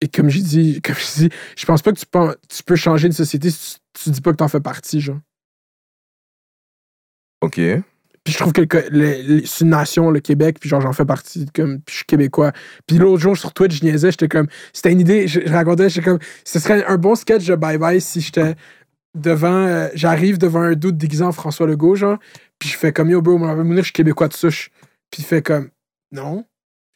Et comme j'ai dit, comme je dis, je pense pas que tu peux, tu peux changer une société si tu, tu dis pas que t'en fais partie, genre. OK. Puis je trouve que c'est une nation, le Québec, puis genre j'en fais partie, comme, puis je suis québécois. Puis l'autre jour sur Twitch, je niaisais, j'étais comme, c'était une idée, je, je racontais, j'étais comme, ce serait un bon sketch de Bye Bye si j'étais devant, euh, j'arrive devant un doute déguisé en François Legault, genre, puis je fais comme, yo bro, me dire, je suis québécois de souche. Puis il fait comme, non.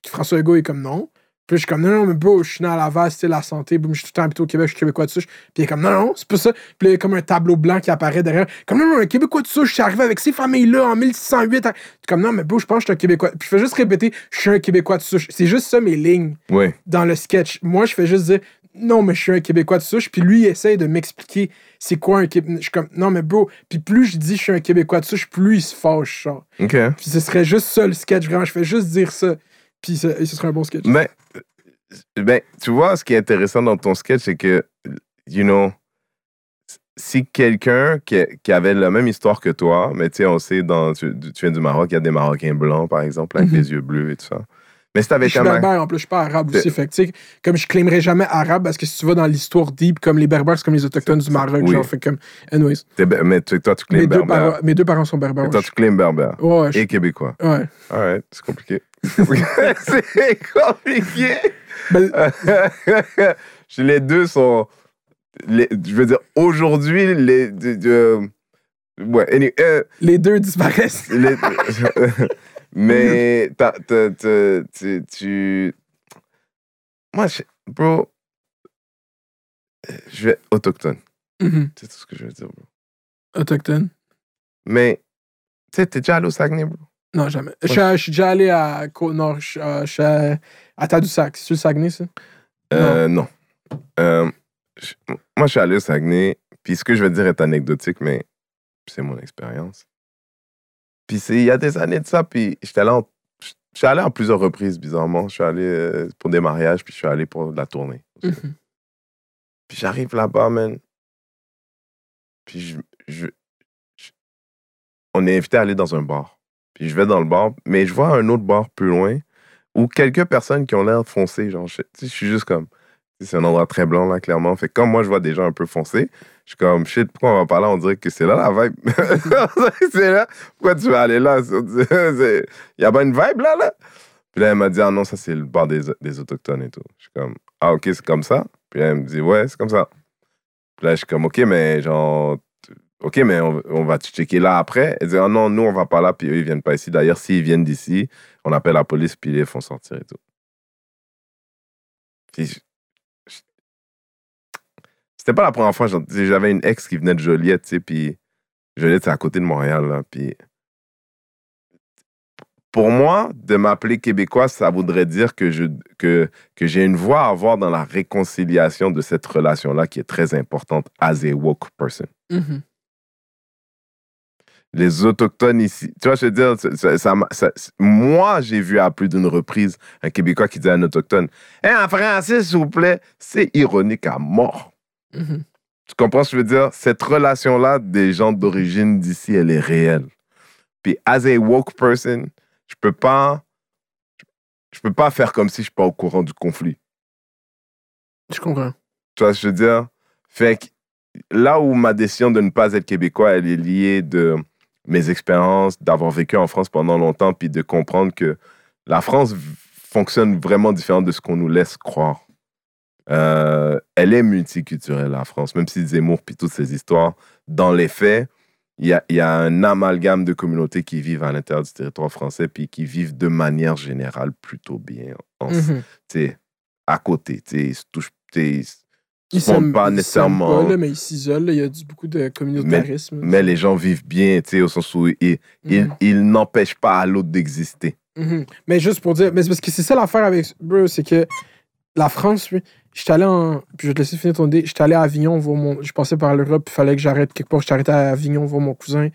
Puis François Legault est comme, non. Puis je suis comme, non, non, mais bro, je suis né à Laval, c'était la santé, boum, je suis tout le temps habité au Québec, je suis québécois de souche. Puis il est comme, non, non, c'est pas ça. Puis là, il y a comme un tableau blanc qui apparaît derrière. Comme, non, non, un Québécois de souche, je suis arrivé avec ces familles-là en 1608. Puis comme, non, mais bro, je pense que je suis un Québécois. Puis je fais juste répéter, je suis un Québécois de souche. C'est juste ça mes lignes Ouais. dans le sketch. Moi, je fais juste dire, non, mais je suis un Québécois de souche. Puis lui, il essaye de m'expliquer c'est quoi un Québécois. Je suis comme, non, mais bro. Puis plus je dis je suis un Québécois de souche, plus il se fâche, genre. OK. Puis ce serait juste ça le sketch, vraiment. Je fais juste dire ça. Puis ce, et ce serait un bon sketch. Mais, euh, ben, tu vois, ce qui est intéressant dans ton sketch, c'est que, you know, si quelqu'un qui, qui avait la même histoire que toi, mais tu sais, on sait, dans, tu, tu viens du Maroc, il y a des Marocains blancs, par exemple, avec Mhm. les yeux bleus et tout ça. Mais si t'avais je suis même. berbère en plus, je suis pas arabe aussi. Fait que, tu sais, comme je claimerais jamais arabe, parce que si tu vas dans l'histoire deep, comme les berbères, c'est comme les autochtones du Maroc, Oui. genre, fait comme. Anyways. Mais toi, tu claims Mes deux, berbère. parents, mes deux parents sont berbères. Et toi, tu claims berbère. Ouais, Et québécois. ouais. Alright, c'est compliqué. c'est compliqué. Ben, les deux sont. les- je veux dire, aujourd'hui, les. de- ouais, any- euh, les deux disparaissent. les- mais t'as- t'as- t'as- tu, tu. Moi, je- bro. Je vais autochtone. Mhm. C'est tout ce que je veux dire, bro. Autochtone? Mais, tu sais, t'es déjà allé au Saguenay, bro? Non, jamais. Je, suis- je suis déjà allé à Côte-Nord. Je, suis- euh, je suis à, à Tadoussac. C'est-tu le Saguenay, ça? Euh, non. Euh, je- moi, je suis allé au Saguenay, puis ce que je vais dire est anecdotique, mais c'est mon expérience. Puis il y a des années de ça, puis j'étais allé en, je suis allé en plusieurs reprises, bizarrement. Je suis allé euh, pour des mariages, puis je suis allé pour de la tournée. Mhm. Puis j'arrive là-bas, man. Puis je, je- je- on est invité à aller dans un bar. Puis je vais dans le bar, mais je vois un autre bar plus loin où quelques personnes qui ont l'air foncées, genre, je, je suis juste comme, c'est un endroit très blanc, là, clairement. Fait que comme moi, je vois des gens un peu foncés, je suis comme, shit, pourquoi on va pas là? On dirait que c'est là la vibe. C'est là. Pourquoi tu vas aller là? Il y a pas une vibe là, là? Puis là, elle m'a dit, ah non, ça, c'est le bar des, des Autochtones et tout. Je suis comme, ah, ok, c'est comme ça? Puis là, elle me dit, ouais, c'est comme ça. Puis là, je suis comme, ok, mais genre, ok, mais on, va te checker là après. Elle dit, ah non, nous, on va pas là, puis eux, ils viennent pas ici. D'ailleurs, s'ils viennent d'ici, on appelle la police, puis ils les font sortir et tout. Puis c'était pas la première fois, j'avais une ex qui venait de Joliette, tu sais, puis Joliette, c'est à côté de Montréal, là, puis pour moi, de m'appeler québécois, ça voudrait dire que je que, que j'ai une voix à avoir dans la réconciliation de cette relation-là qui est très importante as a woke person. Mhm. Les autochtones ici, tu vois, je veux dire, ça- ça- ça m'a- ça- moi, j'ai vu à plus d'une reprise un Québécois qui dit à un autochtone Hé, en français, s'il vous plaît, c'est ironique à mort. Mhm. Tu comprends ce que je veux dire? Cette relation-là des gens d'origine d'ici, elle est réelle. Puis, as a woke person, je peux pas. Je peux pas faire comme si je suis pas au courant du conflit. Je comprends. Tu vois ce que je veux dire? Fait que là où ma décision de ne pas être québécois, elle est liée de mes expériences, d'avoir vécu en France pendant longtemps, puis de comprendre que la France fonctionne vraiment différent de ce qu'on nous laisse croire. Euh, elle est multiculturelle, la France, même si Zemmour, puis toutes ces histoires, dans les faits, il y a, il y a un amalgame de communautés qui vivent à l'intérieur du territoire français, puis qui vivent de manière générale plutôt bien, en, tu sais, à côté. Ils se touchent, ils Ils sont pas nécessairement. pas, là, mais ils s'isolent. Il y a du- beaucoup de communautarisme. Mais les gens vivent bien, tu sais, au sens où ils, Mhm. n'empêchent pas à l'autre d'exister. Mhm. Mais juste pour dire, mais parce que c'est ça l'affaire avec c'est que la France, oui, j'étais allé en. Puis je vais te laisser finir ton idée. J'étais allé à Avignon voir mon. Je passais par l'Europe, puis il fallait que j'arrête quelque part. J'étais arrêté à Avignon voir mon cousin.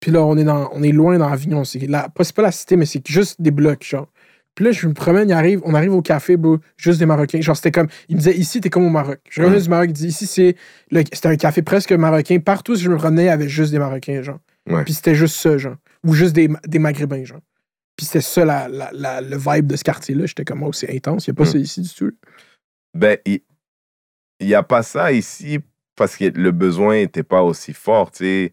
Puis là, on est, dans, on est loin dans Avignon. C'est la, pas, c'est pas la cité, mais c'est juste des blocs, genre. Puis là, je me promène, il arrive, on arrive au café, bro, juste des Marocains. Genre, c'était comme. Il me disait, ici, t'es comme au Maroc. Je revenais du Maroc, il dit, ici, c'est. le- C'était un café presque marocain. Partout où je me promenais, il y avait juste des Marocains, genre. Ouais. Puis c'était juste ça, genre. Ou juste des, des Maghrébins, genre. Puis c'était ça, la, la, la- le vibe de ce quartier-là. J'étais comme, oh, c'est intense. Il n'y a pas Mm. ça ici du tout. Ben, il n'y a pas ça ici parce que le besoin n'était pas aussi fort. Il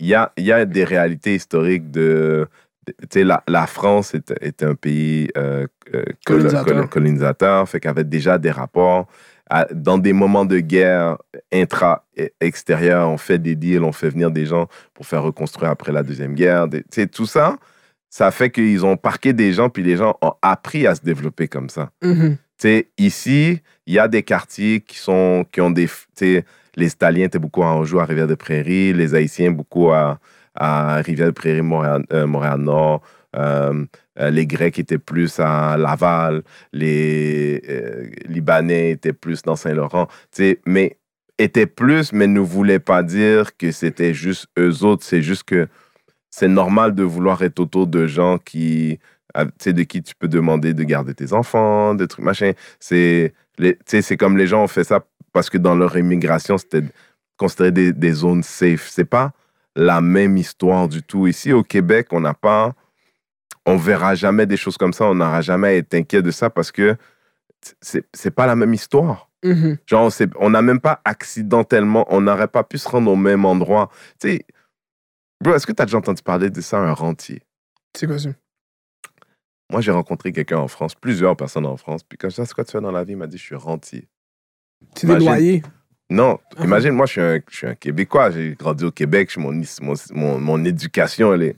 y a, y a des réalités historiques de... de- la, la France était, était un pays euh, euh, colo- Colonisateur. colo- colonisateur, fait qu'il y avait déjà des rapports. À- dans des moments de guerre intra-extérieure, on fait des deals, on fait venir des gens pour faire reconstruire après la Deuxième Guerre. Des- tout ça, ça fait qu'ils ont parqué des gens, puis les gens ont appris à se développer comme ça. Tu sais, ici, il y a des quartiers qui, sont, qui ont des. Les Italiens étaient beaucoup à Anjou, à Rivière-des-Prairies, les Haïtiens beaucoup à, à Rivière-des-Prairies, Montréal- euh, Montréal-Nord. euh, euh, les Grecs étaient plus à Laval, les Libanais étaient plus dans Saint-Laurent. Mais étaient plus, mais ne voulaient pas dire que c'était juste eux autres. C'est juste que c'est normal de vouloir être autour de gens qui, de qui tu peux demander de garder tes enfants, des trucs machin. C'est, c'est comme les gens ont fait ça parce que dans leur immigration, c'était considéré des, des zones safe. C'est pas la même histoire du tout. Ici, au Québec, on n'a pas, on verra jamais des choses comme ça. On n'aura jamais à être inquiet de ça parce que c'est, pas la même histoire. Mhm. Genre, on n'a même pas accidentellement, on n'aurait pas pu se rendre au même endroit. Tu sais, bro, est-ce que tu as déjà entendu parler de ça, un rentier? C'est quoi ça? Moi, j'ai rencontré quelqu'un en France, plusieurs personnes en France. Puis quand je dis, c'est quoi tu fais dans la vie? Il m'a dit, je suis rentier. Des Imagine. loyers. Non, Ah. imagine, moi, je suis, un, je suis un Québécois. J'ai grandi au Québec. je- Mon, mon, mon, mon éducation, elle est...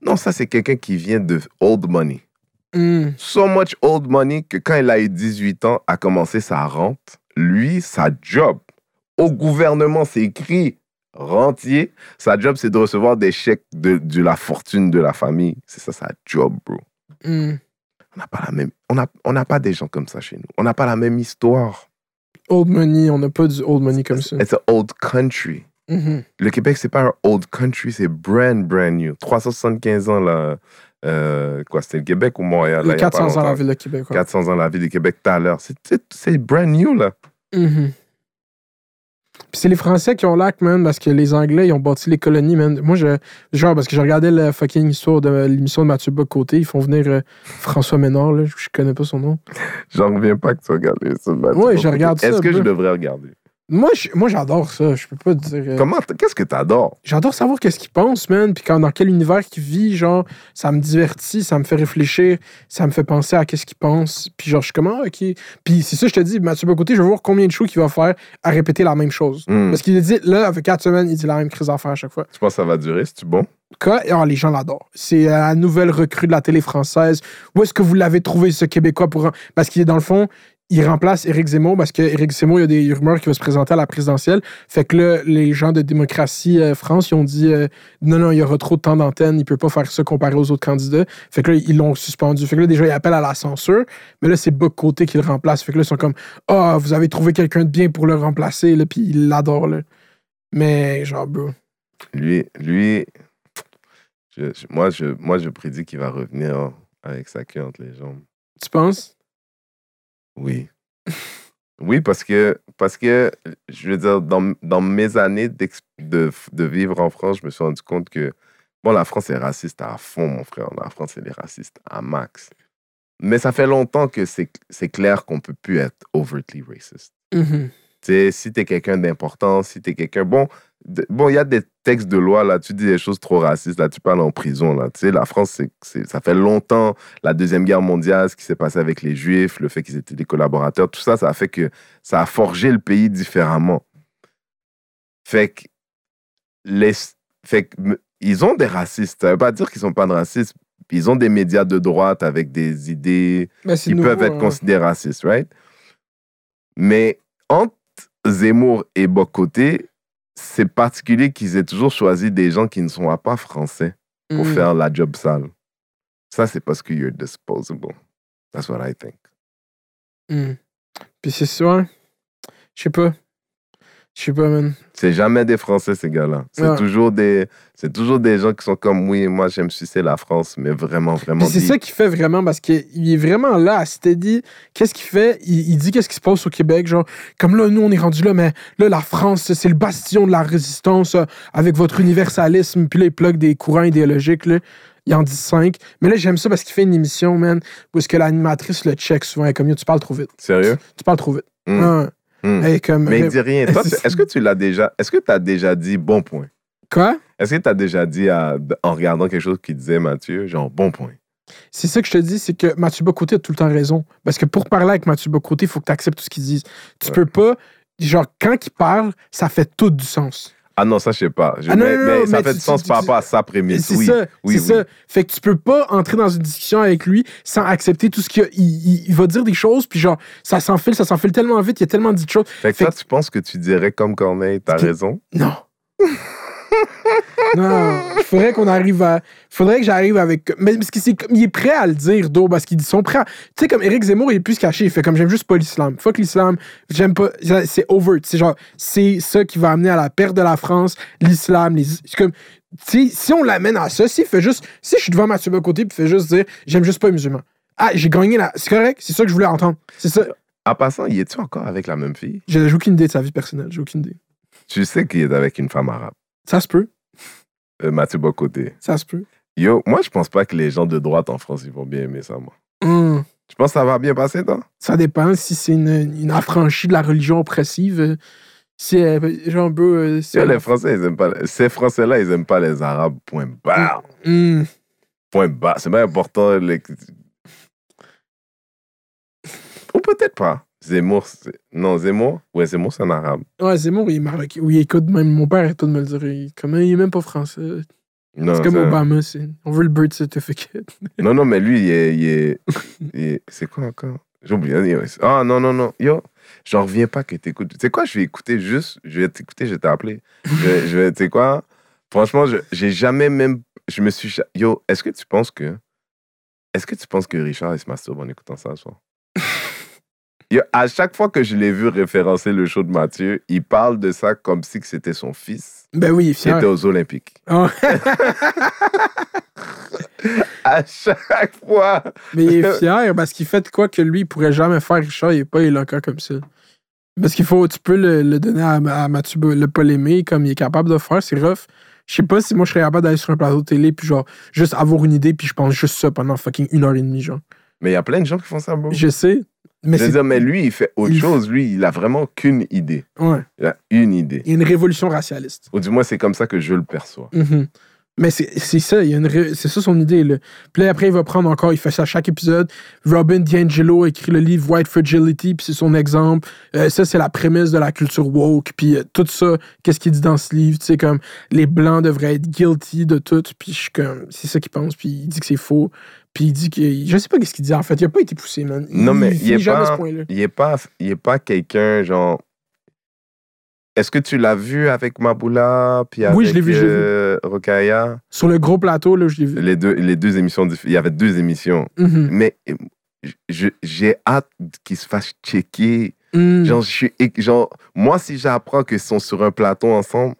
Non, ça, c'est quelqu'un qui vient de old money. Mhm. So much old money que quand il a eu 18 ans, a commencé sa rente. Lui, sa job, au gouvernement, c'est écrit rentier. Sa job, c'est de recevoir des chèques de, de la fortune de la famille. C'est ça, sa job, bro. Mhm. On n'a pas la même... On n'a on n'a pas des gens comme ça chez nous. On n'a pas la même histoire. Old money, on n'a pas du old money comme ça. It's an old country. Mhm. Le Québec, c'est pas un old country, c'est brand, brand new. 375 ans, là. euh, quoi, c'était le Québec ou Montréal? là, Les il y a pas 400 ans la ville de Québec. ouais. 400 ans, la ville du Québec tout à l'heure. C'est- brand new, là. Mhm. Puis c'est les Français qui ont lac, man, parce que les Anglais, ils ont bâti les colonies, man. Moi, je, genre, parce que je regardais la fucking histoire de l'émission de Mathieu Bocoté, ils font venir euh, François Ménard, là, je, connais pas son nom. J'en reviens pas que tu regardes ça. Mathieu Ouais, je regarde ça, Est-ce que je devrais regarder? Moi, je- moi j'adore ça, je peux pas te dire. euh, Comment? t- Qu'est-ce que t'adores? J'adore savoir qu'est-ce qu'il pense, man, puis quand, dans quel univers qu'il vit, genre, ça me divertit, ça me fait réfléchir, ça me fait penser à qu'est-ce qu'il pense, puis genre, je suis comme, ah, ok. Puis c'est ça, je te dis, Mathieu Bocoté, je veux voir combien de shows qu'il va faire à répéter la même chose. Hmm. Parce qu'il a dit, là, avec quatre semaines, il dit la même crise d'affaires à chaque fois. Tu penses que ça va durer? C'est-tu bon? Quoi? Ah, les gens l'adorent. C'est la nouvelle recrue de la télé française. Où est-ce que vous l'avez trouvé, ce Québécois, pour... Parce qu'il est, dans le fond, il remplace Éric Zemmour, parce que Éric Zemmour, il y a des rumeurs qu'il va se présenter à la présidentielle. Fait que là, les gens de Démocratie euh, France, ils ont dit, euh, non, non, il y aura trop de temps d'antenne, il peut pas faire ça comparé aux autres candidats. Fait que là, ils l'ont suspendu. Fait que là, déjà, ils appellent à la censure. Mais là, c'est Boc Côté qui le remplace. Fait que là, ils sont comme, ah, vous avez trouvé quelqu'un de bien pour le remplacer, là, puis ils l'adorent, là. Mais, genre, bro. Lui, lui je- je- moi, je, moi, je prédis qu'il va revenir avec sa queue entre les jambes. Tu penses? Oui. Oui, parce que, parce que je veux dire, dans, dans mes années de, de vivre en France, je me suis rendu compte que, bon, la France est raciste à fond, mon frère. La France, elle est raciste à max. Mais ça fait longtemps que c'est clair qu'on peut plus être overtly racist. Mhm. Tu sais, si t'es quelqu'un d'important, si t'es quelqu'un... Bon, il y a des textes de loi, là, tu dis des choses trop racistes, là, tu parles en prison, là. Tu sais, la France, c'est, c'est- ça fait longtemps, la Deuxième Guerre mondiale, ce qui s'est passé avec les Juifs, le fait qu'ils étaient des collaborateurs, tout ça, ça a fait que ça a forgé le pays différemment. Fait que, les, fait que, ils ont des racistes. Ça veut pas dire qu'ils sont pas de racistes. Ils ont des médias de droite avec des idées Ben, qui nouveau, peuvent être hein. considérés racistes, right? Mais entre Zemmour et Bocoté, c'est particulier qu'ils aient toujours choisi des gens qui ne sont pas français pour Mhm. faire la job sale. Ça, c'est parce que you're disposable. That's what I think. Hmm. Puis c'est ça. Je sais pas. Je sais pas, man. C'est jamais des Français, ces gars-là. C'est Ouais. toujours des, toujours des gens qui sont comme, oui, moi, j'aime sucer la France, mais vraiment, vraiment. C'est ça qu'il fait vraiment parce qu'il est vraiment là à steady. Qu'est-ce qu'il fait? Il, il dit qu'est-ce qui se passe au Québec. Genre, comme là, nous, on est rendu là, mais là, la France, c'est le bastion de la résistance euh, avec votre universalisme. Puis là, il plug des courants idéologiques. Là. Il en dit cinq. Mais là, j'aime ça parce qu'il fait une émission, man, où est-ce que l'animatrice le check souvent. Elle est comme, tu parles trop vite. Sérieux? Tu parles trop vite. Ah, Hmm. comme, Mais il dit rien. Toi, est-ce que tu l'as déjà, est-ce que tu as déjà dit bon point? Quoi? Est-ce que tu as déjà dit à- en regardant quelque chose qui disait Mathieu, genre bon point? C'est ça que je te dis, c'est que Mathieu Bocoté a tout le temps raison. Parce que pour parler avec Mathieu Bocoté, il faut que tu acceptes tout ce qu'il dit. Tu Ouais. peux pas. Genre, quand il parle, ça fait tout du sens. Ah non, ça, je sais pas. Je- Ah non, mais, non, mais non, ça fait du sens tu- par rapport à sa prémisse. C'est oui. ça, oui, c'est oui. ça. Fait que tu peux pas entrer dans une discussion avec lui sans accepter tout ce qu'il. Il, il- va dire des choses, puis genre, ça s'enfile, ça s'enfile tellement vite, il y a tellement dit de choses. Fait que Fait toi, tu penses que tu dirais comme Corneille, t'as raison? Non. non, il faudrait qu'on arrive à. faudrait que j'arrive avec. Mais parce que c'est comme. Il est prêt à le dire, d'eau, parce qu'ils sont prêts à. Tu sais, comme Eric Zemmour, il est plus se cacher. Il fait comme j'aime juste pas l'islam. Fuck l'islam. J'aime pas. C'est overt. C'est genre, c'est ça qui va amener à la perte de la France, l'islam. Les... C'est comme. Si on l'amène à ça, s'il fait juste. Si je suis devant Mathieu Bocoté, puis il fait juste dire j'aime juste pas les musulmans. Ah, j'ai gagné la. C'est correct, c'est ça que je voulais entendre. C'est ça. En passant, y es-tu encore avec la même fille? J'ai j'ai aucune idée de sa vie personnelle. J'ai aucune idée. Tu sais qu'il est avec une femme arabe, Ça se peut. euh, Mathieu Bocoté. Ça se peut. Yo, moi, je pense pas que les gens de droite en France, ils vont bien aimer ça, moi. Hum. Tu penses que ça va bien passer, toi? Ça dépend si c'est une, une affranchie de la religion oppressive. Si peu. euh, si Yo, elle- les Français, ils aiment pas... Ces Français-là, ils aiment pas les Arabes, point barre. Hum. Point barre. C'est pas important. les- Ou peut-être pas. Zemmour, c'est- non, Zemmour, ouais, Zemmour, c'est un arabe. Ouais, Zemmour, il est marocain. Oui, écoute, même mon père est de me le dire. Il, comment, il est même pas français. Non, c'est comme Obama, c'est. On veut le birth certificate. non, non, mais lui, il est. il est- il est- c'est quoi encore? J'ai oublié. Ah, non, non, non. Yo, j'en reviens pas que t'écoutes. Tu sais quoi, je vais écouter juste. Je vais t'écouter, je vais t'appeler. Je vais, je vais- tu sais quoi? Franchement, je- j'ai jamais même. Je me suis. Yo, est-ce que tu penses que. Est-ce que tu penses que Richard, il se masturbe en écoutant ça ce soir à chaque fois que je l'ai vu référencer le show de Mathieu, il parle de ça comme si c'était son fils Ben oui, qui fier. était aux Olympiques. Oh, À chaque fois. mais il est fier parce qu'il fait de quoi que lui, il pourrait jamais faire Richard, il est pas éloquent comme ça. Parce qu'il faut, tu peux le, le donner à, à Mathieu, le pas l'aimer comme il est capable de faire, c'est rough. Je sais pas si moi je serais capable d'aller sur un plateau de télé puis genre juste avoir une idée puis je pense juste ça pendant fucking une heure et demie, genre. Mais il y a plein de gens qui font ça. Je sais, mais dire, mais lui, il fait autre il- chose. Lui, il a vraiment qu'une idée. Ouais. Il a une idée. Il y a une révolution racialiste. Ou du moins, c'est comme ça que je le perçois. Mhm. Mais c'est ça, il y a une c'est ça son idée. Là. Puis là, après, il va prendre encore, il fait ça à chaque épisode. Robin DiAngelo écrit le livre White Fragility, puis c'est son exemple. Euh, ça, c'est la prémisse de la culture woke. Puis euh, tout ça, qu'est-ce qu'il dit dans ce livre? Tu sais, comme les Blancs devraient être guilty de tout. Puis je suis comme, c'est ça qu'il pense. Puis il dit que c'est faux. Puis il dit que. Je sais pas qu'est-ce qu'il dit en fait. Il a pas été poussé, man. Non, mais il est pas- ce. Il est pas, il est pas quelqu'un, genre. Est-ce que tu l'as vu avec Maboula, puis avec Oui, je l'ai vu, vu. euh? Sur le gros plateau, là, je l'ai vu. Les deux, les deux émissions, il y avait deux émissions. Mhm. Mais euh, j'ai hâte qu'ils se fassent checker. Mhm. Genre, je suis, genre, moi, si j'apprends qu'ils sont sur un plateau ensemble,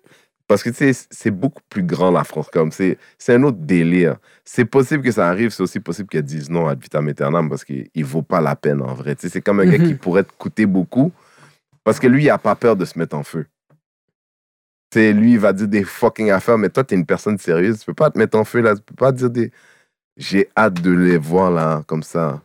parce que tu sais, c'est beaucoup plus grand la France, comme c'est c'est un autre délire. C'est possible que ça arrive, c'est aussi possible qu'ils disent non à vitam aeternam parce qu'il ne vaut pas la peine en vrai. Tu sais, c'est comme un gars Mhm. qui pourrait te coûter beaucoup parce que lui, il n'a pas peur de se mettre en feu. Tu sais, lui, il va dire des fucking affaires, mais toi, tu es une personne sérieuse, tu peux pas te mettre en feu là, tu peux pas dire des. J'ai hâte de les voir là, comme ça.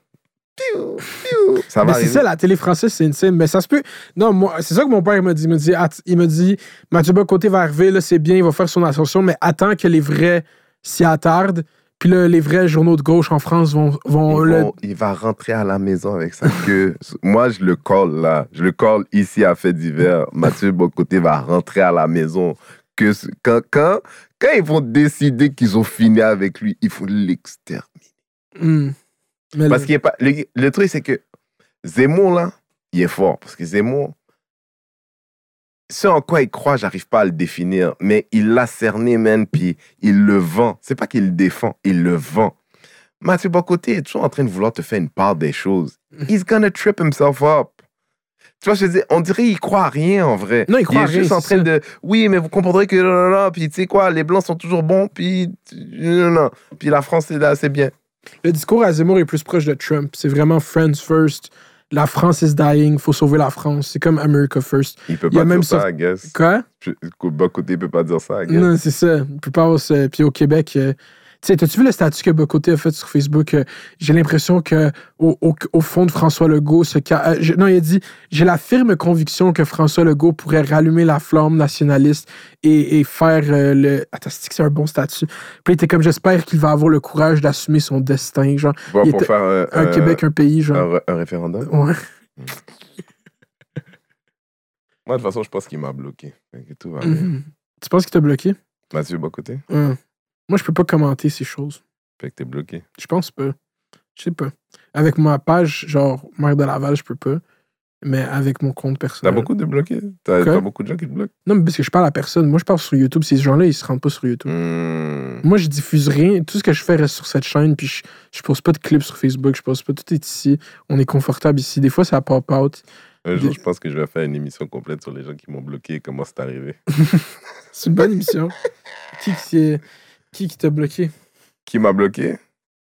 Piou, piou. Ça va Mais c'est ça, la télé française, c'est insane. Mais ça se peut. Non, moi, c'est ça que mon père m'a dit. Il m'a dit, att- il m'a dit Mathieu Bocoté va arriver, là, c'est bien, il va faire son ascension, mais attends que les vrais s'y attardent. Puis là, les vrais journaux de gauche en France vont. vont le- vont- il va rentrer à la maison avec sa queue. Moi, je le colle là. Je le colle ici à Fait d'hiver. Mathieu Bocoté va rentrer à la maison. Que quand, quand, quand ils vont décider qu'ils ont fini avec lui, il faut l'exterminer. Hmm. Parce le- qu'il est pas. Le, le truc, c'est que Zemmour, là, il est fort. Parce que Zemmour, ce en quoi il croit, j'arrive pas à le définir. Mais il l'a cerné, man, puis il le vend. C'est pas qu'il le défend, il le vend. Mathieu Bocoté est toujours en train de vouloir te faire une part des choses. He's gonna trip himself up. Tu vois, je dis, on dirait qu'il croit à rien en vrai. Non, il croit est à rien, juste en train de. Oui, mais vous comprendrez que. là, là, là, Puis tu sais quoi, les Blancs sont toujours bons, puis. non, non. Puis la France, c'est là, c'est bien. le discours à Zemmour est plus proche de Trump. C'est vraiment Friends first. La France is dying, faut sauver la France. C'est comme America first. Il peut Il pas même dire ça, I guess. Quoi? Je- Bocoté il peut pas dire ça, I guess. Non, c'est ça. La plupart, c'est- Puis au Québec, euh, sais, t'as-tu vu le statut que Bocoté a fait sur Facebook? euh, j'ai l'impression que au, au- au fond de François Legault, ce ca- euh, je- non, il a dit J'ai la firme conviction que François Legault pourrait rallumer la flamme nationaliste et, et faire euh, le. Attends, c'est que c'est un bon statut? Puis il était comme J'espère qu'il va avoir le courage d'assumer son destin. Genre, Bon, il pour était- faire un, Québec, un pays, un, genre. re- un référendum. Ouais. Moi, de toute façon, je pense qu'il m'a bloqué. Tout va bien. Mhm. Tu penses qu'il t'a bloqué? Mathieu Bocoté, Ouais. Moi, je peux pas commenter ces choses. fait que t'es bloqué. Je pense pas. Je sais pas. Avec ma page, genre, Mère de Laval, je peux pas. Mais avec mon compte T'as personnel. beaucoup de bloqués T'as t'as beaucoup de gens qui te bloquent Non, mais parce que je parle à personne. Moi, je parle sur YouTube. Ces gens-là, ils se rendent pas sur YouTube. Hmm. Moi, je diffuse rien. Tout ce que je fais reste sur cette chaîne. Puis je, je pose pas de clips sur Facebook. Je pose pas. Tout est ici. On est confortable ici. Des fois, ça pop out. Un jour, Des- je pense que je vais faire une émission complète sur les gens qui m'ont bloqué et comment c'est arrivé. C'est une bonne émission. qui qui, qui, qui t'a bloqué? Qui m'a bloqué?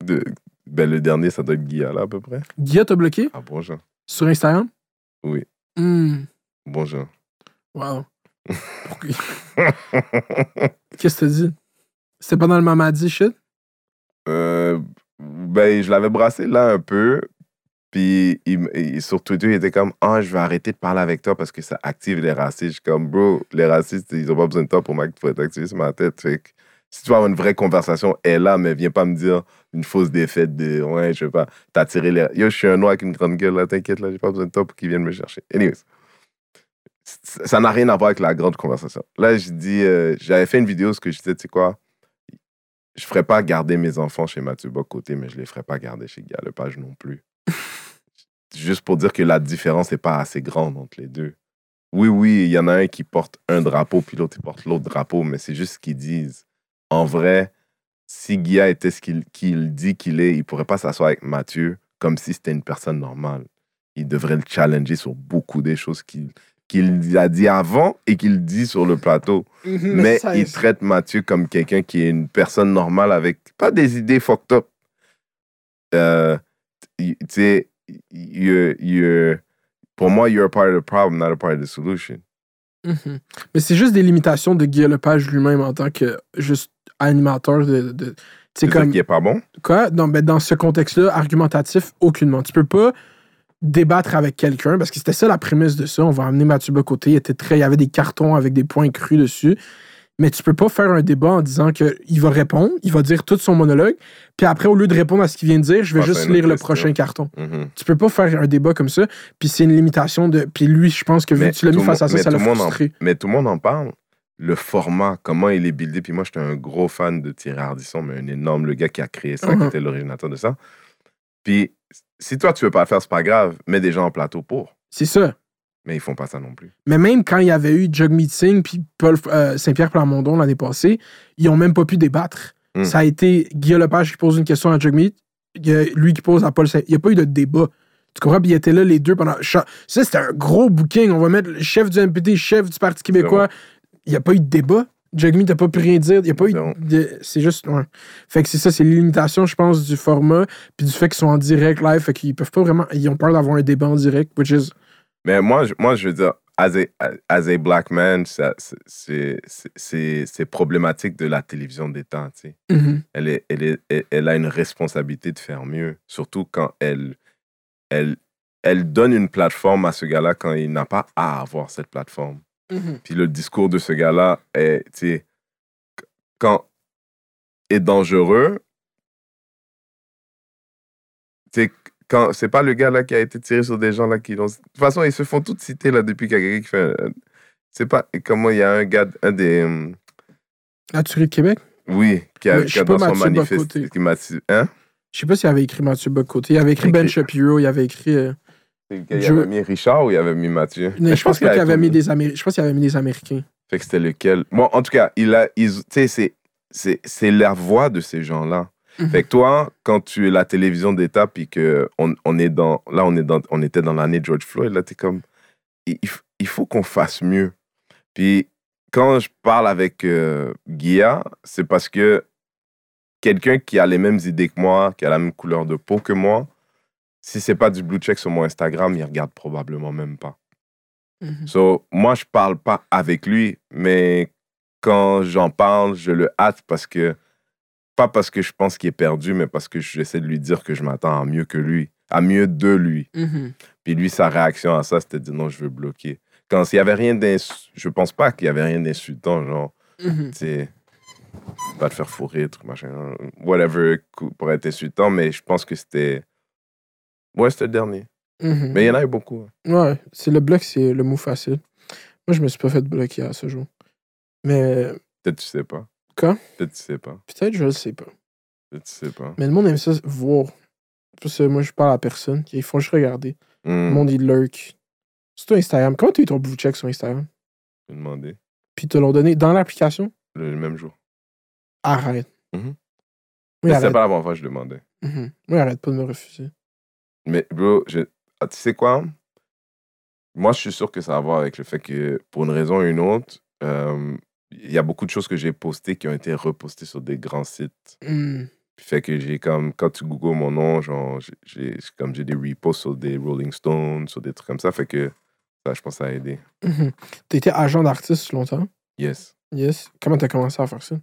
De... ben, Le dernier, ça doit être Guilla, là, à peu près. Guilla t'a bloqué? Ah, bon Jean. sur Instagram? Oui. Hmm. Bon Jean. Wow. Pourquoi- Qu'est-ce que t'as dit? C'était pas dans le Mamadi shit? Euh, ben, je l'avais brassé là un peu. Puis il il- sur Twitter, il était comme Ah, je vais arrêter de parler avec toi parce que ça active les racistes. Je suis comme Bro, les racistes, ils ont pas besoin de toi pour, pour être activés sur ma tête. Fait que si tu veux avoir une vraie conversation, elle est là, mais viens pas me dire une fausse défaite de Ouais, je sais pas, t'attirer les. Yo, je suis un noir avec une grande gueule, là, t'inquiète, là, j'ai pas besoin de toi pour qu'ils viennent me chercher. Anyways. Ça n'a rien à voir avec la grande conversation. Là, je dis, euh, j'avais fait une vidéo, ce que je disais, tu sais quoi, je ferais pas garder mes enfants chez Mathieu Bocoté, mais je les ferais pas garder chez Guy Lepage non plus. Juste pour dire que la différence n'est pas assez grande entre les deux. Oui, oui, il y en a un qui porte un drapeau, puis l'autre, il porte l'autre drapeau, mais c'est juste ce qu'ils disent. En vrai, si Guilla était ce qu'il dit qu'il est, il pourrait pas s'asseoir avec Mathieu comme si c'était une personne normale. il devrait le challenger sur beaucoup des choses qu'il a dit avant et qu'il dit sur le plateau. Mhm, Mais ça, il traite Mathieu comme quelqu'un qui est une personne normale avec pas des idées fucked up. Euh, tu sais, pour moi, you're a part of the problem, not a part of the solution. Mhm. Mais c'est juste des limitations de Guy Lepage lui-même en tant que juste animateur de. de C'est comme. qui est pas bon? Quoi? Non, ben dans ce contexte-là, argumentatif, aucunement. Tu peux pas débattre avec quelqu'un parce que c'était ça la prémisse de ça. On va amener Mathieu Bocoté. Il, était très, il y avait des cartons avec des points crus dessus. Mais tu peux pas faire un débat en disant qu'il va répondre, il va dire tout son monologue, puis après, au lieu de répondre à ce qu'il vient de dire, je vais juste lire le prochain carton. Mhm. Tu peux pas faire un débat comme ça, puis c'est une limitation de. Puis lui, je pense que vu Mais que tu l'as mis face à ça, ça mais l'a en- frustré. Mais tout le monde en parle. Le format, comment il est buildé. Puis moi, j'étais un gros fan de Thierry Ardisson, mais un énorme, le gars qui a créé ça, qui était l'originateur de ça. Puis si toi, tu veux pas le faire, c'est pas grave. Mets des gens en plateau pour. C'est ça. Mais ils font pas ça non plus. Mais même quand il y avait eu Jugmeet Singh puis Paul euh, Saint-Pierre Plamondon l'année passée, ils ont même pas pu débattre. Mm. Ça a été Guillaume Lepage qui pose une question à y a lui qui pose à Paul Saint. Il n'y a pas eu de débat. Tu comprends? Puis ils étaient là les deux pendant. Ça, c'était un gros booking. On va mettre le chef du MPT, chef du Parti québécois. Il n'y a pas eu de débat. Jugmeet n'a pas pu rien dire. Y a pas eu de- C'est juste. ouais. Fait que c'est ça, c'est les limitations, je pense, du format, puis du fait qu'ils sont en direct live. Fait qu'ils peuvent pas vraiment. Ils ont peur d'avoir un débat en direct, which is. Mais moi, je, moi, je veux dire, as a, as a black man, c'est- problématique de la télévision d'État. tu sais. Mhm. Elle, est, elle, est, elle a une responsabilité de faire mieux, surtout quand elle, elle, elle donne une plateforme à ce gars-là quand il n'a pas à avoir cette plateforme. Mhm. Puis le discours de ce gars-là est, tu sais, quand est dangereux, tu quand c'est pas le gars là qui a été tiré sur des gens là qui l'ont. De toute façon, ils se font tous citer là depuis qu'il y a quelqu'un qui fait. un- C'est pas comment il y a un gars, un des. La tuerie de Québec? Oui, qui a, qui a dans son Mathieu manifeste. Qui hein? Je sais pas s'il avait écrit Mathieu Bocoté. Il avait écrit Ben. Shapiro, il avait écrit. euh, Il y Je- avait mis Richard ou il y avait mis Mathieu? Non, Mais je pense qu'il avait mis des Américains. Je pense qu'il avait mis des Américains. Fait que c'était lequel? Bon, en tout cas, il a, c'est, c'est, la voix de ces gens-là. Mhm. Fait que toi, quand tu es la télévision d'État, puis que on, on est dans, là, on est dans, on était dans l'année George Floyd, là, t'es comme, il, il faut qu'on fasse mieux. Puis quand je parle avec euh, Guilla, c'est parce que quelqu'un qui a les mêmes idées que moi, qui a la même couleur de peau que moi, si c'est pas du blue check sur mon Instagram, il regarde probablement même pas. Mhm. So, moi, je parle pas avec lui, mais quand j'en parle, je le hâte parce que, pas parce que je pense qu'il est perdu, mais parce que j'essaie de lui dire que je m'attends à mieux que lui, à mieux de lui. Mhm. Puis lui, sa réaction à ça, c'était de dire non, je veux bloquer. Quand il y avait rien d'insultant, je pense pas qu'il y avait rien d'insultant, genre, Mhm. tu sais, pas te faire fourrer, truc, machin, whatever, pour être insultant, mais je pense que c'était. Ouais, c'était le dernier. Mhm. Mais il y en a eu beaucoup. hein. Ouais, c'est le bloc, c'est le mot facile. Moi, je me suis pas fait bloquer à ce jour. Mais Peut-être tu sais pas. Quoi? Peut-être tu sais pas. peut-être, je le sais pas. Peut-être tu sais pas. Mais le monde aime ça voir. Parce que moi, je parle à personne. Ils font juste regarder. Le Hmm, monde, il lurk. Surtout Instagram. Comment t'as eu ton blue check sur Instagram? je vais demander. Puis ils te l'ont donné dans l'application? Le même jour. Arrête. Oui, c'est arrête. pas la première fois que je demandais. Mhm. Oui, arrête pas de me refuser. Mais bro, je... ah, tu sais quoi? Moi, je suis sûr que ça a à voir avec le fait que, pour une raison ou une autre, euh, il y a beaucoup de choses que j'ai postées qui ont été repostées sur des grands sites. Hmm. Puis fait que j'ai comme, quand tu googles mon nom, genre, j'ai- comme j'ai des reposts sur des Rolling Stones, sur des trucs comme ça. Fait que ça, je pense, ça a aidé. Mhm. T'as été agent d'artiste longtemps? Yes. Yes. Comment t'as commencé à faire ça?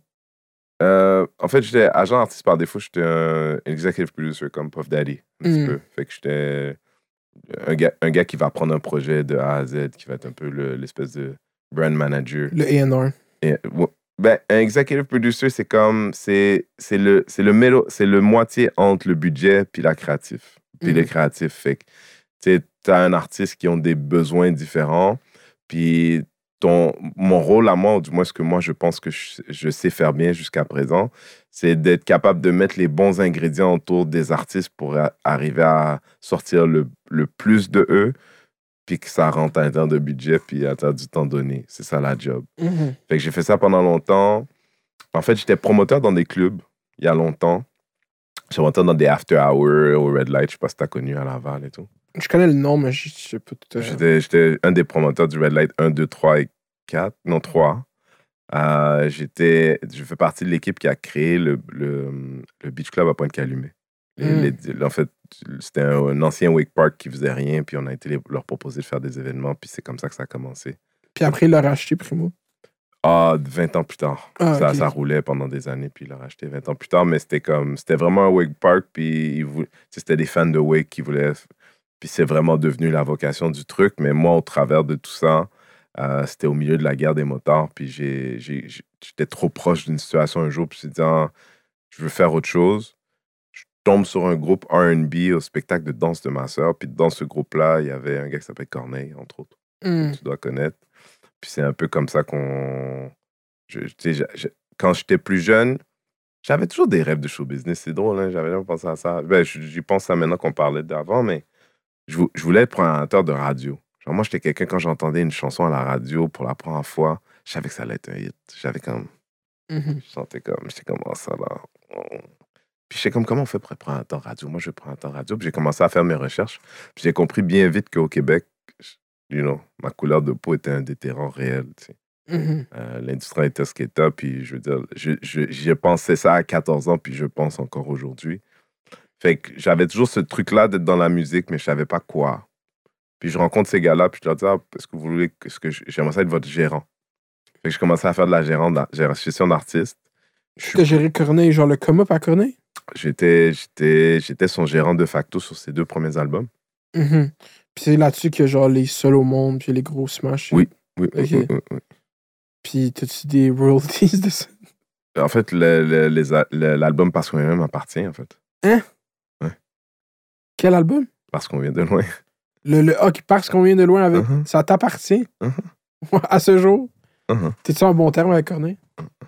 Euh, en fait, j'étais agent artiste par défaut. J'étais un executive producer comme Puff Daddy, un petit Mm. peu. Fait que j'étais un gars, un gars qui va prendre un projet de A à Z, qui va être un peu le- l'espèce de brand manager. Le A&R. Ouais, ben, un executive producer, c'est comme, c'est le, le le moitié entre le budget puis la créatif, puis Mhm. le créatif. Fait que, tu as un artiste qui ont des besoins différents, puis ton, mon rôle à moi, ou du moins ce que moi je pense que je, je sais faire bien jusqu'à présent, c'est d'être capable de mettre les bons ingrédients autour des artistes pour a- arriver à sortir le, le plus de eux, puis que ça rentre en termes de budget, puis à terme du temps donné. C'est ça la job. Mhm. Fait que j'ai fait ça pendant longtemps. En fait, j'étais promoteur dans des clubs il y a longtemps. J'étais promoteur dans des after hours au Red Light. Je sais pas si t'as connu à Laval et tout. Je connais le nom, mais je je sais pas tout à J'étais, j'étais un des promoteurs du Red Light 1, 2, 3 et 4. Non, 3. Euh, j'étais, je fais partie de l'équipe qui a créé le, le, le Beach Club à Pointe-Calumet. Les- Mm. en fait, c'était un, un ancien wake park qui faisait rien, puis on a été les- leur proposer de faire des événements, puis c'est comme ça que ça a commencé. Puis après, il l'a racheté, Primo? Ah, 20 ans plus tard. Ah, ça, ça roulait pendant des années, puis il l'a racheté 20 ans plus tard, mais c'était comme, c'était vraiment un wake park, puis c'était des fans de wake qui voulaient, puis c'est vraiment devenu la vocation du truc, mais moi, au travers de tout ça, euh, c'était au milieu de la guerre des motards, puis j'étais trop proche d'une situation un jour, puis je me suis dit, Ah, je veux faire autre chose. Je tombe sur un groupe R&B au spectacle de danse de ma soeur, puis dans ce groupe-là, il y avait un gars qui s'appelle Corneille, entre autres Hmm. tu dois connaître. Puis c'est un peu comme ça qu'on. je- quand j'étais plus jeune, j'avais toujours des rêves de show business. C'est drôle, hein? j'avais jamais pensé à ça. Ben, j'y pense à maintenant qu'on parlait d'avant, mais je, vou- je voulais être présentateur de radio. Genre, moi, j'étais quelqu'un, quand j'entendais une chanson à la radio pour la première fois, je savais que ça allait être un hit. J'avais comme. Mhm. Je sentais comme. J'étais comme, oh, ça là. oh. Puis j'étais comme, comment on fait pour être présentateur radio? Moi, je veux présentateur radio. Puis j'ai commencé à faire mes recherches. Puis j'ai compris bien vite qu'au Québec, you know, ma couleur de peau était un déterrant réel. tu sais. Mhm. Euh, L'industrie était ce qu'elle était. Puis je veux dire, je, je, je pensais ça à 14 ans, puis je pense encore aujourd'hui. Fait que j'avais toujours ce truc-là d'être dans la musique, mais je savais pas quoi. Puis je rencontre ces gars-là, puis je leur dis, ah, est-ce que vous voulez, est-ce que j'aimerais ça être votre gérant? Fait que je commençais à faire de la gestion d'artiste. Je suis T'as géré Corneille, genre le come-up à Corneille? J'étais, j'étais, j'étais son gérant de facto sur ses deux premiers albums. Mhm. Puis c'est là-dessus qu'il y a genre les seuls au monde, puis les gros smash. Oui. Oui, oui, Ok. oui, oui, oui. Puis t'as-tu des royalties de ça? En fait, le- le- le- l'album Parce qu'on vient m'appartient, en fait. Quel album? Parce qu'on vient de loin. Le, le ah, parce qu'on vient de loin avec. Mhm. Ça t'appartient? Mhm. à ce jour? Mhm. T'es-tu en bon terme avec Corneille?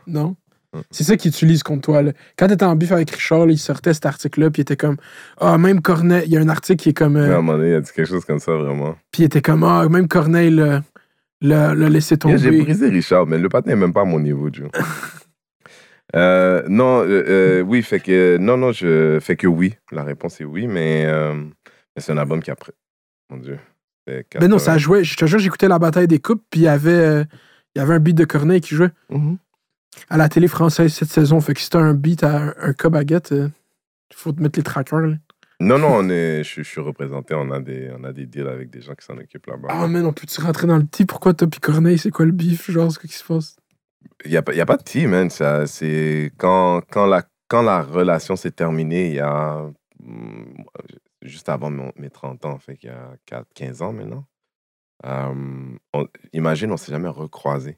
Non? Mhm. C'est ça qu'il utilise contre toi. Là. Quand t'étais en bif avec Richard, là, il sortait cet article-là, puis il était comme Ah, même Corneille. Il y a un article qui est comme. euh, à un moment donné, il a dit quelque chose comme ça, vraiment. puis il était comme Ah, même Corneille l'a l'a- l'a laissé Yeah, J'ai tomber. brisé Richard, mais le patin n'est même pas à mon niveau, Joe. Euh, non, euh, euh, oui, fait que non, non, je fais que oui. La réponse est oui, mais, mais c'est un album qui a pris. Mon Dieu. c'est Ben non, 80. ça jouait. Je te jure, j'écoutais la bataille des coupes, puis il y avait, il y avait un beat de Corneille qui jouait Mhm. à la télé française cette saison. Fait que si t'as un beat à un, un baguette, il faut te mettre les trackers. Là. Non, non, on est, je, je suis représenté. On a des, on a des deals avec des gens qui s'en occupent là-bas. Ah, mais on peut-tu rentrer dans le petit? Pourquoi toi puis Corneille, c'est quoi le bif? Genre, quoi qui se passe? Il n'y a, y a pas de team, man. Ça, c'est quand, quand, la, quand la relation s'est terminée, il y a hum, juste avant mon- mes 30 ans, fait qu'il y a 4, 15 ans maintenant. Hum, on- imagine, on s'est jamais recroisés.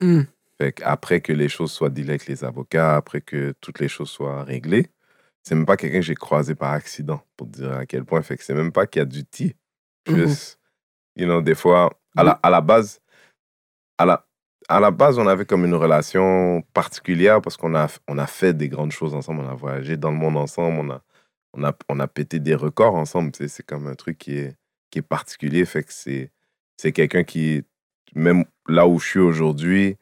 Hmm. Fait après que les choses soient dealées avec les avocats, après que toutes les choses soient réglées, c'est même pas quelqu'un que j'ai croisé par accident, pour te dire à quel point. Fait que c'est même pas qu'il y a du. Mhm. Juste, you know, des fois, à la, à la base, à la, à la base, on avait comme une relation particulière parce qu'on a, on a fait des grandes choses ensemble, on a voyagé dans le monde ensemble, on a, on a, on a pété des records ensemble. sais, C'est comme un truc qui est, qui est particulier. Fait que c'est, c'est quelqu'un qui, même là où je suis aujourd'hui,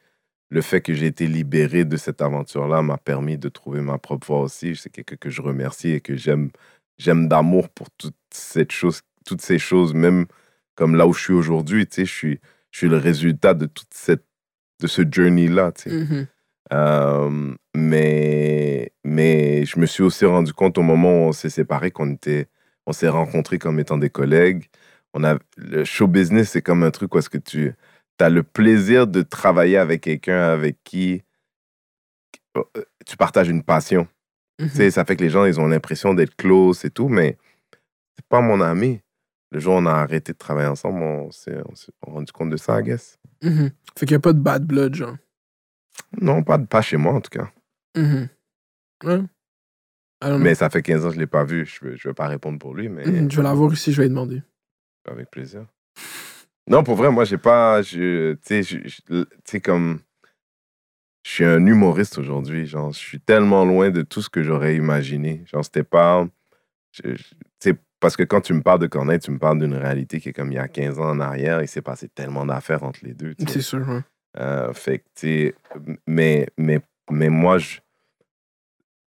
le fait que j'ai été libéré de cette aventure-là m'a permis de trouver ma propre voie aussi. C'est quelqu'un que je remercie et que j'aime, j'aime d'amour pour toute cette chose, toutes ces choses, même comme là où je suis aujourd'hui. Je suis, je suis le résultat de toute cette, de ce journey-là. Tu sais. Mhm. Euh, mais, mais je me suis aussi rendu compte au moment où on s'est séparés qu'on était, on s'est rencontrés comme étant des collègues. On a, le show business, c'est comme un truc où est-ce que tu as le plaisir de travailler avec quelqu'un avec qui tu partages une passion. Tu sais, ça fait que les gens, ils ont l'impression d'être close et tout, mais c'est pas mon ami. Le jour où on a arrêté de travailler ensemble, on s'est rendu compte de ça, I guess. Mhm. Fait qu'il n'y a pas de bad blood, genre. Non, pas, pas chez moi, en tout cas. Mhm. Ouais. Know. Mais ça fait 15 ans que je l'ai pas vu. Je ne vais pas répondre pour lui, mais Mhm, Je vais l'avoir ici, je vais lui demander. avec plaisir. Non, pour vrai, moi, j'ai pas. je- Tu sais, comme. Je suis un humoriste aujourd'hui. Genre, je suis tellement loin de tout ce que j'aurais imaginé. Genre, c'était pas. Tu sais, parce que quand tu me parles de Corneille, tu me parles d'une réalité qui est comme il y a 15 ans en arrière. Il s'est passé tellement d'affaires entre les deux. C'est sûr, ouais. Euh, fait que, mais, mais, mais moi, je,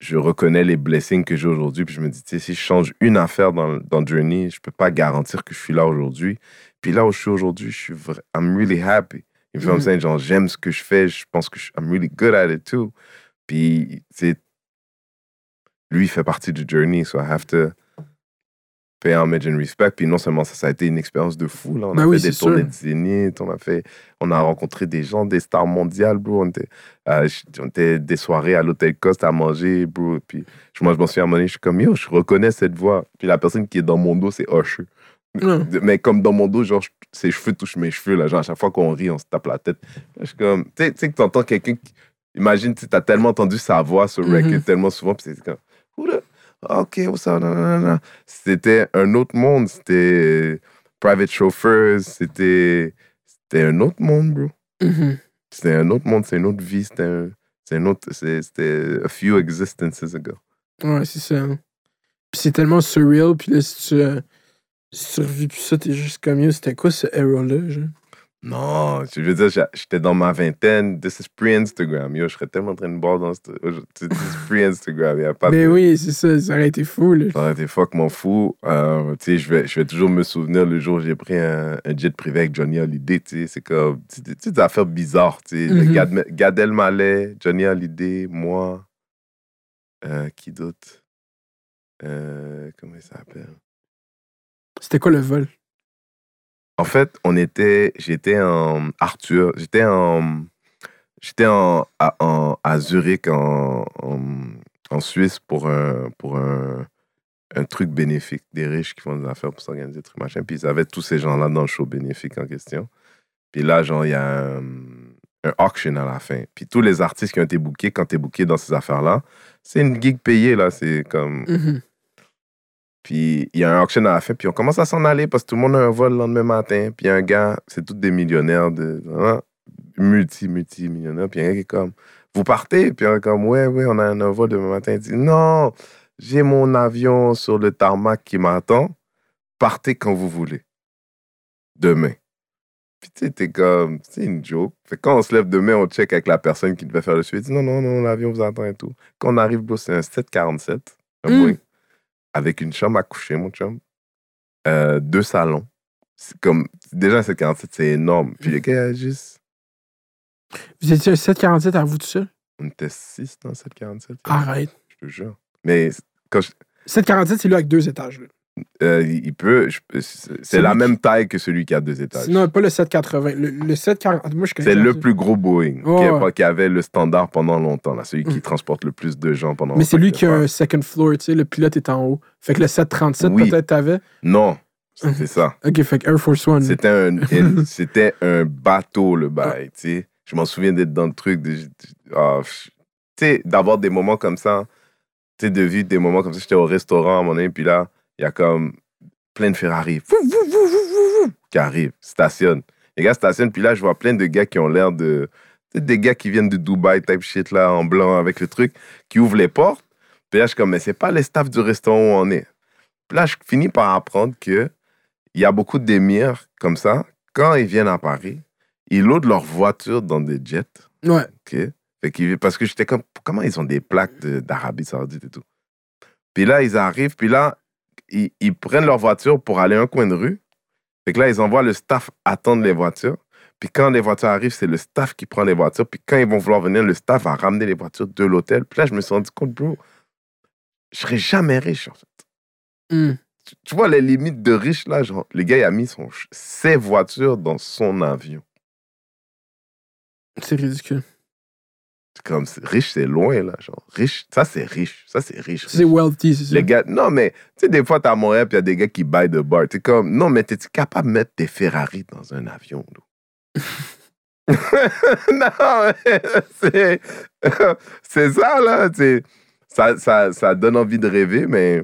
je reconnais les blessings que j'ai aujourd'hui. Puis je me dis, tu sais, si je change une affaire dans, dans Journey, je peux pas garantir que je suis là aujourd'hui. Puis là où je suis aujourd'hui, je suis vraiment, I'm really happy. You what I'm Mhm. saying? Genre, j'aime ce que je fais. Je pense que je, I'm really good at it too. Puis, tu sais, lui, il fait partie du Journey. So I have to pay homage and respect. Puis non seulement ça, ça a été une expérience de fou. Là. On Ben a oui, fait des tournées sûr. de Zénith, on a, fait, on a rencontré des gens, des stars mondiales, bro. On était, euh, on était des soirées à l'hôtel Coste à manger, bro. Puis je- moi, je m'en suis à un moment donné, je suis comme, yo, je reconnais cette voix. Puis la personne qui est dans mon dos, c'est Usher. Mais comme dans mon dos, genre, ses cheveux touchent mes cheveux, là. Genre, à chaque fois qu'on rit, on se tape la tête. Je suis comme, tu sais- que t'entends quelqu'un qui. Imagine, tu as tellement entendu sa voix sur Mhm. record tellement souvent, puis c'est comme, Who the- Ok, what's up? C'était un autre monde. C'était private chauffeurs. C'était c'était un autre monde, bro. Mhm. C'était un autre monde. C'est une autre vie. C'était un, c'est un autre. C'était a few existences ago. Ouais, c'est ça. hein. Puis c'est tellement surreal, puis là, si tu, euh, si tu revis plus ça, t'es juste comme, yo, c'était quoi ce era-là, genre? Non, je veux dire, j'étais dans ma vingtaine. This is pre-Instagram. Yo, je serais tellement en train de boire dans ce. This is pre-Instagram. Y a pas de- Mais oui, c'est ça, ça aurait été fou, là. Ça aurait été fuck mon fou. Euh, tu sais, je vais, je vais toujours me souvenir le jour où j'ai pris un, un jet privé avec Johnny Hallyday. Tu sais, c'est comme. Tu sais, des- affaires bizarres. Tu sais, Mhm. Gad, Gad Elmaleh, Johnny Hallyday, moi. Euh, qui d'autre? Euh, Comment il s'appelle? C'était quoi le vol? En fait, on était. J'étais en. Arthur. J'étais en. J'étais en, à, Zurich, en, en, Suisse, pour un, pour un, un truc bénéfique. Des riches qui font des affaires pour s'organiser, truc machin. Puis ils avaient tous ces gens-là dans le show bénéfique en question. Puis là, genre, il y a un, auction à la fin. Puis tous les artistes qui ont été bookés, quand tu es booké dans ces affaires-là, c'est une gig payée, là. C'est comme. Mhm. Puis il y a un auction à la fin, puis on commence à s'en aller parce que tout le monde a un vol le lendemain matin. Puis il y a un gars, c'est tous des millionnaires, de, hein, multi, multi millionnaires. Puis il y a un gars qui est comme, vous partez? Puis on est comme, ouais, ouais, on a un vol demain matin. Il dit, non, j'ai mon avion sur le tarmac qui m'attend. Partez quand vous voulez. Demain. Puis tu sais, t'es comme, c'est une joke. Fait quand on se lève demain, on check avec la personne qui devait faire le suivi. Il dit, non, non, non, l'avion vous attend et tout. Quand on arrive, c'est un 747, un Mm. Boeing, avec une chambre à coucher, mon chum. Euh, deux salons. Comme, déjà, un 747, c'est énorme. Puis le gars, juste, Vous étiez un 747 à vous tout seul? on était six dans le 747. Arrête. Je te jure. Mais quand je- 747, c'est là avec deux étages. Là. Euh, il peut, c'est la même taille que celui qui a deux étages. Non, pas le 780. Le, le 740. Moi, je C'est le plus gros Boeing qui, a- ouais. qui avait le standard pendant longtemps, là, celui qui Mm. transporte le plus de gens pendant Mais c'est lui qui a un second floor, tu sais, le pilote est en haut. Fait que le 737, Oui. peut-être, t'avais? Non, c'était ça. Ok, fait que Air Force One. C'était un, un- c'était un bateau, le bail, tu sais. Je m'en souviens d'être dans le truc, de, ah, tu sais, d'avoir des moments comme ça, tu sais, de vivre des moments comme ça. J'étais au restaurant à mon avis, puis là, il y a comme plein de Ferrari qui arrivent, stationnent. Les gars stationnent, puis là, je vois plein de gars qui ont l'air de. Des gars qui viennent de Dubaï, type shit, là, en blanc, avec le truc, qui ouvrent les portes. Puis là, je suis comme, mais c'est pas les staffs du restaurant où on est. Puis là, je finis par apprendre que il y a beaucoup d'émirs comme ça, quand ils viennent à Paris, ils loadent leur voiture dans des jets. Ouais. OK? Fait parce que j'étais comme, comment ils ont des plaques de- d'Arabie Saoudite et tout? Puis là, ils arrivent, puis là, ils, ils prennent leur voiture pour aller un coin de rue. Fait que là, ils envoient le staff attendre les voitures. Puis quand les voitures arrivent, c'est le staff qui prend les voitures. Puis quand ils vont vouloir venir, le staff va ramener les voitures de l'hôtel. Puis là, je me suis rendu compte, bro, je serais jamais riche, en fait. Hmm. Tu, tu vois les limites de riche, là, genre, le gars, il a mis son, ses voitures dans son avion. C'est ridicule. Comme, riche, c'est loin, là, genre. Riche, ça, c'est riche. Ça, c'est riche. C'est wealthy, c'est ça. Les gars, non, mais, tu sais, des fois, t'es à Montréal, puis il y a des gars qui baillent de bar. T'es comme, non, mais t'es-tu capable de mettre tes Ferrari dans un avion, là? non, c'est, c'est ça, là. c'est- Ça, ça, ça donne envie de rêver, mais,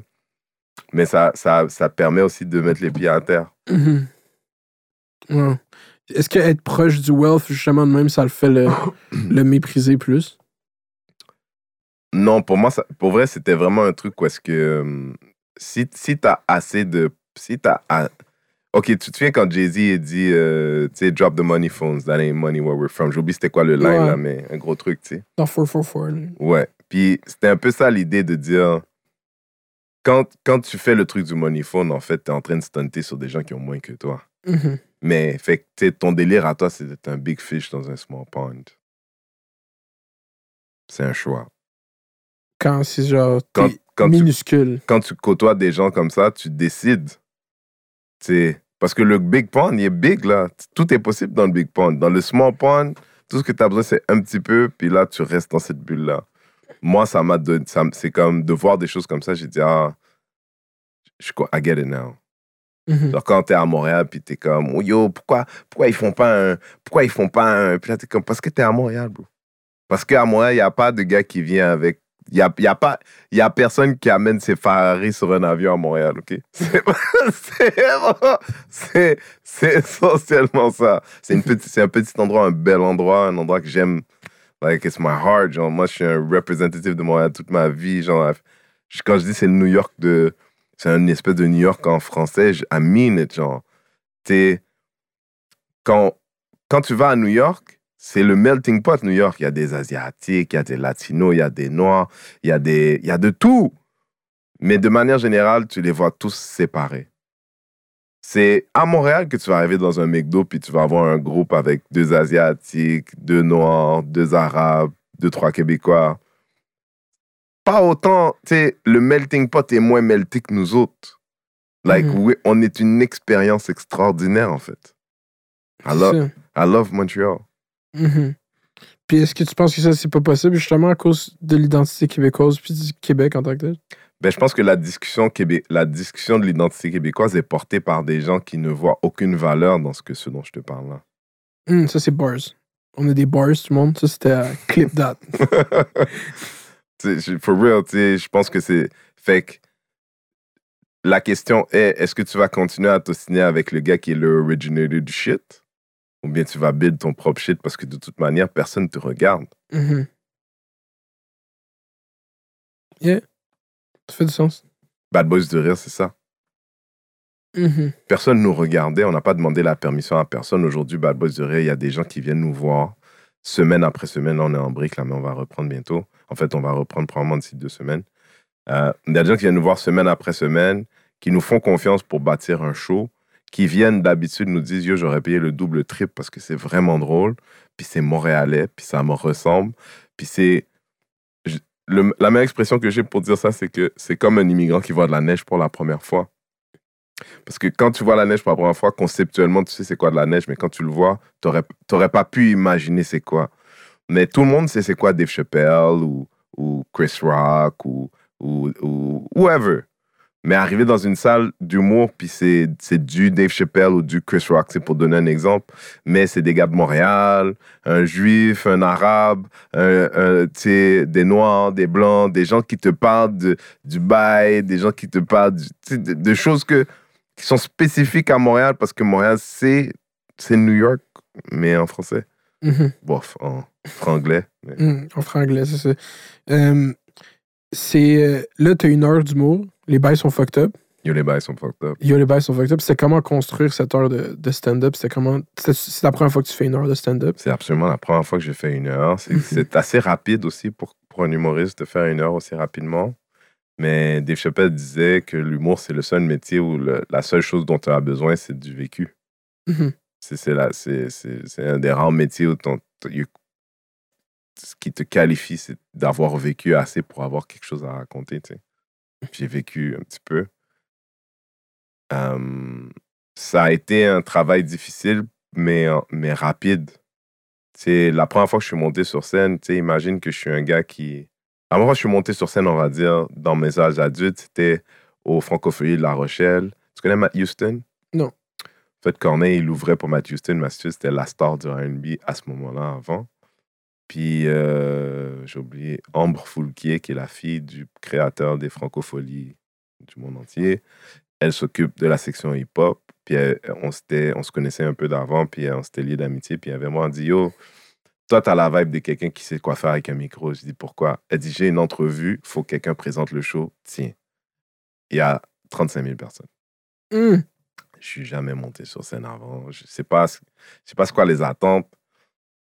mais ça, ça, ça permet aussi de mettre les pieds à terre. Mhm. Ouais. Est-ce que être proche du wealth, justement, de même, ça le fait le, le mépriser plus? Non, pour moi, ça, pour vrai, c'était vraiment un truc où est-ce que euh, si, si t'as assez de. Si t'as. a- Ok, tu te souviens quand Jay-Z a dit, euh, tu sais, drop the money phones, that ain't money where we're from. J'oublie c'était quoi le line, Ouais. là, mais un gros truc, tu sais. Dans 444. là. Ouais. Puis c'était un peu ça l'idée de dire, quand, quand tu fais le truc du money phone, en fait, tu es en train de stunter sur des gens qui ont moins que toi. Mhm. Mais fait que ton délire à toi, c'est d'être un big fish dans un small pond. C'est un choix. Quand c'est genre. Quand, quand, tu, minuscule. quand tu côtoies des gens comme ça, tu décides. Tu sais, parce que le big pond, il est big là. Tout est possible dans le big pond. Dans le small pond, tout ce que tu as besoin, c'est un petit peu, puis là, tu restes dans cette bulle-là. Moi, ça m'a donné. C'est comme de voir des choses comme ça, j'ai dit, ah, je, I get it now. Mhm. Genre quand t'es à Montréal, puis t'es comme, oh, yo, pourquoi, pourquoi ils font pas un. Pourquoi ils font pas un. Puis là, t'es comme, parce que t'es à Montréal, bro. Parce qu'à Montréal, il n'y a pas de gars qui vient avec. Il n'y a, y a, y a personne qui amène ses Ferrari sur un avion à Montréal, OK? C'est essentiellement ça. C'est un petit endroit, un bel endroit, un endroit que j'aime. Like, it's my heart. Genre, moi, je suis un représentatif de Montréal toute ma vie. Genre, quand je dis c'est le New York de. C'est une espèce de New York en français, I mean it, genre. T'es- Quand, quand tu vas à New York, c'est le melting pot New York. Il y a des Asiatiques, il y a des Latinos, il y a des Noirs, il y a, des, il y a de tout. Mais de manière générale, tu les vois tous séparés. C'est à Montréal que tu vas arriver dans un McDo, puis tu vas avoir un groupe avec deux Asiatiques, deux Noirs, deux Arabes, deux, trois Québécois. Pas autant, tu sais, le melting pot est moins melty que nous autres. Like, oui, on est une expérience extraordinaire, en fait. I ça. I love Montreal. Mhm. Puis est-ce que tu penses que ça, c'est pas possible justement à cause de l'identité québécoise puis du Québec en tant que tel? Ben, je pense que la discussion, québé... la discussion de l'identité québécoise est portée par des gens qui ne voient aucune valeur dans ce, que, ce dont je te parle là. Hum, ça, c'est bars. On a des bars, tout le monde. Ça, c'était à Clip That. For real, tu sais, je pense que c'est. Fait que la question est est-ce que tu vas continuer à t'ostiner avec le gars qui est le originator du shit? Ou bien tu vas build ton propre shit parce que de toute manière, personne ne te regarde. Mhm. Yeah. Ça fait du sens. Bad Boys de rire, c'est ça. Mhm. Personne nous regardait, on n'a pas demandé la permission à personne. Aujourd'hui, Bad Boys de rire, il y a des gens qui viennent nous voir semaine après semaine. Là, on est en brique, là, mais on va reprendre bientôt. En fait, on va reprendre probablement d'ici deux semaines. Euh, il y a des gens qui viennent nous voir semaine après semaine, qui nous font confiance pour bâtir un show, qui viennent d'habitude nous disent Yo, j'aurais payé le double trip parce que c'est vraiment drôle, puis c'est montréalais, puis ça me ressemble, puis c'est. la meilleure expression que j'ai pour dire ça, c'est que c'est comme un immigrant qui voit de la neige pour la première fois. Parce que quand tu vois la neige pour la première fois, conceptuellement, tu sais c'est quoi de la neige, mais quand tu le vois, tu n'aurais pas pu imaginer c'est quoi. Mais tout le monde sait c'est quoi Dave Chappelle ou, ou Chris Rock ou, ou, ou whoever. Mais arriver dans une salle d'humour, puis c'est du Dave Chappelle ou du Chris Rock, c'est pour donner un exemple, mais c'est des gars de Montréal, un juif, un arabe, un, un, des noirs, des blancs, des gens qui te parlent de, du bail, des gens qui te parlent de choses que, qui sont spécifiques à Montréal, parce que Montréal, c'est c'est New York, mais en français. Mhm. Bof, en franglais. mais- Hum, en franglais, c'est ça. Euh, c'est. euh, là, t'as une heure d'humour. Les bails sont fucked up. Yo, les bails sont fucked up. Yo, les bails sont fucked up. C'était comment construire cette heure de, de stand-up? C'était comment. C'est la première fois que tu fais une heure de stand-up? C'est absolument la première fois que j'ai fait une heure. C'est Mhm. c'est assez rapide aussi pour, pour un humoriste de faire une heure aussi rapidement. Mais Dave Chappelle disait que l'humour, c'est le seul métier où le- la seule chose dont tu as besoin, c'est du vécu. Mhm. C'est un des rares métiers où ton- ce qui te qualifie, c'est d'avoir vécu assez pour avoir quelque chose à raconter. tu sais. J'ai vécu un petit peu. Euh, ça a été un travail difficile, mais, mais rapide. La première fois que je suis monté sur scène, tu sais, imagine que je suis un gars qui... La première fois que je suis monté sur scène, on va dire, dans mes âges adultes, c'était au Francophonie de La Rochelle. Tu connais Matt Houston? Non. En fait, Corneille, il ouvrait pour Matt Houston. Matt Houston, c'était la star du R&B à ce moment-là, avant. Puis, euh, j'ai oublié Ambre Foulquier, qui est la fille du créateur des Francopholies du monde entier. Elle s'occupe de la section hip-hop. Puis, elle- on, on se connaissait un peu d'avant, puis euh, on s'était liés d'amitié. Puis, elle avait moi dit Yo, toi, t'as la vibe de quelqu'un qui sait quoi faire avec un micro. Je dis Pourquoi? Elle dit J'ai une entrevue, faut que quelqu'un présente le show. Tiens, il y a 35 000 personnes. Hum. Je suis jamais monté sur scène avant. Je sais pas, ce- je sais pas c'est quoi les attentes,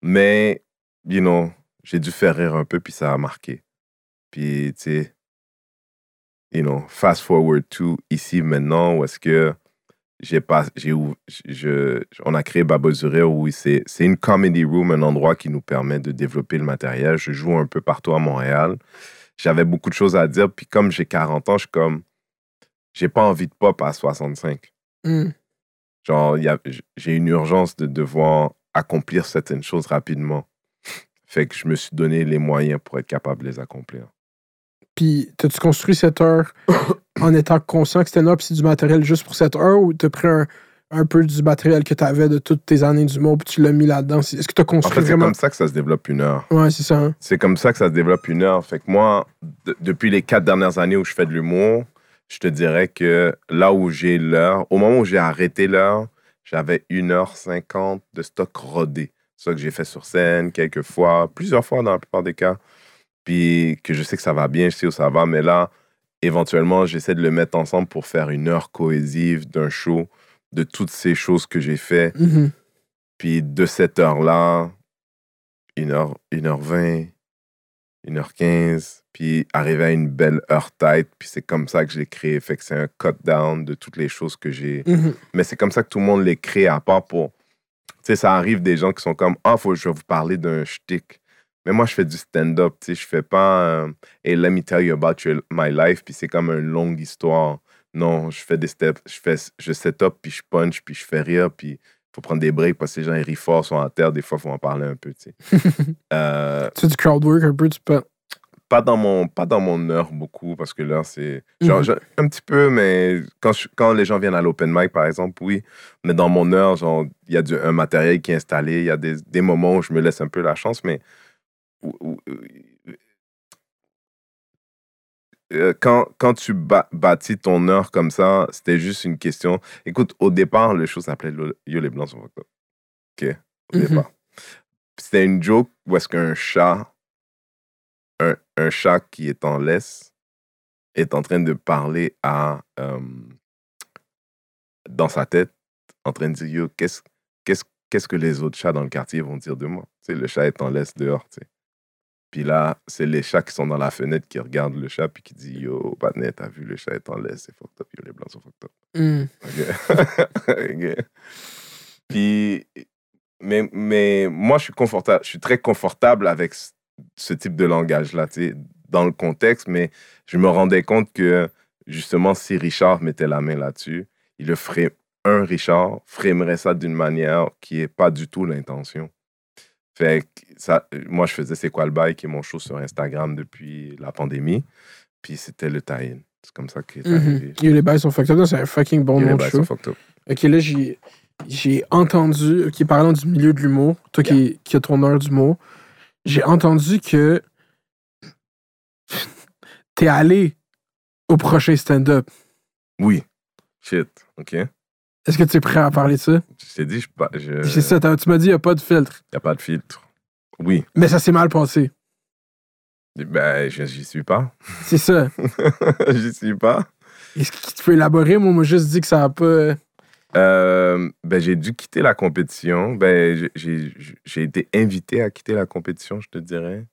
mais you know, j'ai dû faire rire un peu puis ça a marqué. Puis, tu sais, you know, fast forward to ici maintenant, où est-ce que j'ai pas, j'ai, je, on a créé Babo Zurir où c'est, c'est une comedy room, un endroit qui nous permet de développer le matériel. Je joue un peu partout à Montréal. J'avais beaucoup de choses à dire, puis comme j'ai 40 ans, je suis comme, j'ai pas envie de pop à 65. Hmm. Genre, j'ai une urgence de devoir accomplir certaines choses rapidement. Fait que je me suis donné les moyens pour être capable de les accomplir. Puis, t'as-tu construit cette heure en étant conscient que c'était une heure, puis c'est du matériel juste pour cette heure, ou t'as pris un, un peu du matériel que t'avais de toutes tes années d'humour, puis tu l'as mis là-dedans? Est-ce que t'as En construit fait, c'est vraiment. comme ça que ça se développe une heure. Ouais, c'est ça. hein. C'est comme ça que ça se développe une heure. Fait que moi, de- depuis les quatre dernières années où je fais de l'humour, je te dirais que là où j'ai l'heure, au moment où j'ai arrêté l'heure, j'avais 1h50 de stock rodé. C'est ça que j'ai fait sur scène quelques fois, plusieurs fois dans la plupart des cas. Puis que je sais que ça va bien, je sais où ça va, mais là, éventuellement, j'essaie de le mettre ensemble pour faire une heure cohésive d'un show, de toutes ces choses que j'ai fait. Mhm. Puis de cette heure-là, 1h, 1h20, 1h15, puis arriver à une belle heure tête, puis c'est comme ça que je l'ai créé. Fait que c'est un cut down de toutes les choses que j'ai. Mhm. Mais c'est comme ça que tout le monde les crée, à part pour. Tu sais, ça arrive des gens qui sont comme Ah, faut, je vais vous parler d'un shtick. Mais moi, je fais du stand-up, tu sais, je fais pas un Hey, let me tell you about your- my life, puis c'est comme une longue histoire. Non, je fais des steps, je fais, je set up, puis je punch, puis je fais rire, puis faut prendre des breaks parce que les gens ils rient fort, sont en terre, des fois, faut en parler un peu, tu sais. Euh, Tu fais du crowd work un peu, tu peux. pas dans mon pas dans mon heure beaucoup parce que l'heure c'est genre Mhm. un petit peu mais quand je- quand les gens viennent à l'open mic par exemple oui mais dans mon heure genre il y a du, un matériel qui est installé il y a des, des moments où je me laisse un peu la chance mais euh, quand, quand tu bâtis ton heure comme ça, c'était juste une question. Écoute, au départ, le show s'appelait Yo les Blancs sont fucked. OK, au Mhm. départ. C'était une joke où est-ce qu'un chat, un, un chat qui est en laisse, est en train de parler à. euh, dans sa tête, en train de dire Yo, qu'est-ce qu'est-ce qu'est-ce que les autres chats dans le quartier vont dire de moi? Tu sais, le chat est en laisse dehors, tu sais. Puis là, c'est les chats qui sont dans la fenêtre qui regardent le chat puis qui disent Yo, Batnet, t'as vu, le chat est en laisse, c'est fucked up, yo, les blancs sont fucked up. Hmm. Puis, mais, mais moi, je suis confortable, je suis très confortable avec ce- ce type de langage-là, tu sais, dans le contexte, mais je me rendais compte que, justement, si Richard mettait la main là-dessus, il le ferait, un Richard framerait ça d'une manière qui n'est pas du tout l'intention. Fait que ça, moi, je faisais C'est quoi le bail, qui est mon show sur Instagram depuis la pandémie, puis c'était le tie-in. C'est comme ça qu'il est Mhm. arrivé. Les bails sont fucked up. C'est un fucking bon nom de show. sont. Ok, là, j'ai, j'ai entendu, parlant du milieu de l'humour, toi qui, qui as ton heure d'humour, j'ai entendu que t'es allé au prochain stand-up. Oui. Shit. OK. Est-ce que tu es prêt à parler de ça? Je t'ai dit, je, pas- je, C'est ça, tu m'as dit il n'y a pas de filtre. y a pas de filtre. Oui. Mais ça s'est mal passé. Ben, je- j'y suis pas. C'est ça. j'y suis pas. Est-ce que tu peux élaborer? Moi, on m'a juste dit que ça a pas. Euh, ben, j'ai dû quitter la compétition. Ben, j'ai été invité à quitter la compétition, je te dirais.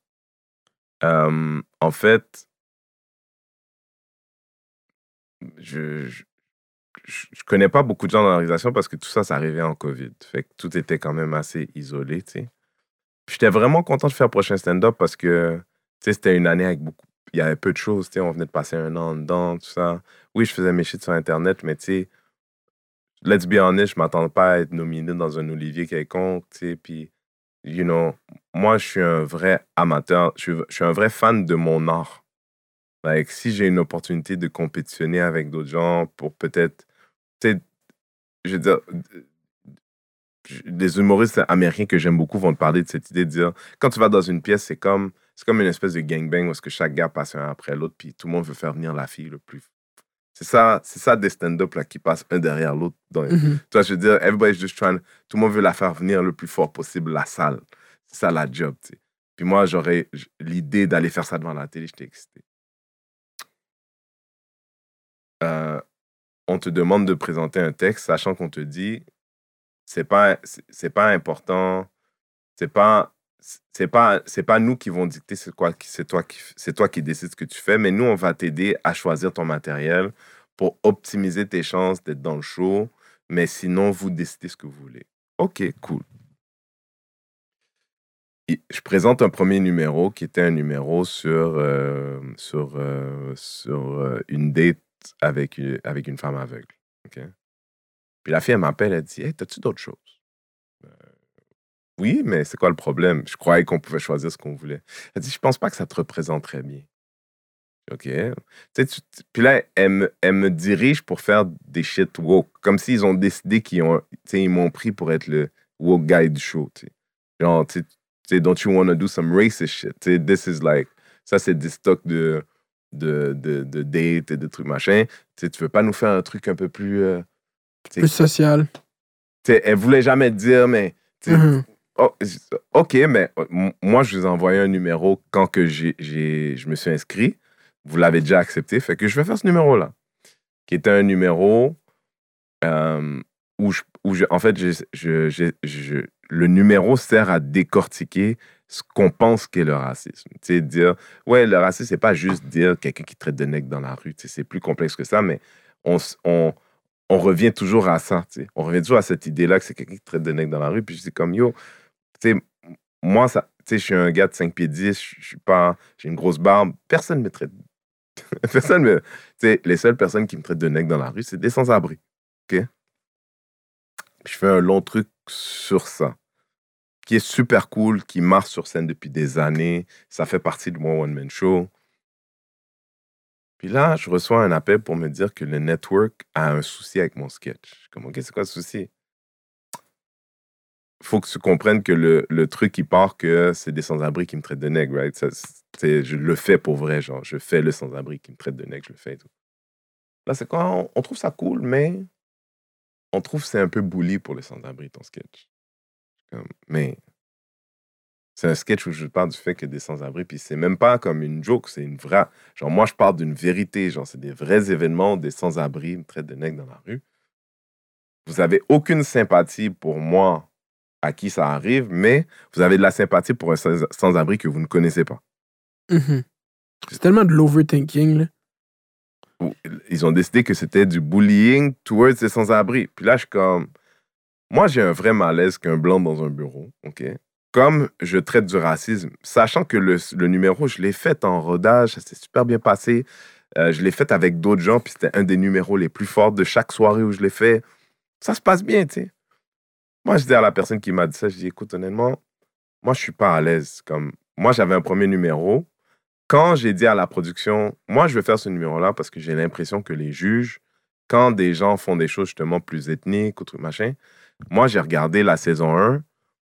Euh, en fait, je, je, je- connais pas beaucoup de gens dans l'organisation parce que tout ça, ça arrivait en COVID. Fait que tout était quand même assez isolé, tu sais. J'étais vraiment content de faire le prochain stand-up parce que, tu sais, c'était une année avec beaucoup... Il y avait peu de choses, tu sais. On venait de passer un an dedans, tout ça. Oui, je faisais mes shit sur Internet, mais tu sais, let's be honest, je m'attendais pas à être nominé dans un Olivier quelconque, tu sais, puis, you know, moi, je suis un vrai amateur, je suis, un vrai fan de mon art. Like, si j'ai une opportunité de compétitionner avec d'autres gens pour peut-être, sais, je veux dire, les humoristes américains que j'aime beaucoup vont te parler de cette idée de dire, quand tu vas dans une pièce, c'est comme, c'est comme une espèce de gangbang où est-ce que chaque gars passe un après l'autre, puis tout le monde veut faire venir la fille le plus c'est ça, c'est ça des stand-up là qui passent un derrière l'autre. dans- Mhm. Tu vois, je veux dire, everybody's just trying, tout le monde veut la faire venir le plus fort possible, la salle. C'est ça la job, tu sais. Puis moi, j'aurais l'idée d'aller faire ça devant la télé, j'étais excité. Euh, on te demande de présenter un texte, sachant qu'on te dit, c'est pas, c'est pas important, c'est pas, c'est pas c'est pas nous qui vont dicter c'est quoi c'est toi qui c'est toi qui décides ce que tu fais mais nous on va t'aider à choisir ton matériel pour optimiser tes chances d'être dans le show mais sinon vous décidez ce que vous voulez. Ok cool. Je présente un premier numéro qui était un numéro sur euh, sur euh, sur euh, une date avec une, avec une femme aveugle puis la fille elle m'appelle elle dit hey t'as-tu d'autres choses? Oui, mais c'est quoi le problème? Je croyais qu'on pouvait choisir ce qu'on voulait. Elle dit, je pense pas que ça te représente très bien. OK? Puis là, elle me, dirige pour faire des shit woke. Comme s'ils ont décidé qu'ils m'ont pris pour être le woke guy du show. Genre, tu sais, don't you want to do some racist shit? This is like, ça, c'est des stocks de, de, de, de dates et de trucs machin. Tu tu veux pas nous faire un truc un peu plus. euh, Plus social. elle voulait jamais te dire, mais. Mhm. Oh, OK, mais m- moi, je vous ai envoyé un numéro quand que j'ai, j'ai- je me suis inscrit. Vous l'avez déjà accepté. Fait que je vais faire ce numéro-là. Qui était un numéro euh, où, je, où je- en fait, je- je- le numéro sert à décortiquer ce qu'on pense qu'est le racisme. Tu dire, ouais, le racisme, c'est pas juste dire quelqu'un qui traite de nègre dans la rue. C'est plus complexe que ça, mais on, revient toujours à ça. tu sais. On revient toujours à cette idée-là que c'est quelqu'un qui traite de nègre dans la rue. Puis dis comme, yo, tu sais, moi, ça, je suis un gars de 5 pieds 10, je suis pas, j'ai une grosse barbe. Personne me traite. Personne me. Tu les seules personnes qui me traitent de nègre dans la rue, c'est des sans-abri. OK? Je fais un long truc sur ça, qui est super cool, qui marche sur scène depuis des années. Ça fait partie de mon one-man show. Puis là, je reçois un appel pour me dire que le network a un souci avec mon sketch. Je suis Comme, OK, c'est quoi le souci? faut que tu comprennes que le, truc qui part que c'est des sans-abri qui me traitent de nègre, right? Je le fais pour vrai, genre, je fais le sans-abri qui me traite de nègre, je le fais et tout. Là, c'est quand on, trouve ça cool, mais on trouve c'est un peu bully pour le sans-abri, ton sketch. Mais c'est un sketch où je parle du fait que des sans-abri, puis c'est même pas comme une joke, c'est une vraie. Genre, moi, je parle d'une vérité, genre, c'est des vrais événements, des sans-abri me traitent de nègre dans la rue. Vous avez aucune sympathie pour moi à qui ça arrive, mais vous avez de la sympathie pour un sans- sans-abri que vous ne connaissez pas. Mhm. C'est tellement de l'overthinking, là. Ils ont décidé que c'était du bullying towards les sans-abri. Puis là, je suis comme... Moi, j'ai un vrai malaise qu'un blanc dans un bureau, OK? Comme je traite du racisme, sachant que le, numéro, je l'ai fait en rodage, ça s'est super bien passé. Euh, je l'ai fait avec d'autres gens, puis c'était un des numéros les plus forts de chaque soirée où je l'ai fait. Ça se passe bien, tu sais. Moi, je dis à la personne qui m'a dit ça, je dis, écoute, honnêtement, moi, je suis pas à l'aise. Comme, moi, j'avais un premier numéro. Quand j'ai dit à la production, moi, je vais faire ce numéro-là parce que j'ai l'impression que les juges, quand des gens font des choses justement plus ethniques ou truc machin, moi, j'ai regardé la saison 1,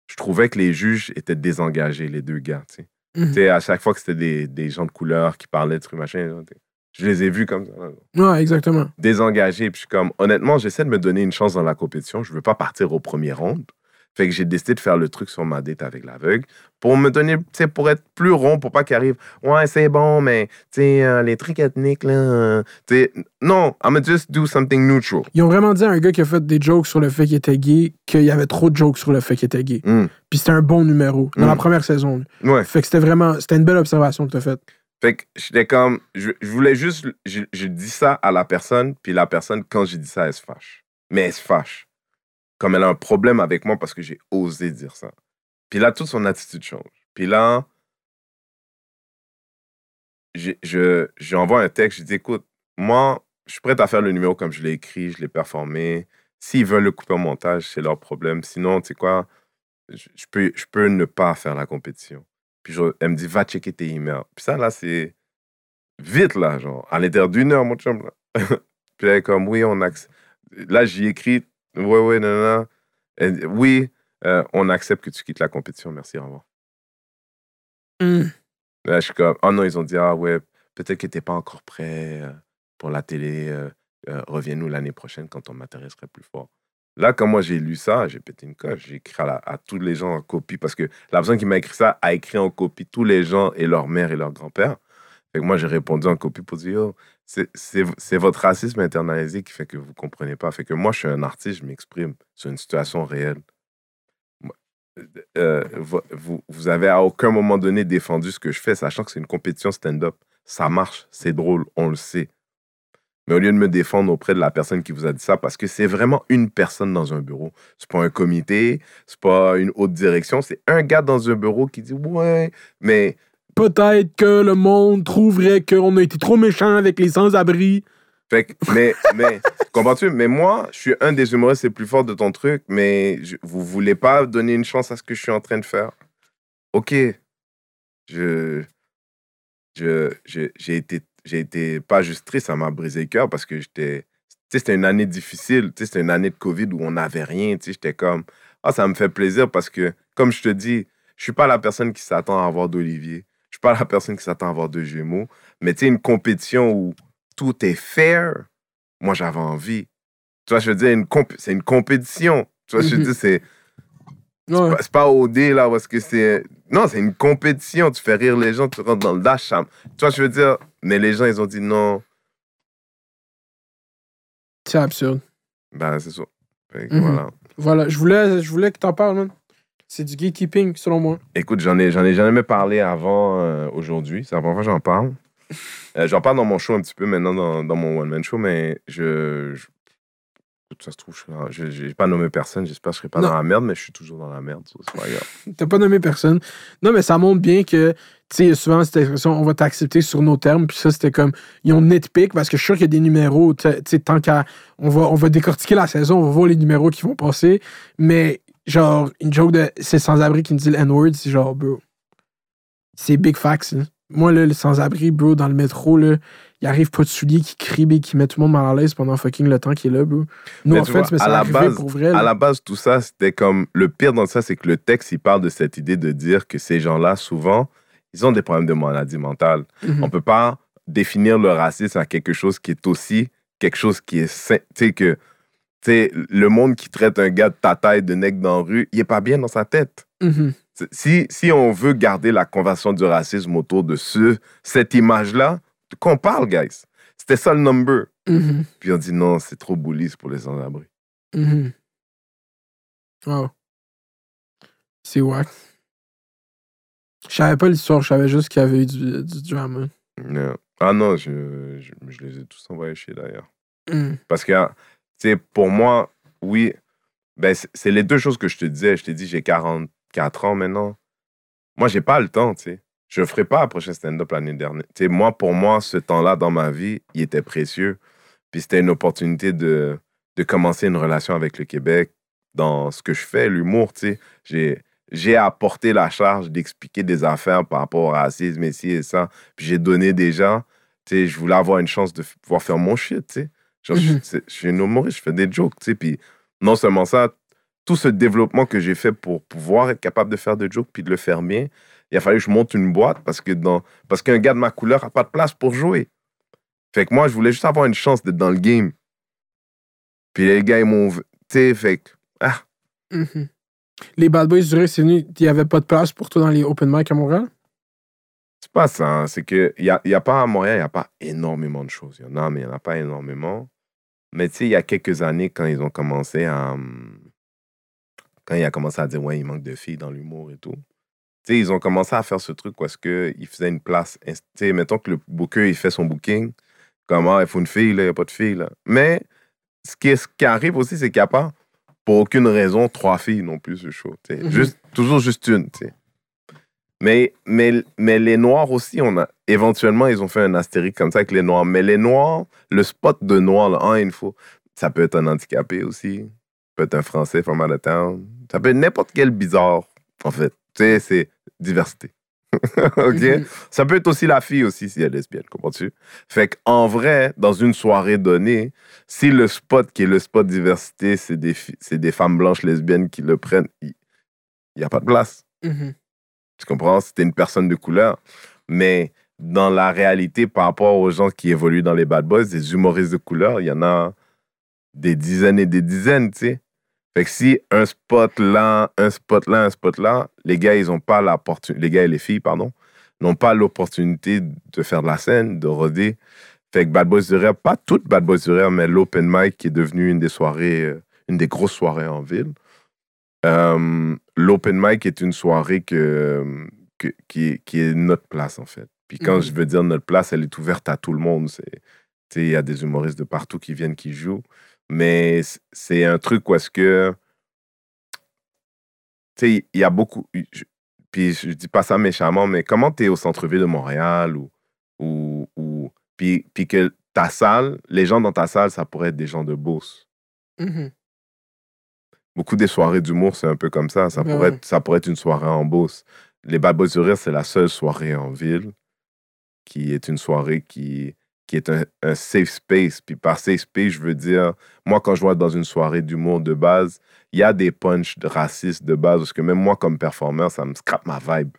je trouvais que les juges étaient désengagés, les deux gars, tu sais. Mhm. À chaque fois que c'était des, des gens de couleur qui parlaient de trucs machin, je les ai vus comme ça. Ouais, exactement. désengagé. Puis je suis comme, honnêtement, j'essaie de me donner une chance dans la compétition. Je veux pas partir au premier round. Fait que j'ai décidé de faire le truc sur ma date avec l'aveugle pour me donner, tu sais, pour être plus rond, pour pas qu'il arrive, ouais, c'est bon, mais, tu sais, euh, les trucs ethniques, là, euh, tu sais, non, I'm gonna just do something neutral. Ils ont vraiment dit à un gars qui a fait des jokes sur le fait qu'il était gay qu'il y avait trop de jokes sur le fait qu'il était gay. Mm. Puis c'était un bon numéro dans Mm. la première saison. Ouais. Fait que c'était vraiment... C'était une belle observation que tu as faite. Fait que j'étais comme, je, je voulais juste, je, je dis ça à la personne, puis la personne, quand j'ai dit ça, elle se fâche. Mais elle se fâche. Comme elle a un problème avec moi parce que j'ai osé dire ça. Puis là, toute son attitude change. Puis là, j'envoie un texte, je dis, écoute, moi, je suis prêt à faire le numéro comme je l'ai écrit, je l'ai performé. S'ils veulent le couper au montage, c'est leur problème. Sinon, tu sais quoi, je, peux, ne pas faire la compétition. Puis elle me dit, va checker tes emails. Puis ça, là, c'est vite, là, genre, à l'intérieur d'une heure, mon chum. Puis elle est comme, oui, on accepte. Là, j'y écris, ouais, ouais, non, non. Oui, euh, on accepte que tu quittes la compétition, merci, au revoir. Mm. Là, je suis comme, oh non, ils ont dit, ah ouais, peut-être que t'es pas encore prêt euh, pour la télé. euh, euh, Reviens-nous l'année prochaine quand ton matériel serait plus fort. Là, quand moi j'ai lu ça, j'ai pété une coche. J'ai écrit à, la- à tous les gens en copie parce que la personne qui m'a écrit ça a écrit en copie tous les gens et leur mère et leur grand-père. Moi, j'ai répondu en copie pour dire, Yo, c'est- votre racisme internalisé qui fait que vous comprenez pas. Fait que moi, je suis un artiste, je m'exprime sur une situation réelle. Euh, vo- vous, vous avez à aucun moment donné défendu ce que je fais, sachant que c'est une compétition stand-up. Ça marche, c'est drôle, on le sait. Mais au lieu de me défendre auprès de la personne qui vous a dit ça, parce que c'est vraiment une personne dans un bureau. C'est pas un comité, c'est pas une haute direction, c'est un gars dans un bureau qui dit ouais, mais Peut-être que le monde trouverait qu'on a été trop méchant avec les sans-abri. Fait que- mais, mais, comprends-tu? Mais moi, je suis un des humoristes les plus forts de ton truc, mais je- vous voulez pas donner une chance à ce que je suis en train de faire? Ok. Je. Je. J'ai été. J'ai été pas juste triste, ça m'a brisé le cœur parce que j'étais. Tu sais, c'était une année difficile. Tu sais, c'était une année de COVID où on n'avait rien. Tu sais, j'étais comme. Ah, ça me fait plaisir parce que, comme je te dis, je suis pas la personne qui s'attend à avoir d'Olivier. Je suis pas la personne qui s'attend à avoir de Gémeaux. Mais tu sais, une compétition où tout est fair, moi j'avais envie. Tu vois, je veux dire, une c'est une compétition. Tu vois, je veux Mhm. dire, c'est Ouais. pas- c'est pas OD là, parce que c'est. Non, c'est une compétition. Tu fais rire les gens, tu rentres dans le dash. Tu vois, je veux dire, mais les gens, ils ont dit non. C'est absurde. Ben, c'est ça. Fait que Mhm. voilà. Voilà, je voulais, je voulais que t'en parles, man. C'est du gatekeeping, selon moi. Écoute, j'en ai, j'en ai jamais parlé avant euh, aujourd'hui. C'est la première fois que j'en parle. Euh, j'en parle dans mon show un petit peu maintenant, dans, dans mon one-man show, mais je. ça se trouve, je n'ai pas nommé personne. J'espère que je serai pas Non. dans la merde, mais je suis toujours dans la merde. ça, C'est pas grave. T'as pas nommé personne. Non, mais ça montre bien que, tu sais, souvent cette expression, on va t'accepter sur nos termes. Puis ça, c'était comme, ils ont nitpick parce que je suis sûr qu'il y a des numéros, tu sais, tu sais, tant qu'à, on va, on va décortiquer la saison, on va voir les numéros qui vont passer. Mais, genre, une joke de c'est sans-abri qui me dit le N-word, c'est genre, bro. C'est big facts, là. Moi, là, le sans-abri, bro, dans le métro, là, il arrive pas de souliers qui crient et qui met tout le monde mal à l'aise pendant fucking le temps qu'il est là, bro. No Mais tu offense, vois, mais à ça la arrive base- pour vrai. À là. la base, tout ça, c'était comme. Le pire dans ça, c'est que le texte, il parle de cette idée de dire que ces gens-là, souvent, ils ont des problèmes de maladie mentale. Mhm. On peut pas définir le racisme à quelque chose qui est aussi quelque chose qui est sain. Tu sais, que. Le monde qui traite un gars de ta taille de nègre dans la rue, il est pas bien dans sa tête. Mhm. C'est- Si, si on veut garder la conversion du racisme autour de ce, cette image-là, qu'on parle, guys. C'était ça le number. Mhm. Puis on dit non, c'est trop bullies pour les sans-abri. Mhm. Wow. C'est wack. Je savais pas l'histoire, je savais juste qu'il y avait eu du, du drama. Ah non, je, je, je les ai tous envoyés chier d'ailleurs. Mhm. Parce que, sais, pour moi, oui, ben, c'est les deux choses que je te disais. Je t'ai dit, j'ai 44 ans maintenant. Moi, j'ai pas le temps, tu sais. Je ferai pas un prochain stand-up l'année dernière. Tu sais, moi, pour moi, ce temps-là dans ma vie, il était précieux. Puis c'était une opportunité de, de commencer une relation avec le Québec dans ce que je fais, l'humour, tu sais. J'ai apporté la charge d'expliquer des affaires par rapport au racisme, et ci et ça. Puis j'ai donné déjà, tu sais, je voulais avoir une chance de pouvoir faire mon shit, tu sais. Genre, Mhm. je suis un humoriste, je fais des jokes, tu sais. Puis non seulement ça, tout ce développement que j'ai fait pour pouvoir être capable de faire des jokes puis de le faire bien, il a fallu que je monte une boîte parce que dans parce qu'un gars de ma couleur a pas de place pour jouer. Fait que moi, je voulais juste avoir une chance d'être dans le game. Puis les gars, ils m'ont... Tu sais, fait que... Ah, Mhm. Les Bad Boys du c'est venu, il y avait pas de place pour toi dans les open mic à Montréal? c'est pas ça. hein. C'est que il y a, y a pas à Montréal, il n'y a pas énormément de choses. Il y en a, mais il n'y en a pas énormément. Mais tu sais, il y a quelques années, quand ils ont commencé à... Quand il a commencé à dire, ouais, il manque de filles dans l'humour et tout. Tu sais, ils ont commencé à faire ce truc parce qu'ils faisaient une place. Tu sais, mettons que le booker, il fait son booking. Comment, il faut une fille, là, il n'y a pas de fille, là. Mais ce qui, est- ce qui arrive aussi, c'est qu'il n'y a pas, pour aucune raison, trois filles non plus ce show. tu sais. Juste, toujours juste une, tu sais. Mais, mais, mais les Noirs aussi, on a, éventuellement, ils ont fait un astérique comme ça avec les Noirs. Mais les Noirs, le spot de Noirs, là, il faut, ça peut être un handicapé aussi. Ça peut être un Français from out of town. Ça peut être n'importe quel bizarre, en fait. Tu sais, c'est diversité. OK? Mhm. Ça peut être aussi la fille aussi si elle est lesbienne, comprends-tu? Fait qu'en vrai, dans une soirée donnée, si le spot qui est le spot diversité, c'est des, des femmes blanches lesbiennes qui le prennent, il n'y a pas de place. Mhm. Tu comprends? C'était une personne de couleur. Mais dans la réalité, par rapport aux gens qui évoluent dans les bad boys, des humoristes de couleur, il y en a des dizaines et des dizaines, tu sais. Fait que si un spot là, un spot là, un spot là, les gars, ils ont pas les gars et les filles, pardon, n'ont pas l'opportunité de faire de la scène, de roder. Fait que Bad Boys du Rire, pas toutes Bad Boys du Rire, mais l'open mic qui est devenu une des soirées, euh, une des grosses soirées en ville. Euh, L'open mic est une soirée que, que- qui, est, qui est notre place, en fait. Puis quand Mhm. je veux dire notre place, elle est ouverte à tout le monde. Il y a des humoristes de partout qui viennent, qui jouent. Mais c'est un truc où est-ce que. Tu sais, il y a beaucoup. je- puis je dis pas ça méchamment, mais comment tu es au centre-ville de Montréal ou. ou, ou puis, puis que ta salle, les gens dans ta salle, ça pourrait être des gens de Beauce. Beaucoup des soirées d'humour, c'est un peu comme ça. Ça, pourrait être, ça pourrait être une soirée en Beauce. Les Bad Boys du Rire, c'est la seule soirée en ville qui est une soirée qui, qui est un, un safe space. Puis par safe space, je veux dire, moi, quand je vois dans une soirée d'humour de base, il y a des punchs de racistes de base, parce que même moi, comme performeur, ça me scrape ma vibe.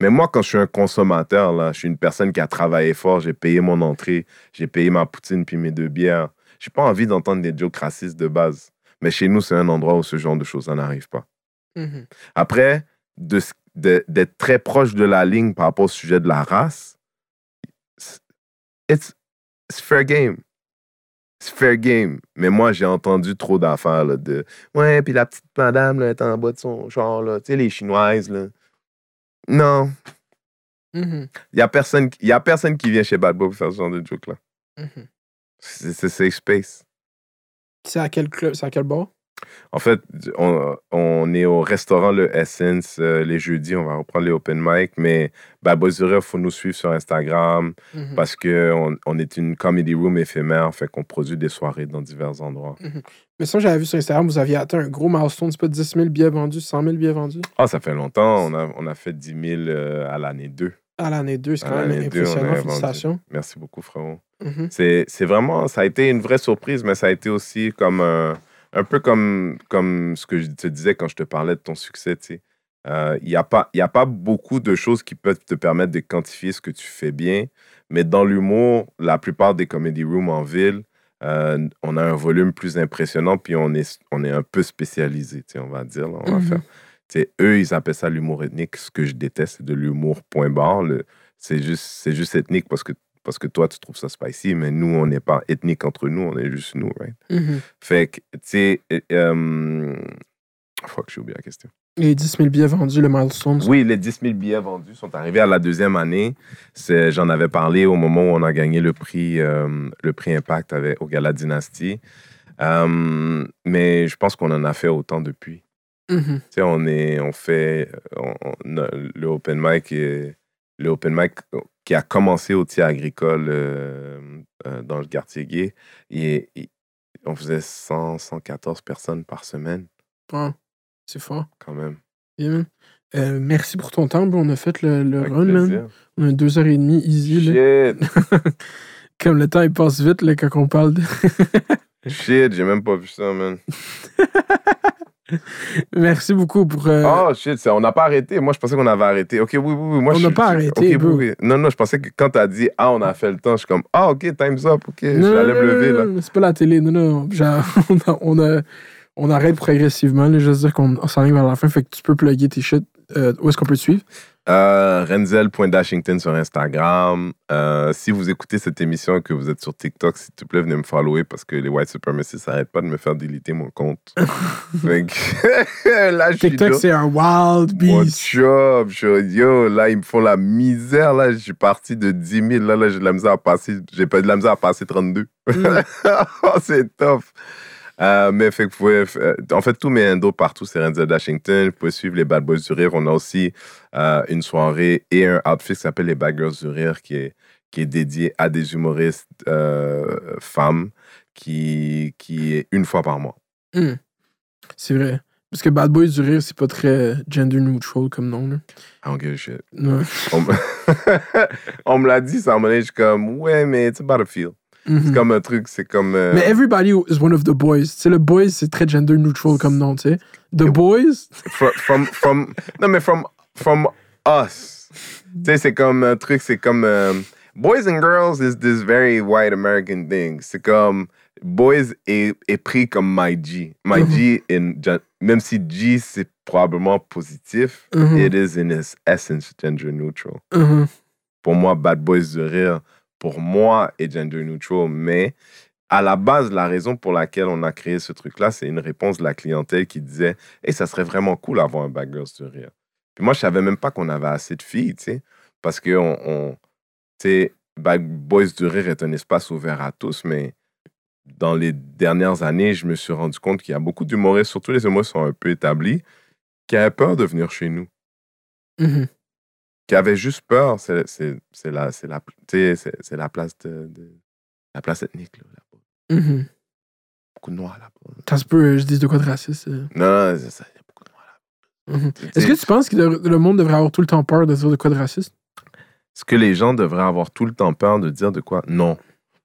Mais moi, quand je suis un consommateur, là, je suis une personne qui a travaillé fort, j'ai payé mon entrée, j'ai payé ma poutine puis mes deux bières. J'ai pas envie d'entendre des jokes racistes de base. Mais chez nous, c'est un endroit où ce genre de choses n'arrive pas. Mhm. Après, de s- de- d'être très proche de la ligne par rapport au sujet de la race, c'est- it's, it's fair game. C'est fair game. Mais moi, j'ai entendu trop d'affaires de Ouais, puis la petite madame là, est en bas de son char, là. Tu sais, les chinoises, là. Non. Il n'y a, personne qui- y a personne qui vient chez Bad Boy pour faire ce genre de joke-là. Mhm. C'est safe space. C'est à quel club? C'est à quel bar? En fait, on, on est au restaurant Le Essence euh, les jeudis. On va reprendre les open mic. Mais Rire, il faut nous suivre sur Instagram Mhm. parce qu'on on est une comedy room éphémère. Fait qu'on produit des soirées dans divers endroits. Mais ça, j'avais vu sur Instagram, vous aviez atteint un gros milestone. C'est pas 10 000 billets vendus, 100 000 billets vendus? Ah, ça fait longtemps. On a, on a fait 10 000 euh, à l'année 2. À l'année 2, c'est quand même impressionnant. Félicitations. Merci beaucoup, frérot. Mhm. C'est c'est vraiment, ça a été une vraie surprise, mais ça a été aussi comme un, un peu comme, comme ce que je te disais quand je te parlais de ton succès. tu sais. Euh, Il n'y a, pas- y a pas beaucoup de choses qui peuvent te permettre de quantifier ce que tu fais bien, mais dans l'humour, la plupart des comedy rooms en ville, euh, on a un volume plus impressionnant, puis on est, on est un peu spécialisé, tu sais, on va dire. là, on va Mhm. faire. Eux, ils appellent ça l'humour ethnique. Ce que je déteste, c'est de l'humour point barre. C'est juste, c'est juste ethnique parce que parce que toi, tu trouves ça spicy, mais nous, on n'est pas ethnique entre nous, on est juste nous, right? Mhm. Fait que, tu sais, euh, fuck, j'ai oublié la question. Les 10 000 billets vendus, le milestone. Oui, les 10 000 billets vendus sont arrivés à la deuxième année. C'est- J'en avais parlé au moment où on a gagné le prix, euh, le prix Impact avec, au Gala Dynasty. Euh, mais je pense qu'on en a fait autant depuis. Mhm. Sais, on, est, on fait on- on a le open mic, le open mic qui a commencé au tir agricole euh, euh, dans le quartier gay. Et, et on faisait 100, 114 personnes par semaine, c'est fort. quand même. Yeah. Euh, merci pour ton temps. On a fait le, run, man. On a deux heures et demie easy. Là. Shit, Comme le temps, il passe vite là, quand on parle de. shit, j'ai même pas vu ça, man. merci beaucoup pour. euh, Oh shit, ça, on n'a pas arrêté. Moi, je pensais qu'on avait arrêté. Ok, oui, oui, oui. Moi, On je n'a pas je- arrêté, oui. Non, non, je pensais que quand t'as dit ah, on a fait le temps, je suis comme ah, ok, time's up, ok. je non, me non, lever là. C'est pas la télé. Non, non. Genre, on, a- on, a- on arrête progressivement. Là, je veux dire qu'on on s'enligne vers la fin. Fait que tu peux plugger tes shit. Euh, où est-ce qu'on peut te suivre? Euh, Renzel.Dashington sur Instagram. Euh, si vous écoutez cette émission et que vous êtes sur TikTok, s'il te plaît, venez me follower parce que les white supremacists n'arrêtent pas de me faire déliter mon compte. Là, je TikTok, c'est un wild Mon beast. job, je- yo, là, ils me font la misère, là, je suis parti de 10 000, là, là, j'ai de la misère à passer, j'ai pas de la misère à passer 32. Mm. Oh, c'est tough. Euh, mais fait que vous pouvez, euh, en fait, tous mes endos partout, c'est Renzel Dashington. Vous pouvez suivre les Bad Boys du Rire. On a aussi euh, une soirée et un outfit qui s'appelle les Bad Girls du Rire, qui est, qui est dédié à des humoristes euh, femmes, qui, qui est une fois par mois. Hmm. C'est vrai. Parce que Bad Boys du Rire, c'est pas très gender neutral comme nom. Là. I don't give a shit. Ouais. On me, on me l'a dit, ça m'a je suis comme, ouais, mais it's about a feel. C'est Mhm. comme un truc, c'est comme. euh, Mais Everybody is one of the boys. Sais, le boys, c'est très gender neutral comme nom, tu sais. The boys, from, from, from- non, mais from, from us. Tu sais, c'est comme un truc, c'est comme. euh, boys and girls is this very white American thing. C'est comme. Boys est, est pris comme my G. My G, in, même si G, c'est probablement positif, Mhm. it is in its essence gender neutral. Mhm. Pour moi, Bad Boys de rire, pour moi, est gender neutral, mais à la base, la raison pour laquelle on a créé ce truc-là, c'est une réponse de la clientèle qui disait Hey, ça serait vraiment cool d'avoir un Bad Girls de rire. Puis moi, je savais même pas qu'on avait assez de filles, tu sais, parce que on, on- Bad Boys du rire est un espace ouvert à tous, mais dans les dernières années, je me suis rendu compte qu'il y a beaucoup d'humoristes, surtout les humoristes sont un peu établis, qui avaient peur de venir chez nous Mhm. Qui avait juste peur, c'est la, la, la place de, de- la place ethnique là. Mhm. Beaucoup de noirs là-bas. Ça se peut, je dis de quoi de raciste. euh. Non, non, c'est ça, il y a beaucoup de noirs là-bas. Mhm. Tu Est-ce que tu penses que le, le monde devrait avoir tout le temps peur de dire de quoi de raciste? Est-ce que les gens devraient avoir tout le temps peur de dire de quoi? Non.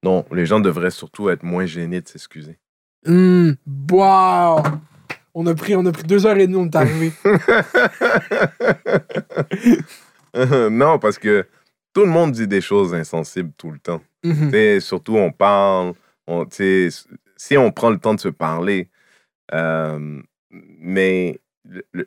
Non, les gens devraient surtout être moins gênés de s'excuser. Hum, wow! On a pris, on a pris deux heures et demie, on est arrivé. non, parce que tout le monde dit des choses insensibles tout le temps. Sais, surtout, on parle, on, si on prend le temps de se parler, euh, mais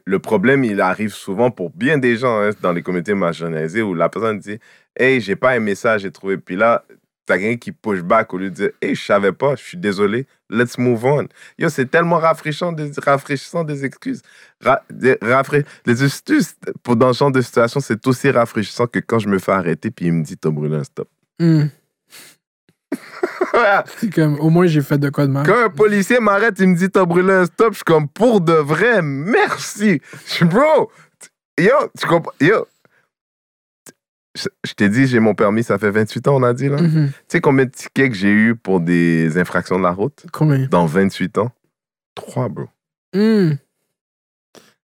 le problème, il arrive souvent pour bien des gens hein, dans les communautés marginalisées où la personne dit Hey, j'ai pas aimé ça, j'ai trouvé. Puis là, t'as quelqu'un qui push back au lieu de dire Hey, je savais pas, je suis désolé, let's move on. Yo, c'est tellement rafraîchissant des, rafraîchissant des excuses. Ra- des- rafra- les excuses pour, dans ce genre de situation, c'est aussi rafraîchissant que quand je me fais arrêter puis il me dit T'as brûlé un stop. Hum. C'est comme, au moins, j'ai fait de quoi de mal. Quand un policier m'arrête, il me dit t'as brûlé un stop, je suis comme pour de vrai, merci. Je suis bro, yo, tu comprends, yo. Je t'ai dit, j'ai mon permis, ça fait 28 ans, on a dit là. Mhm. Tu sais combien de tickets que j'ai eu pour des infractions de la route? Combien? dans 28 ans? Trois, bro. Hum.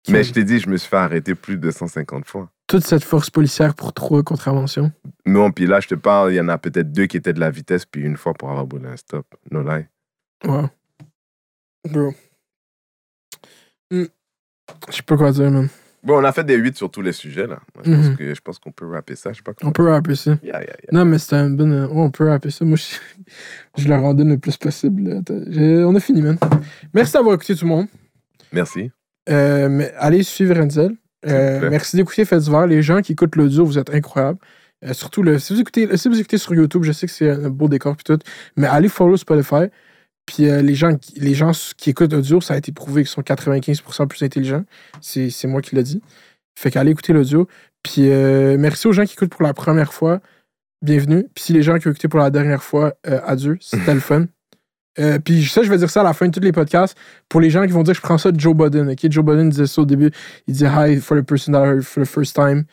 Mais je t'ai dit, je me suis fait arrêter plus de 150 fois. Toute cette force policière pour trois contraventions? Non, puis là, je te parle, il y en a peut-être deux qui étaient de la vitesse, puis une fois pour avoir brûlé un stop. No lie. Wow. Bro. Hum. Je sais pas quoi dire, man. Bon, on a fait des 8 sur tous les sujets, là. Je Mhm. pense que- je pense qu'on peut rapper ça. Je sais pas comment. On peut rapper ça. Yeah, yeah, yeah. Non, mais c'était un bon. euh, ouais, on peut rapper ça. Moi, je, je leur en donne le plus possible. On a fini, man. Merci d'avoir écouté tout le monde. Merci. Euh, mais allez suivre vous Euh, merci d'écouter Faites voir. Les gens qui écoutent l'audio, vous êtes incroyables. Euh, surtout, le, si, vous écoutez, si vous écoutez sur YouTube, je sais que c'est un beau décor puis tout, mais allez follow Spotify. Puis euh, les, gens, qui- les gens qui écoutent l'audio, ça a été prouvé qu'ils sont 95% plus intelligents. C'est c'est moi qui l'ai dit. Fait qu'allez écouter l'audio. Puis euh, merci aux gens qui écoutent pour la première fois. Bienvenue. Puis si les gens qui ont écouté pour la dernière fois, euh, adieu. C'était le fun. Euh, puis ça, je vais dire ça à la fin de tous les podcasts. Pour les gens qui vont dire que je prends ça de Joe Budden. ok? Joe Budden disait ça au début. Il disait hi for the person that heard for the first time.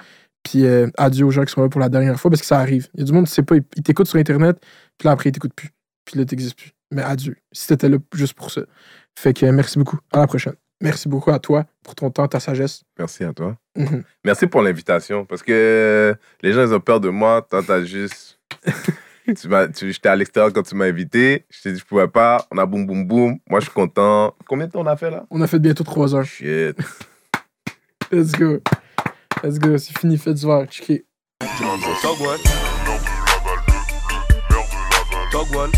Puis euh, adieu aux gens qui sont là pour la dernière fois parce que ça arrive. Il y a du monde qui sait pas, il, il t'écoute sur Internet, puis là après il t'écoute plus. Puis là t'existes plus. Mais adieu. Si t'étais là juste pour ça. Fait que euh, merci beaucoup. À la prochaine. Merci beaucoup à toi pour ton temps, ta sagesse. Merci à toi. Mhm. Merci pour l'invitation. Parce que les gens, ils ont peur de moi. Toi, t'as juste. tu m'as, tu, j'étais à l'extérieur quand tu m'as invité. Je t'ai dit, je pouvais pas. On a boum, boum, boum. Moi, je suis content. Combien de temps on a fait là? On a fait bientôt trois heures. Shit. Let's go. Let's go. C'est fini. Faites du verre. Checké. Talk one. Talk one.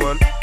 one.